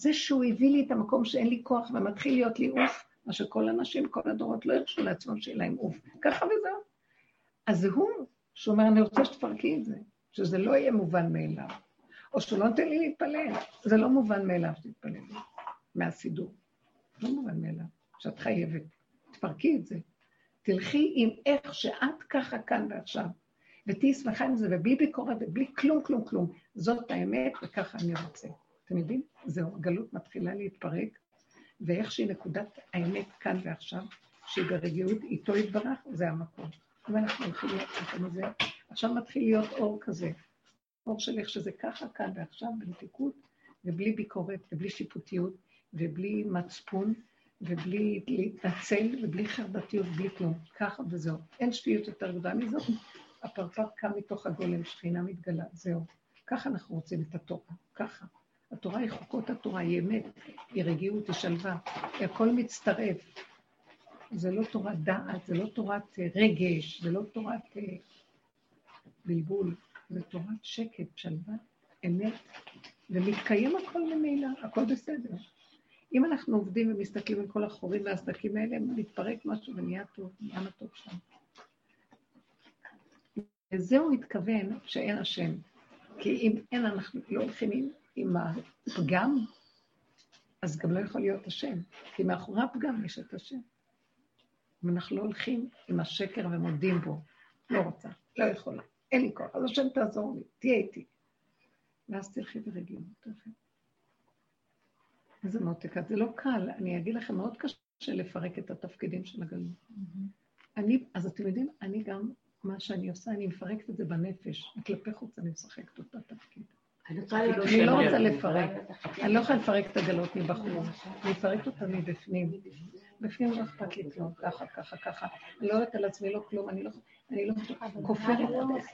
זה שהוא הביא לי את המקום שאין לי כוח ומתחיל להיות לי עוף, מה שכל הנשים, כל הדורות לא ירשו לעצמם שיהיה להם עוף. ככה וזהו. אז זה הוא שאומר, אני רוצה שתפרקי את זה, שזה לא יהיה מובן מאליו. או שהוא לא נותן לי להתפלל, זה לא מובן מאליו שתתפללי מהסידור. לא מובן מאליו, שאת חייבת. תפרקי את זה. תלכי עם איך שאת ככה כאן ועכשיו. ותהיי שמחה עם זה, ובלי ביקורת, ובלי כלום, כלום, כלום. זאת האמת, וככה אני רוצה. אתם יודעים? זהו, הגלות מתחילה להתפרק, ואיך שהיא נקודת האמת כאן ועכשיו, שהיא ברגיעות, איתו יתברך, זה המקום. אם אנחנו הולכים לעשות מזה, עכשיו מתחיל להיות אור כזה, אור של איך שזה ככה כאן ועכשיו, במתיקות, ובלי ביקורת, ובלי שיפוטיות, ובלי מצפון, ובלי להתנצל, ובלי חרדתיות, בלי כלום. ככה וזהו. אין שפיות יותר גדולה מזאת. הפרפר קם מתוך הגולם, שכינה מתגלה, זהו. ככה אנחנו רוצים את התורה, ככה. התורה היא חוקות התורה, היא אמת, היא רגיעות, היא שלווה, היא הכל מצטרף. זה לא תורת דעת, זה לא תורת אה, רגש, זה לא תורת אה, בלבול, זה תורת שקט, שלווה, אמת, ומתקיים הכל ממילא, הכל בסדר. אם אנחנו עובדים ומסתכלים על כל החורים והסדקים האלה, מתפרק משהו ונהיה טוב, נהיה מתוק שם. לזה הוא התכוון שאין השם. כי אם אין, אנחנו לא הולכים עם, עם הפגם, אז גם לא יכול להיות השם. כי מאחורי הפגם יש את השם. אם אנחנו לא הולכים עם השקר ומודים בו, לא רוצה, לא יכולה, אין לי כוח, אז השם תעזור לי, תהיה איתי. ואז תלכי ברגילות. איזה מותק, אז זה לא קל, אני אגיד לכם, מאוד קשה לפרק את התפקידים של הגלות. אני, אז אתם יודעים, אני גם, מה שאני עושה, אני מפרקת את זה בנפש, וכלפי חוץ אני משחקת אותה תפקיד. אני לא. רוצה לפרק, אני לא יכולה לפרק את הגלות מבחוץ, אני אפרק אותה מבפנים. בפנים לא אכפת לי כלום, ככה, ככה, ככה. אני לא יודעת על עצמי לא כלום, אני לא, אני לא כופרת,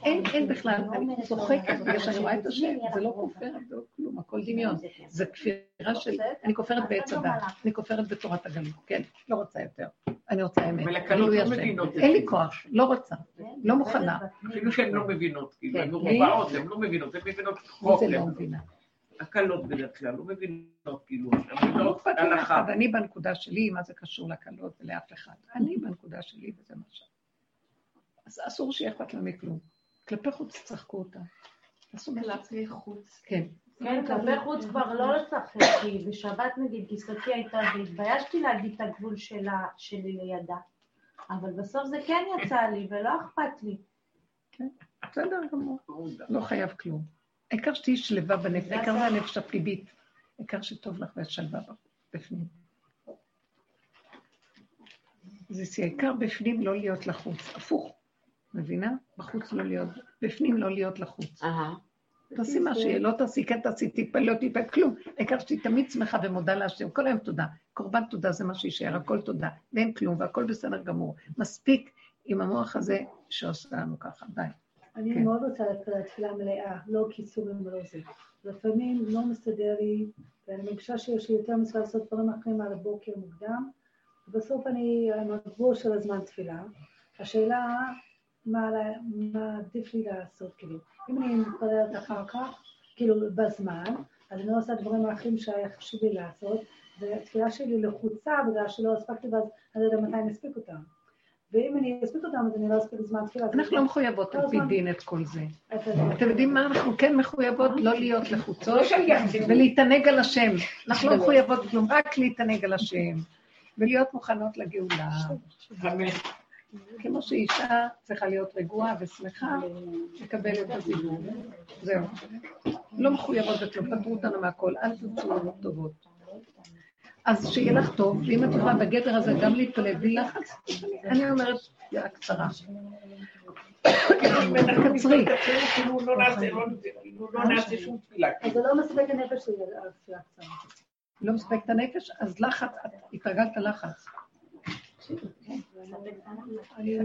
אין, אין בכלל, אני צוחקת בגלל שאני רואה את השם, זה לא כופרת, זה לא כלום, הכל דמיון. זה כפירה של, אני כופרת בעץ הדת, אני כופרת בתורת הגלות, כן, לא רוצה יותר. אני רוצה אמת, גילוי לא השם. מבינות אין. לי כוח, לא רוצה, לא מוכנה. אפילו שהן לא מבינות, כאילו, כן. הן מרובעות, הן לא מבינות, הן מבינות חוק, לא? הקלות בדרך כלל, לא מבינות, כאילו, לא מבינות אכפת לי הלכה. מאחד, אני בנקודה שלי, מה זה קשור לקלות ולאף אחד. אני בנקודה שלי וזה מה ש... אז אסור שיהיה אכפת לה מכלום. כלפי חוץ תצחקו אותה. כלפי חוץ. כן. כן, כלפי חוץ כבר לא לשחק, כי בשבת נגיד גיסתי הייתה והתביישתי להגיד את הגבול שלה, שלי לידה. אבל בסוף זה כן יצא לי ולא אכפת לי. בסדר גמור. לא חייב כלום. העיקר שתהיי שלווה בנפש, העיקר זה הנפש הפנימית. העיקר שטוב לך ואת שלווה בפנים. זה העיקר בפנים לא להיות לחוץ. הפוך. מבינה? בחוץ לא להיות, בפנים לא להיות לחוץ. תעשי מה שיהיה, לא תעשי, כן תעשי, טיפה, לא טיפה, כלום. העיקר שתהיי תמיד שמחה ומודה להשם, כל היום תודה. קורבן תודה זה מה שיישאר, הכל תודה, ואין כלום, והכל בסדר גמור. מספיק עם המוח הזה שעושה לנו ככה, די. אני כן. מאוד רוצה להתחיל תפילה מלאה, לא קיצורים ולא זה. לפעמים לא מסתדר לי, ואני מרגישה שיש לי יותר מצווה לעשות דברים אחרים על הבוקר מוקדם, ובסוף אני עם הגבול של הזמן תפילה. השאלה, מה, לה- מה עדיף לי לעשות, כאילו. אם אני מתפללת אחר כך, כאילו בזמן, אז אני לא עושה דברים האחרים שהיה חשוב לי לעשות, והתפילה שלי לחוצה בגלל שלא הספקתי, ואז אני לא יודע מתי אני אספיק אותם. ואם אני אספיק אותם, אז אני לא אספיק זמן תפילה. אנחנו לא מחויבות על פי דין את כל זה. אתם יודעים מה? אנחנו כן מחויבות לא להיות לחוצות ולהתענג על השם. אנחנו לא מחויבות כלום, רק להתענג על השם. ולהיות מוכנות לגאולה. כמו שאישה צריכה להיות רגועה ושמחה, לקבל את הזיווג. זהו. לא מחויבות בכלום, פטרו אותנו מהכל, אל תצאו טובות. אז שיהיה לך טוב, ואם את יכולה בגדר הזה גם להתפלל בלי לחץ, אני אומרת, תפילה קצרה. קצרי. לא לא-. אז הנפש שלי מספק את הנפש, אז לחץ, התרגלת לחץ.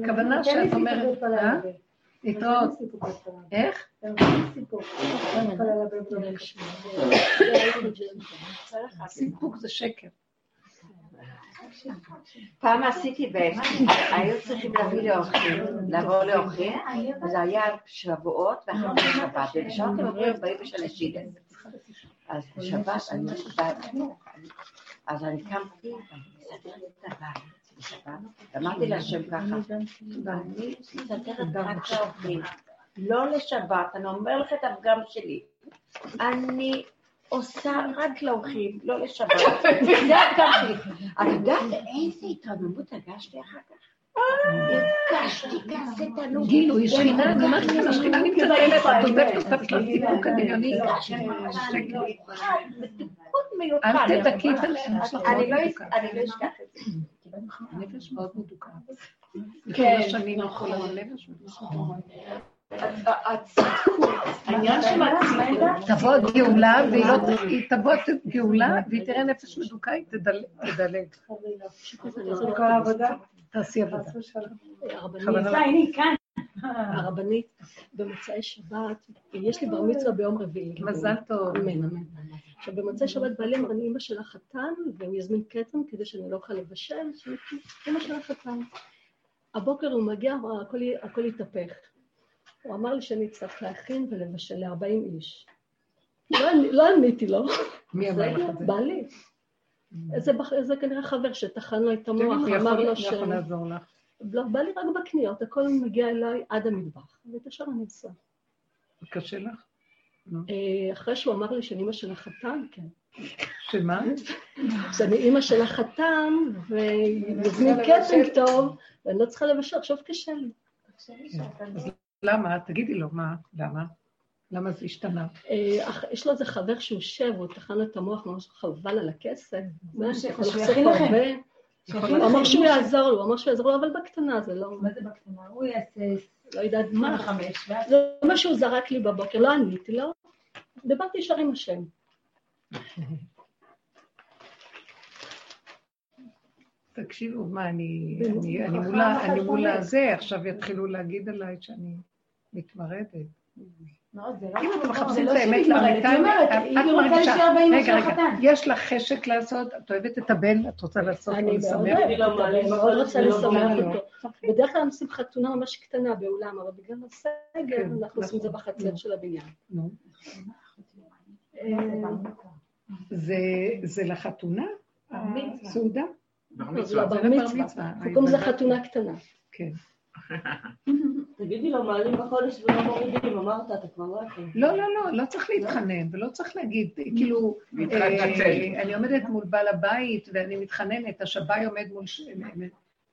הכוונה שאת אומרת? להתראות. איך? סיפוק זה שקר. פעם עשיתי בעצם, היו צריכים להביא לי אורחים, לבוא לאורחים, וזה היה שבועות ואחר כך שבת, ובשעות הם אומרים, באים בשביל השידה. אז בשבת אני אז אני קמתי, ואני מסדרת את הבית בשבת, ואמרתי להשם ככה, אני מסדרת רק לאורחים, לא לשבת, אני אומר לך את הפגם שלי. אני עושה רק לאורחים, לא לשבת. *laughs* זה הפגם שלי. את יודעת איזה התרוממות הרגשתי אחר כך? הרגשתי כזה תענוג. גילוי שכינה, אני אומרת לכם, השכינה נמצאת אליך, את עוזבת אותה בשביל הסיפוק הדמיוני. אל את לא מתוקה. אני לא אשכח את זה. הנפש מאוד מתוקה. כן, נכון. העניין של הצדקות. תבוא הגאולה, והיא לא, תבוא הגאולה, והיא תראה נפש מדוכא, היא תדל- תדלג. תעשי עבודה. הרבנית, במוצאי שבת, יש לי בר מצווה ביום רביעי. מזל טוב. אמן, אמן. עכשיו, במוצאי שבת בעלי אמר, אני אימא של החתן, והוא יזמין כתם כדי שאני לא אוכל לבשל, שאני אימא של החתן. הבוקר הוא מגיע, הכל, הכל התהפך. הוא אמר לי שאני אצטרך להכין ולבשל ל-40 איש. לא, לא עניתי לו. מי אמר לך את זה? בעלי. זה, כנראה חבר שטחן לו את המוח, אמר לו ש... יכול לעזור לך. לא, בא לי רק בקניות, הכל מגיע אליי עד המטבח, ואת השאר אני עושה. קשה לך? אה, אחרי שהוא אמר לי שאני אמא של החתן, כן. שמה? אז אני אימא של החתן, ויזמין קטן טוב, ואני לא צריכה לבשל, עכשיו קשה לי. למה? תגידי לו, מה? למה? למה זה השתנה? אה, יש לו איזה חבר שהוא שב, הוא טחן את המוח, ממש חבל על הכסף. זה ש- יכול שהוא לחסוך. הרבה. הוא אמר שהוא. יעזור לו, הוא אמר שהוא יעזור לו, אבל בקטנה זה לא... מה זה בקטנה? הוא יעשה לא יודעת מה. 25, ואז זה מה שהוא זרק לי בבוקר, לא עניתי לו, דיברתי ישר עם השם. תקשיבו, מה, אני, נו, אני, אני מול, אני מול. הזה, עכשיו יתחילו להגיד עליי שאני מתמרדת. לא, לא אם אתם זה מחפשים לא את האמת לאמיתה, היא אומרת, את היא את רוצה מרגישה, להישאר באמא של רגע, רגע, החתן. יש לך חשק לעשות, את אוהבת את הבן, את רוצה לעשות אני מאוד אני מאוד רוצה לא לשמח. אותו. בדרך כלל עושים חתונה ממש קטנה באולם, אבל בגלל הסגר כן, אנחנו עושים את זה נכון. בחצר של הבניין. זה, זה לחתונה? בר מצווה. הסעודה? לא, זה לא בר מצווה. קוראים לזה. חתונה קטנה. כן. *laughs* תגידי לו, מעלים בחודש ולא מורידים, אמרת, אתה כבר לא יכול. לא, לא, לא, לא צריך להתחנן, ולא צריך להגיד, כאילו. אה, אני עומדת מול בעל הבית ואני מתחננת, השבי עומד מול... ש-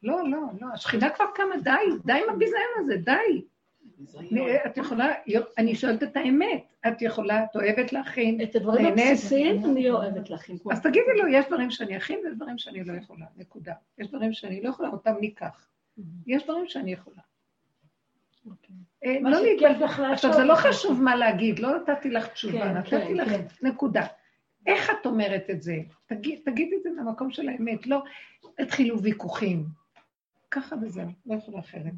לא, לא, לא, השכינה כבר קמה, די, די עם הביזיון הזה, די. אני- את יכולה, אני שואלת את האמת, את יכולה, את אוהבת להכין, את הדברים? הבסיסיים אני אוהבת להכין. אז תגידי לו, יש דברים שאני אכין ויש דברים שאני לא יכולה, נקודה. יש דברים שאני לא יכולה, אותם ניקח. יש דברים שאני יכולה. אה, מה לא להתבלבל. לעשות. עכשיו, זה לא חשוב מה להגיד, לא נתתי לך תשובה, כן, נתתי כן, לך כן. נקודה. איך את אומרת את זה? תגיד- תגידי את זה מהמקום של האמת, לא התחילו ויכוחים. ככה וזהו, לא יכולה אחרת.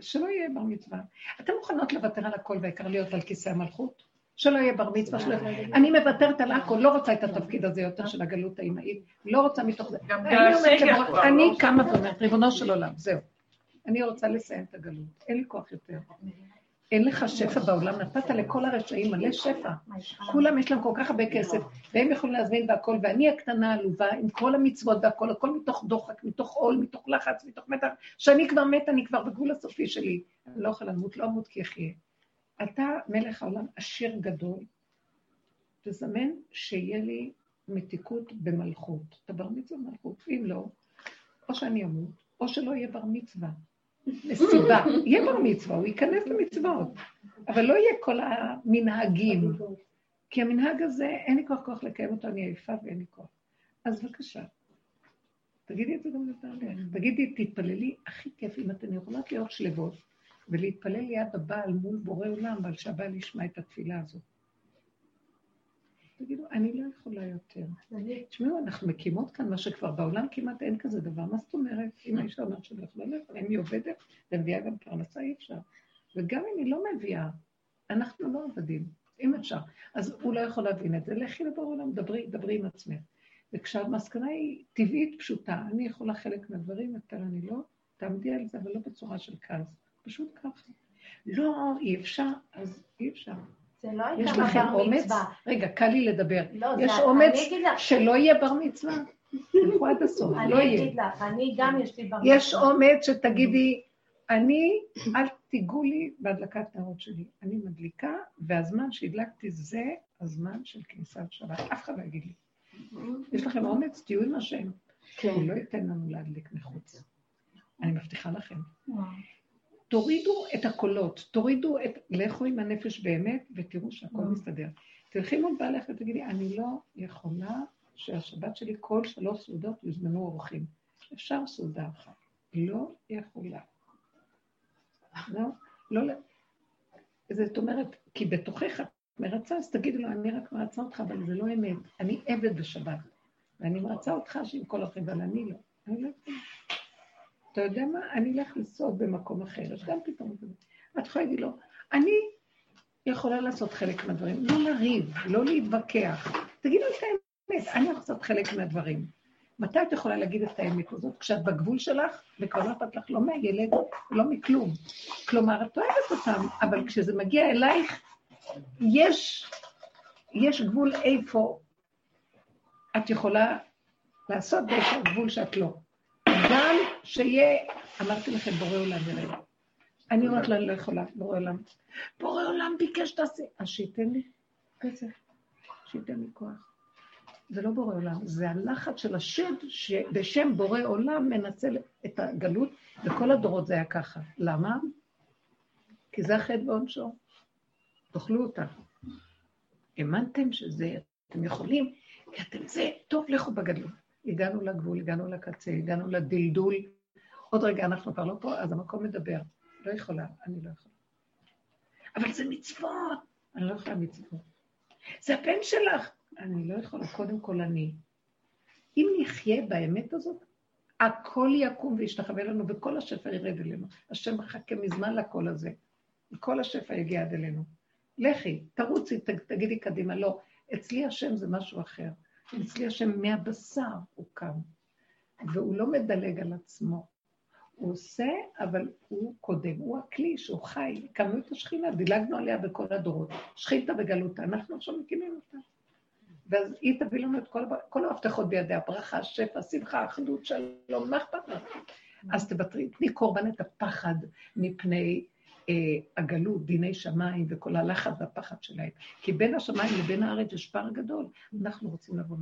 שלא יהיה בר מצווה. אתן מוכנות לוותר על הכל והעיקר להיות על כיסא המלכות? שלא יהיה בר מצווה, שלא... אני מוותרת על הכל, לא רוצה את התפקיד הזה יותר של הגלות האימהית, לא רוצה מתוך זה. אני לא? קמה ואומרת, ריבונו של עולם, זהו. אני רוצה לסיים את הגלות, אין לי כוח יותר. אין לך שפע בעולם, נתת לכל הרשעים מלא שפע. כולם יש להם כל כך הרבה כסף, והם יכולים להזמין והכל, ואני הקטנה העלובה עם כל המצוות והכל, הכל מתוך דוחק, מתוך עול, מתוך לחץ, מתוך מתח, שאני כבר מתה, אני כבר בגבול הסופי שלי. אני לא יכולה למות, לא אמות כי אחיה. אתה מלך העולם עשיר גדול, תזמן שיהיה לי מתיקות במלכות. אתה בר מצווה במלכות, אם לא, או שאני אמות, או שלא יהיה בר מצווה. מסיבה, יהיה בר מצווה, הוא ייכנס למצוות, אבל לא יהיה כל המנהגים, כי המנהג הזה, אין לי כוח כוח לקיים אותו, אני עייפה ואין לי כוח. אז בבקשה, תגידי את זה גם לבעלך. תגידי, תתפללי, הכי כיף אם אתן יכולות להיות שלוות, ולהתפלל ליד הבעל מול בורא עולם, אבל שהבעל ישמע את התפילה הזאת. תגידו, אני לא יכולה יותר. תשמעו, אנחנו מקימות כאן מה שכבר בעולם כמעט אין כזה דבר. מה זאת אומרת? אם האישה אומרת שאני יכולה, לא יכולה, אם היא עובדת ומביאה גם פרנסה, אי אפשר. וגם אם היא לא מביאה, אנחנו לא עבדים, אם אפשר. אז הוא לא יכול להבין את זה, לכי לבור עולם, דברי, דברי עם עצמך. וכשהמסקנה היא טבעית, פשוטה, אני יכולה חלק מהדברים, יותר אני לא, תעמדי על זה, אבל לא בצורה של כעס. פשוט ככה. לא, אי אפשר, אז אי אפשר. זה לא יש הייתה לכם בר אומץ? מצווה. רגע, קל לי לדבר. לא, זה- יש אני אומץ לך- שלא יהיה בר מצווה? תלכו עד הסוף, אני לא יהיה. אגיד לך, אני גם יש לי בר יש אומץ שתגידי, אני, אל תיגעו לי בהדלקת נרות שלי. אני מדליקה, והזמן שהדלקתי זה הזמן של כניסת שבת. אף אחד לא יגיד לי. יש לכם אומץ? תהיו עם השם. הוא לא ייתן לנו להדליק מחוץ. אני מבטיחה לכם. תורידו את הקולות, תורידו את... לכו עם הנפש באמת, ותראו שהכל מסתדר. תלכי מול בעלך ותגידי, אני לא יכולה שהשבת שלי, כל שלוש סעודות יוזמנו אורחים. אפשר סעודה אחת. לא יכולה. לא, לא, לא. זאת אומרת, כי בתוכך את מרצה, אז תגידי לו, אני רק מרצה אותך, אבל זה לא אמת. אני עבד בשבת, ואני מרצה אותך שעם כל אחרים, אבל אני לא. אני לא יכולה. אתה יודע מה? אני אלך לסעוד במקום אחר, יש גם פתרון כזה. את יכולה להגיד לו, אני יכולה לעשות חלק מהדברים, לא לריב, לא להתווכח. תגידו את האמת, אני יכול לעשות חלק מהדברים. מתי את יכולה להגיד את האמת הזאת? כשאת בגבול שלך, וכבר לא אכפת לך לא מהילד, לא מכלום. כלומר, את אוהבת אותם, אבל כשזה מגיע אלייך, יש, יש גבול איפה את יכולה לעשות ואיפה הגבול שאת לא. גם שיהיה, אמרתי לכם, בורא עולם יראה. אני אומרת לה, אני לא יכולה, בורא עולם. בורא עולם ביקש שתעשי, אז שייתן לי כסף, שייתן לי כוח. זה לא בורא עולם, זה הלחץ של השד שבשם בורא עולם מנצל את הגלות, וכל הדורות זה היה ככה. למה? כי זה החטא בעונשו. תאכלו אותה. האמנתם שזה, אתם יכולים, כי אתם זה, טוב, לכו בגדלות. הגענו לגבול, הגענו לקצה, הגענו לדלדול. עוד רגע אנחנו כבר לא פה, אז המקום מדבר. לא יכולה, אני לא יכולה. אבל זה מצוות. אני לא יכולה מצוות. זה הבן שלך. אני לא יכולה, קודם כל אני. אם נחיה באמת הזאת, הכל יקום וישתחווה לנו, וכל השפע ירד אלינו. השם מחכה מזמן לקול הזה. כל השפע יגיע עד אלינו. לכי, תרוצי, תגידי קדימה. לא, אצלי השם זה משהו אחר. אצלי השם מהבשר הוא קם, והוא לא מדלג על עצמו. הוא עושה, אבל הוא קודם. הוא הכלי שהוא חי. הקמנו את השכינה, דילגנו עליה בכל הדורות. שכינתה וגלותה, אנחנו עכשיו מקימים אותה. ואז היא תביא לנו את כל, כל המפתחות בידיה, ברכה, שפע, שמחה, אחדות, שלום, מה אכפת לך? אז תוותרי, תני קורבן את הפחד מפני הגלות, דיני שמיים וכל הלחץ והפחד שלהם. כי בין השמיים לבין הארץ יש פער גדול. אנחנו רוצים לבוא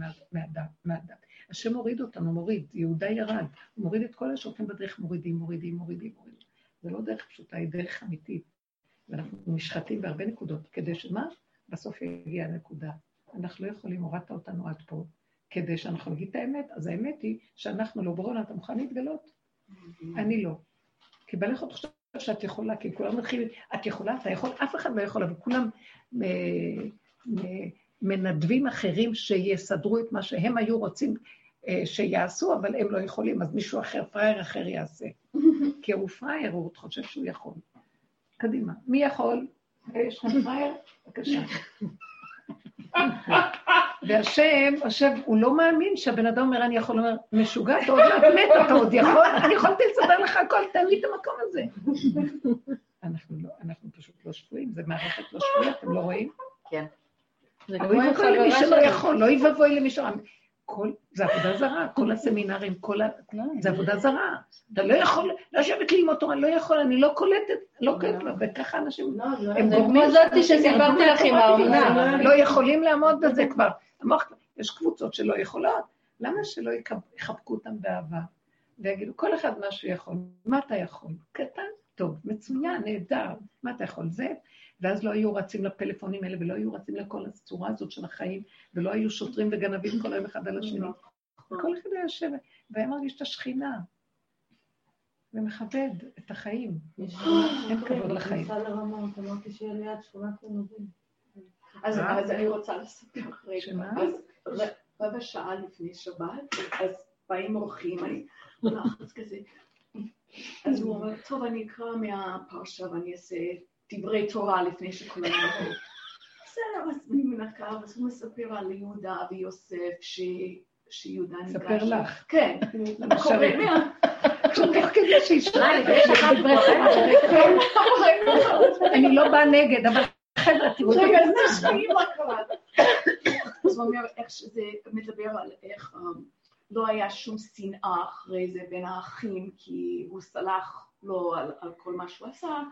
מהדת. השם מוריד אותנו, מוריד, יהודה ירד, הוא מוריד את כל השופטים בדרך, מורידים, מורידים, מורידים, מורידים. זה לא דרך פשוטה, היא דרך אמיתית. ואנחנו נשחטים בהרבה נקודות, כדי שמה? בסוף יגיע הנקודה. אנחנו לא יכולים, הורדת אותנו עד פה, כדי שאנחנו נגיד את האמת, אז האמת היא שאנחנו לא ברונה, אתה מוכן להתגלות? אני לא. כי לך חושב שאת יכולה, כי כולם מתחילים, את יכולה, אתה יכול, אף אחד לא יכול, אבל כולם מנדבים אחרים שיסדרו את מה שהם היו רוצים אה, שיעשו, אבל הם לא יכולים, אז מישהו אחר, פראייר אחר יעשה. *laughs* כי הוא פראייר, הוא חושב שהוא יכול. קדימה. מי יכול? יש לך פראייר? בבקשה. *laughs* והשם, השם, הוא לא מאמין שהבן אדם אומר, אני יכול לומר, משוגע, אתה עוד מעט מת, אתה עוד יכול, אני יכולתי לסדר לך הכל, תן לי את המקום הזה. אנחנו לא, אנחנו פשוט לא שפויים, זה מערכת לא שפויה, אתם לא רואים? כן. אוי ואבוי למי שלא יכול, אוי ואבוי למי שלא... כל, זה עבודה זרה, כל הסמינרים, כל ה... זה עבודה זרה. אתה לא יכול לשבת ללמוד תורה, לא יכול, אני לא קולטת, לא קולטת, וככה אנשים, הם גורמים... כמו זאתי שסיפרתי לך עם האומנה. לא יכולים לעמוד בזה כבר. יש קבוצות שלא יכולות, למה שלא יחבקו אותם באהבה? ויגידו, כל אחד מה שהוא יכול, מה אתה יכול? קטן, טוב, מצוין, נהדר, מה אתה יכול? זה, ואז לא היו רצים לפלאפונים האלה, ולא היו רצים לכל הצורה הזאת של החיים, ולא היו שוטרים וגנבים כל היום אחד על השני. כל אחד היה יושב, והיה מרגיש את השכינה, ומכבד את החיים. אין כבוד לחיים. ילדים. אז אני רוצה לספר רגע. אז רבע שעה לפני שבת, אז באים אורחים, אני לחץ כזה. אז הוא אומר, טוב, אני אקרא מהפרשה ואני אעשה דברי תורה לפני שכולם יבואו. בסדר, אז אני מנקה, אז הוא מספר על יהודה ויוסף, שיהודה ניגש. ספר לך. כן, *laughs* מה... תוך כדי *laughs* אני לא באה נגד, אבל חבר'ה, תראו, רגע, אז נשמעים מה קרה. אז הוא אומר איך שזה מדבר על איך לא היה שום שנאה אחרי זה בין האחים, כי הוא סלח לו על כל מה שהוא עשה,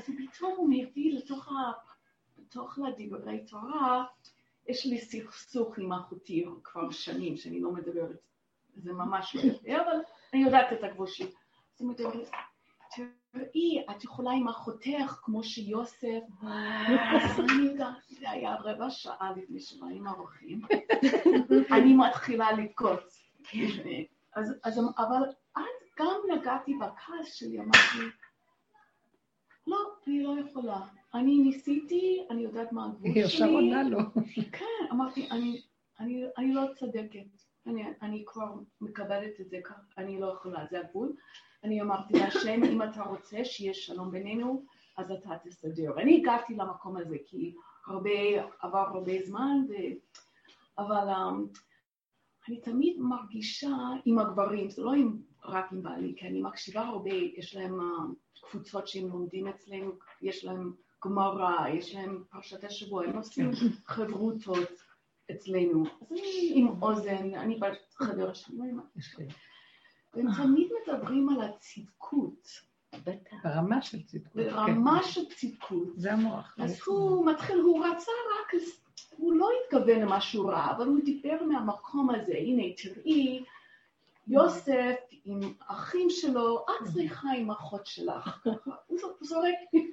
אז פתאום הוא מביא לתוך לדברי תורה, יש לי סכסוך עם אחותי כבר שנים, שאני לא מדברת, זה ממש לא יפה, אבל אני יודעת את הגבול שלי. אז הוא מדבר, תראי, את יכולה עם אחותך, כמו שיוסף, אז אני יודעת, זה היה רבע שעה לפני שבאים האורחים, אני מתחילה לקוץ. אבל אז גם נגעתי בכעס שלי, אמרתי, לא, אני לא יכולה. אני ניסיתי, אני יודעת מה הגבול שלי. היא ישר עונה לו. כן, אמרתי, אני לא צודקת. אני כבר מקבלת את זה ככה, אני לא יכולה, זה הגבול. אני אמרתי להשם, אם אתה רוצה שיהיה שלום בינינו, אז אתה תסדר. אני הגעתי למקום הזה, כי הרבה, עבר הרבה זמן, ו... אבל um, אני תמיד מרגישה עם הגברים, זה לא עם, רק עם בעלי, כי אני מקשיבה הרבה, יש להם uh, קבוצות שהם לומדים אצלנו, יש להם גמרא, יש להם פרשת השבוע, הם עושים חברותות אצלנו. אז אני עם אוזן, אני בחדר שלי, והם תמיד מדברים על הצדקות. ברמה של צדקות. ברמה של צדקות. זה המוח. אז הוא מתחיל, הוא רצה רק הוא לא התכוון למשהו רע, אבל הוא דיבר מהמקום הזה, הנה תראי, יוסף עם אחים שלו, את צריכה עם אחות שלך. הוא זורק לי,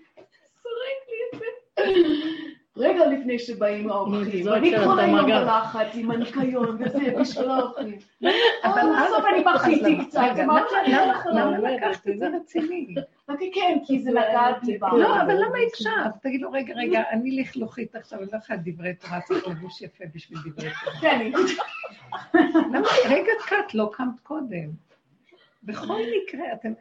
זורק לי את זה. רגע לפני שבאים האורחים, אני כל היום. בלחץ עם הניקיון וזה, *laughs* בשביל האורחים. אבל בסוף אני בכיתי קצת, אמרתי למה- אני לא לקחת את זה רציני? *laughs* אמרתי כן, כי זה נגע בי. לא, אבל למה הקשבת? תגיד לו, רגע, רגע, אני לכלוכית עכשיו, אני לא יכולה דברי תורה, צריך לבוש יפה בשביל דברי תורה. כן, *laughs* למה, רגע קט, לא קמת קודם. בכל מקרה, אתם,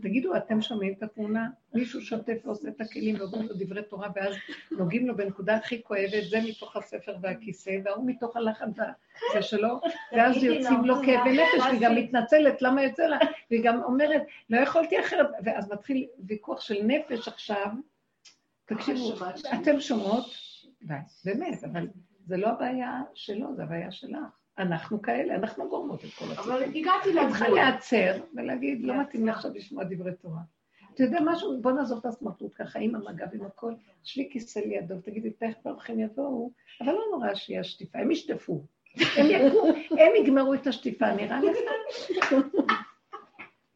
תגידו, אתם שומעים את התמונה? מישהו שוטף ועושה את הכלים ואומרים לו דברי תורה, ואז נוגעים לו בנקודה הכי כואבת, זה מתוך הספר והכיסא, וההוא מתוך הלחץ זה שלו, ואז יוצאים לו כאבי נפש, והיא גם מתנצלת, למה יוצא לה? והיא גם אומרת, לא יכולתי אחרת, ואז מתחיל ויכוח של נפש עכשיו. תקשיבו, אתם שומעות? באמת, אבל זה לא הבעיה שלו, זה הבעיה שלך. אנחנו כאלה, אנחנו גורמות את כל הסיפור. אבל הגעתי את צריכה לגבול. להיעצר ולהגיד, לא מתאים לי עכשיו לשמוע דברי תורה. אתה יודע משהו? בוא נעזוב את הסמרטוט ככה, עם המגע ועם הכל, שבי כיסא לידו, תגידי, תכף האורחים יבואו, אבל לא נורא שיהיה שטיפה, הם ישטפו. הם יקרו, הם יגמרו את השטיפה, נראה לך?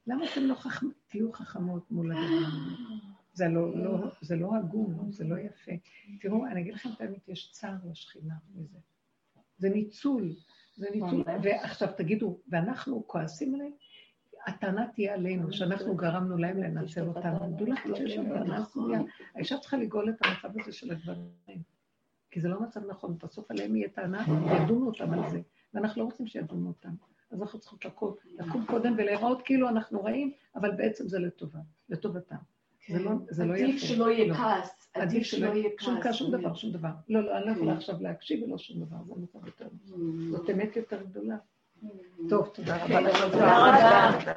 למה אתם לא חכמ... תהיו חכמות מול הדבר הזה? לא, לא, זה לא הגון, זה לא יפה. תראו, אני אגיד לכם את האמת, יש צער לשכינה מזה. זה ניצול, זה ניצול. ועכשיו תגידו, ואנחנו כועסים עליהם? הטענה תהיה עלינו, שאנחנו גרמנו להם לנצל אותנו. תדעו לכם שיש שם טענה סמויה. האישה צריכה לגאול את המצב הזה של הגברים. כי זה לא מצב נכון, בסוף עליהם יהיה טענה, ידונו אותם על זה. ואנחנו לא רוצים שידונו אותם. אז אנחנו צריכות לקום, לקום קודם ולהיראות כאילו אנחנו רעים, אבל בעצם זה לטובה, לטובתם. זה לא, זה לא יפה. עדיף שלא יהיה לא. כעס. עדיף שלא יהיה שום כעס. כעס, שום דבר, שום דבר. לא, לא, אני לא יכולה עכשיו להקשיב ולא שום דבר, זה מצב יותר... זאת אמת יותר גדולה. טוב, תודה רבה. תודה רבה.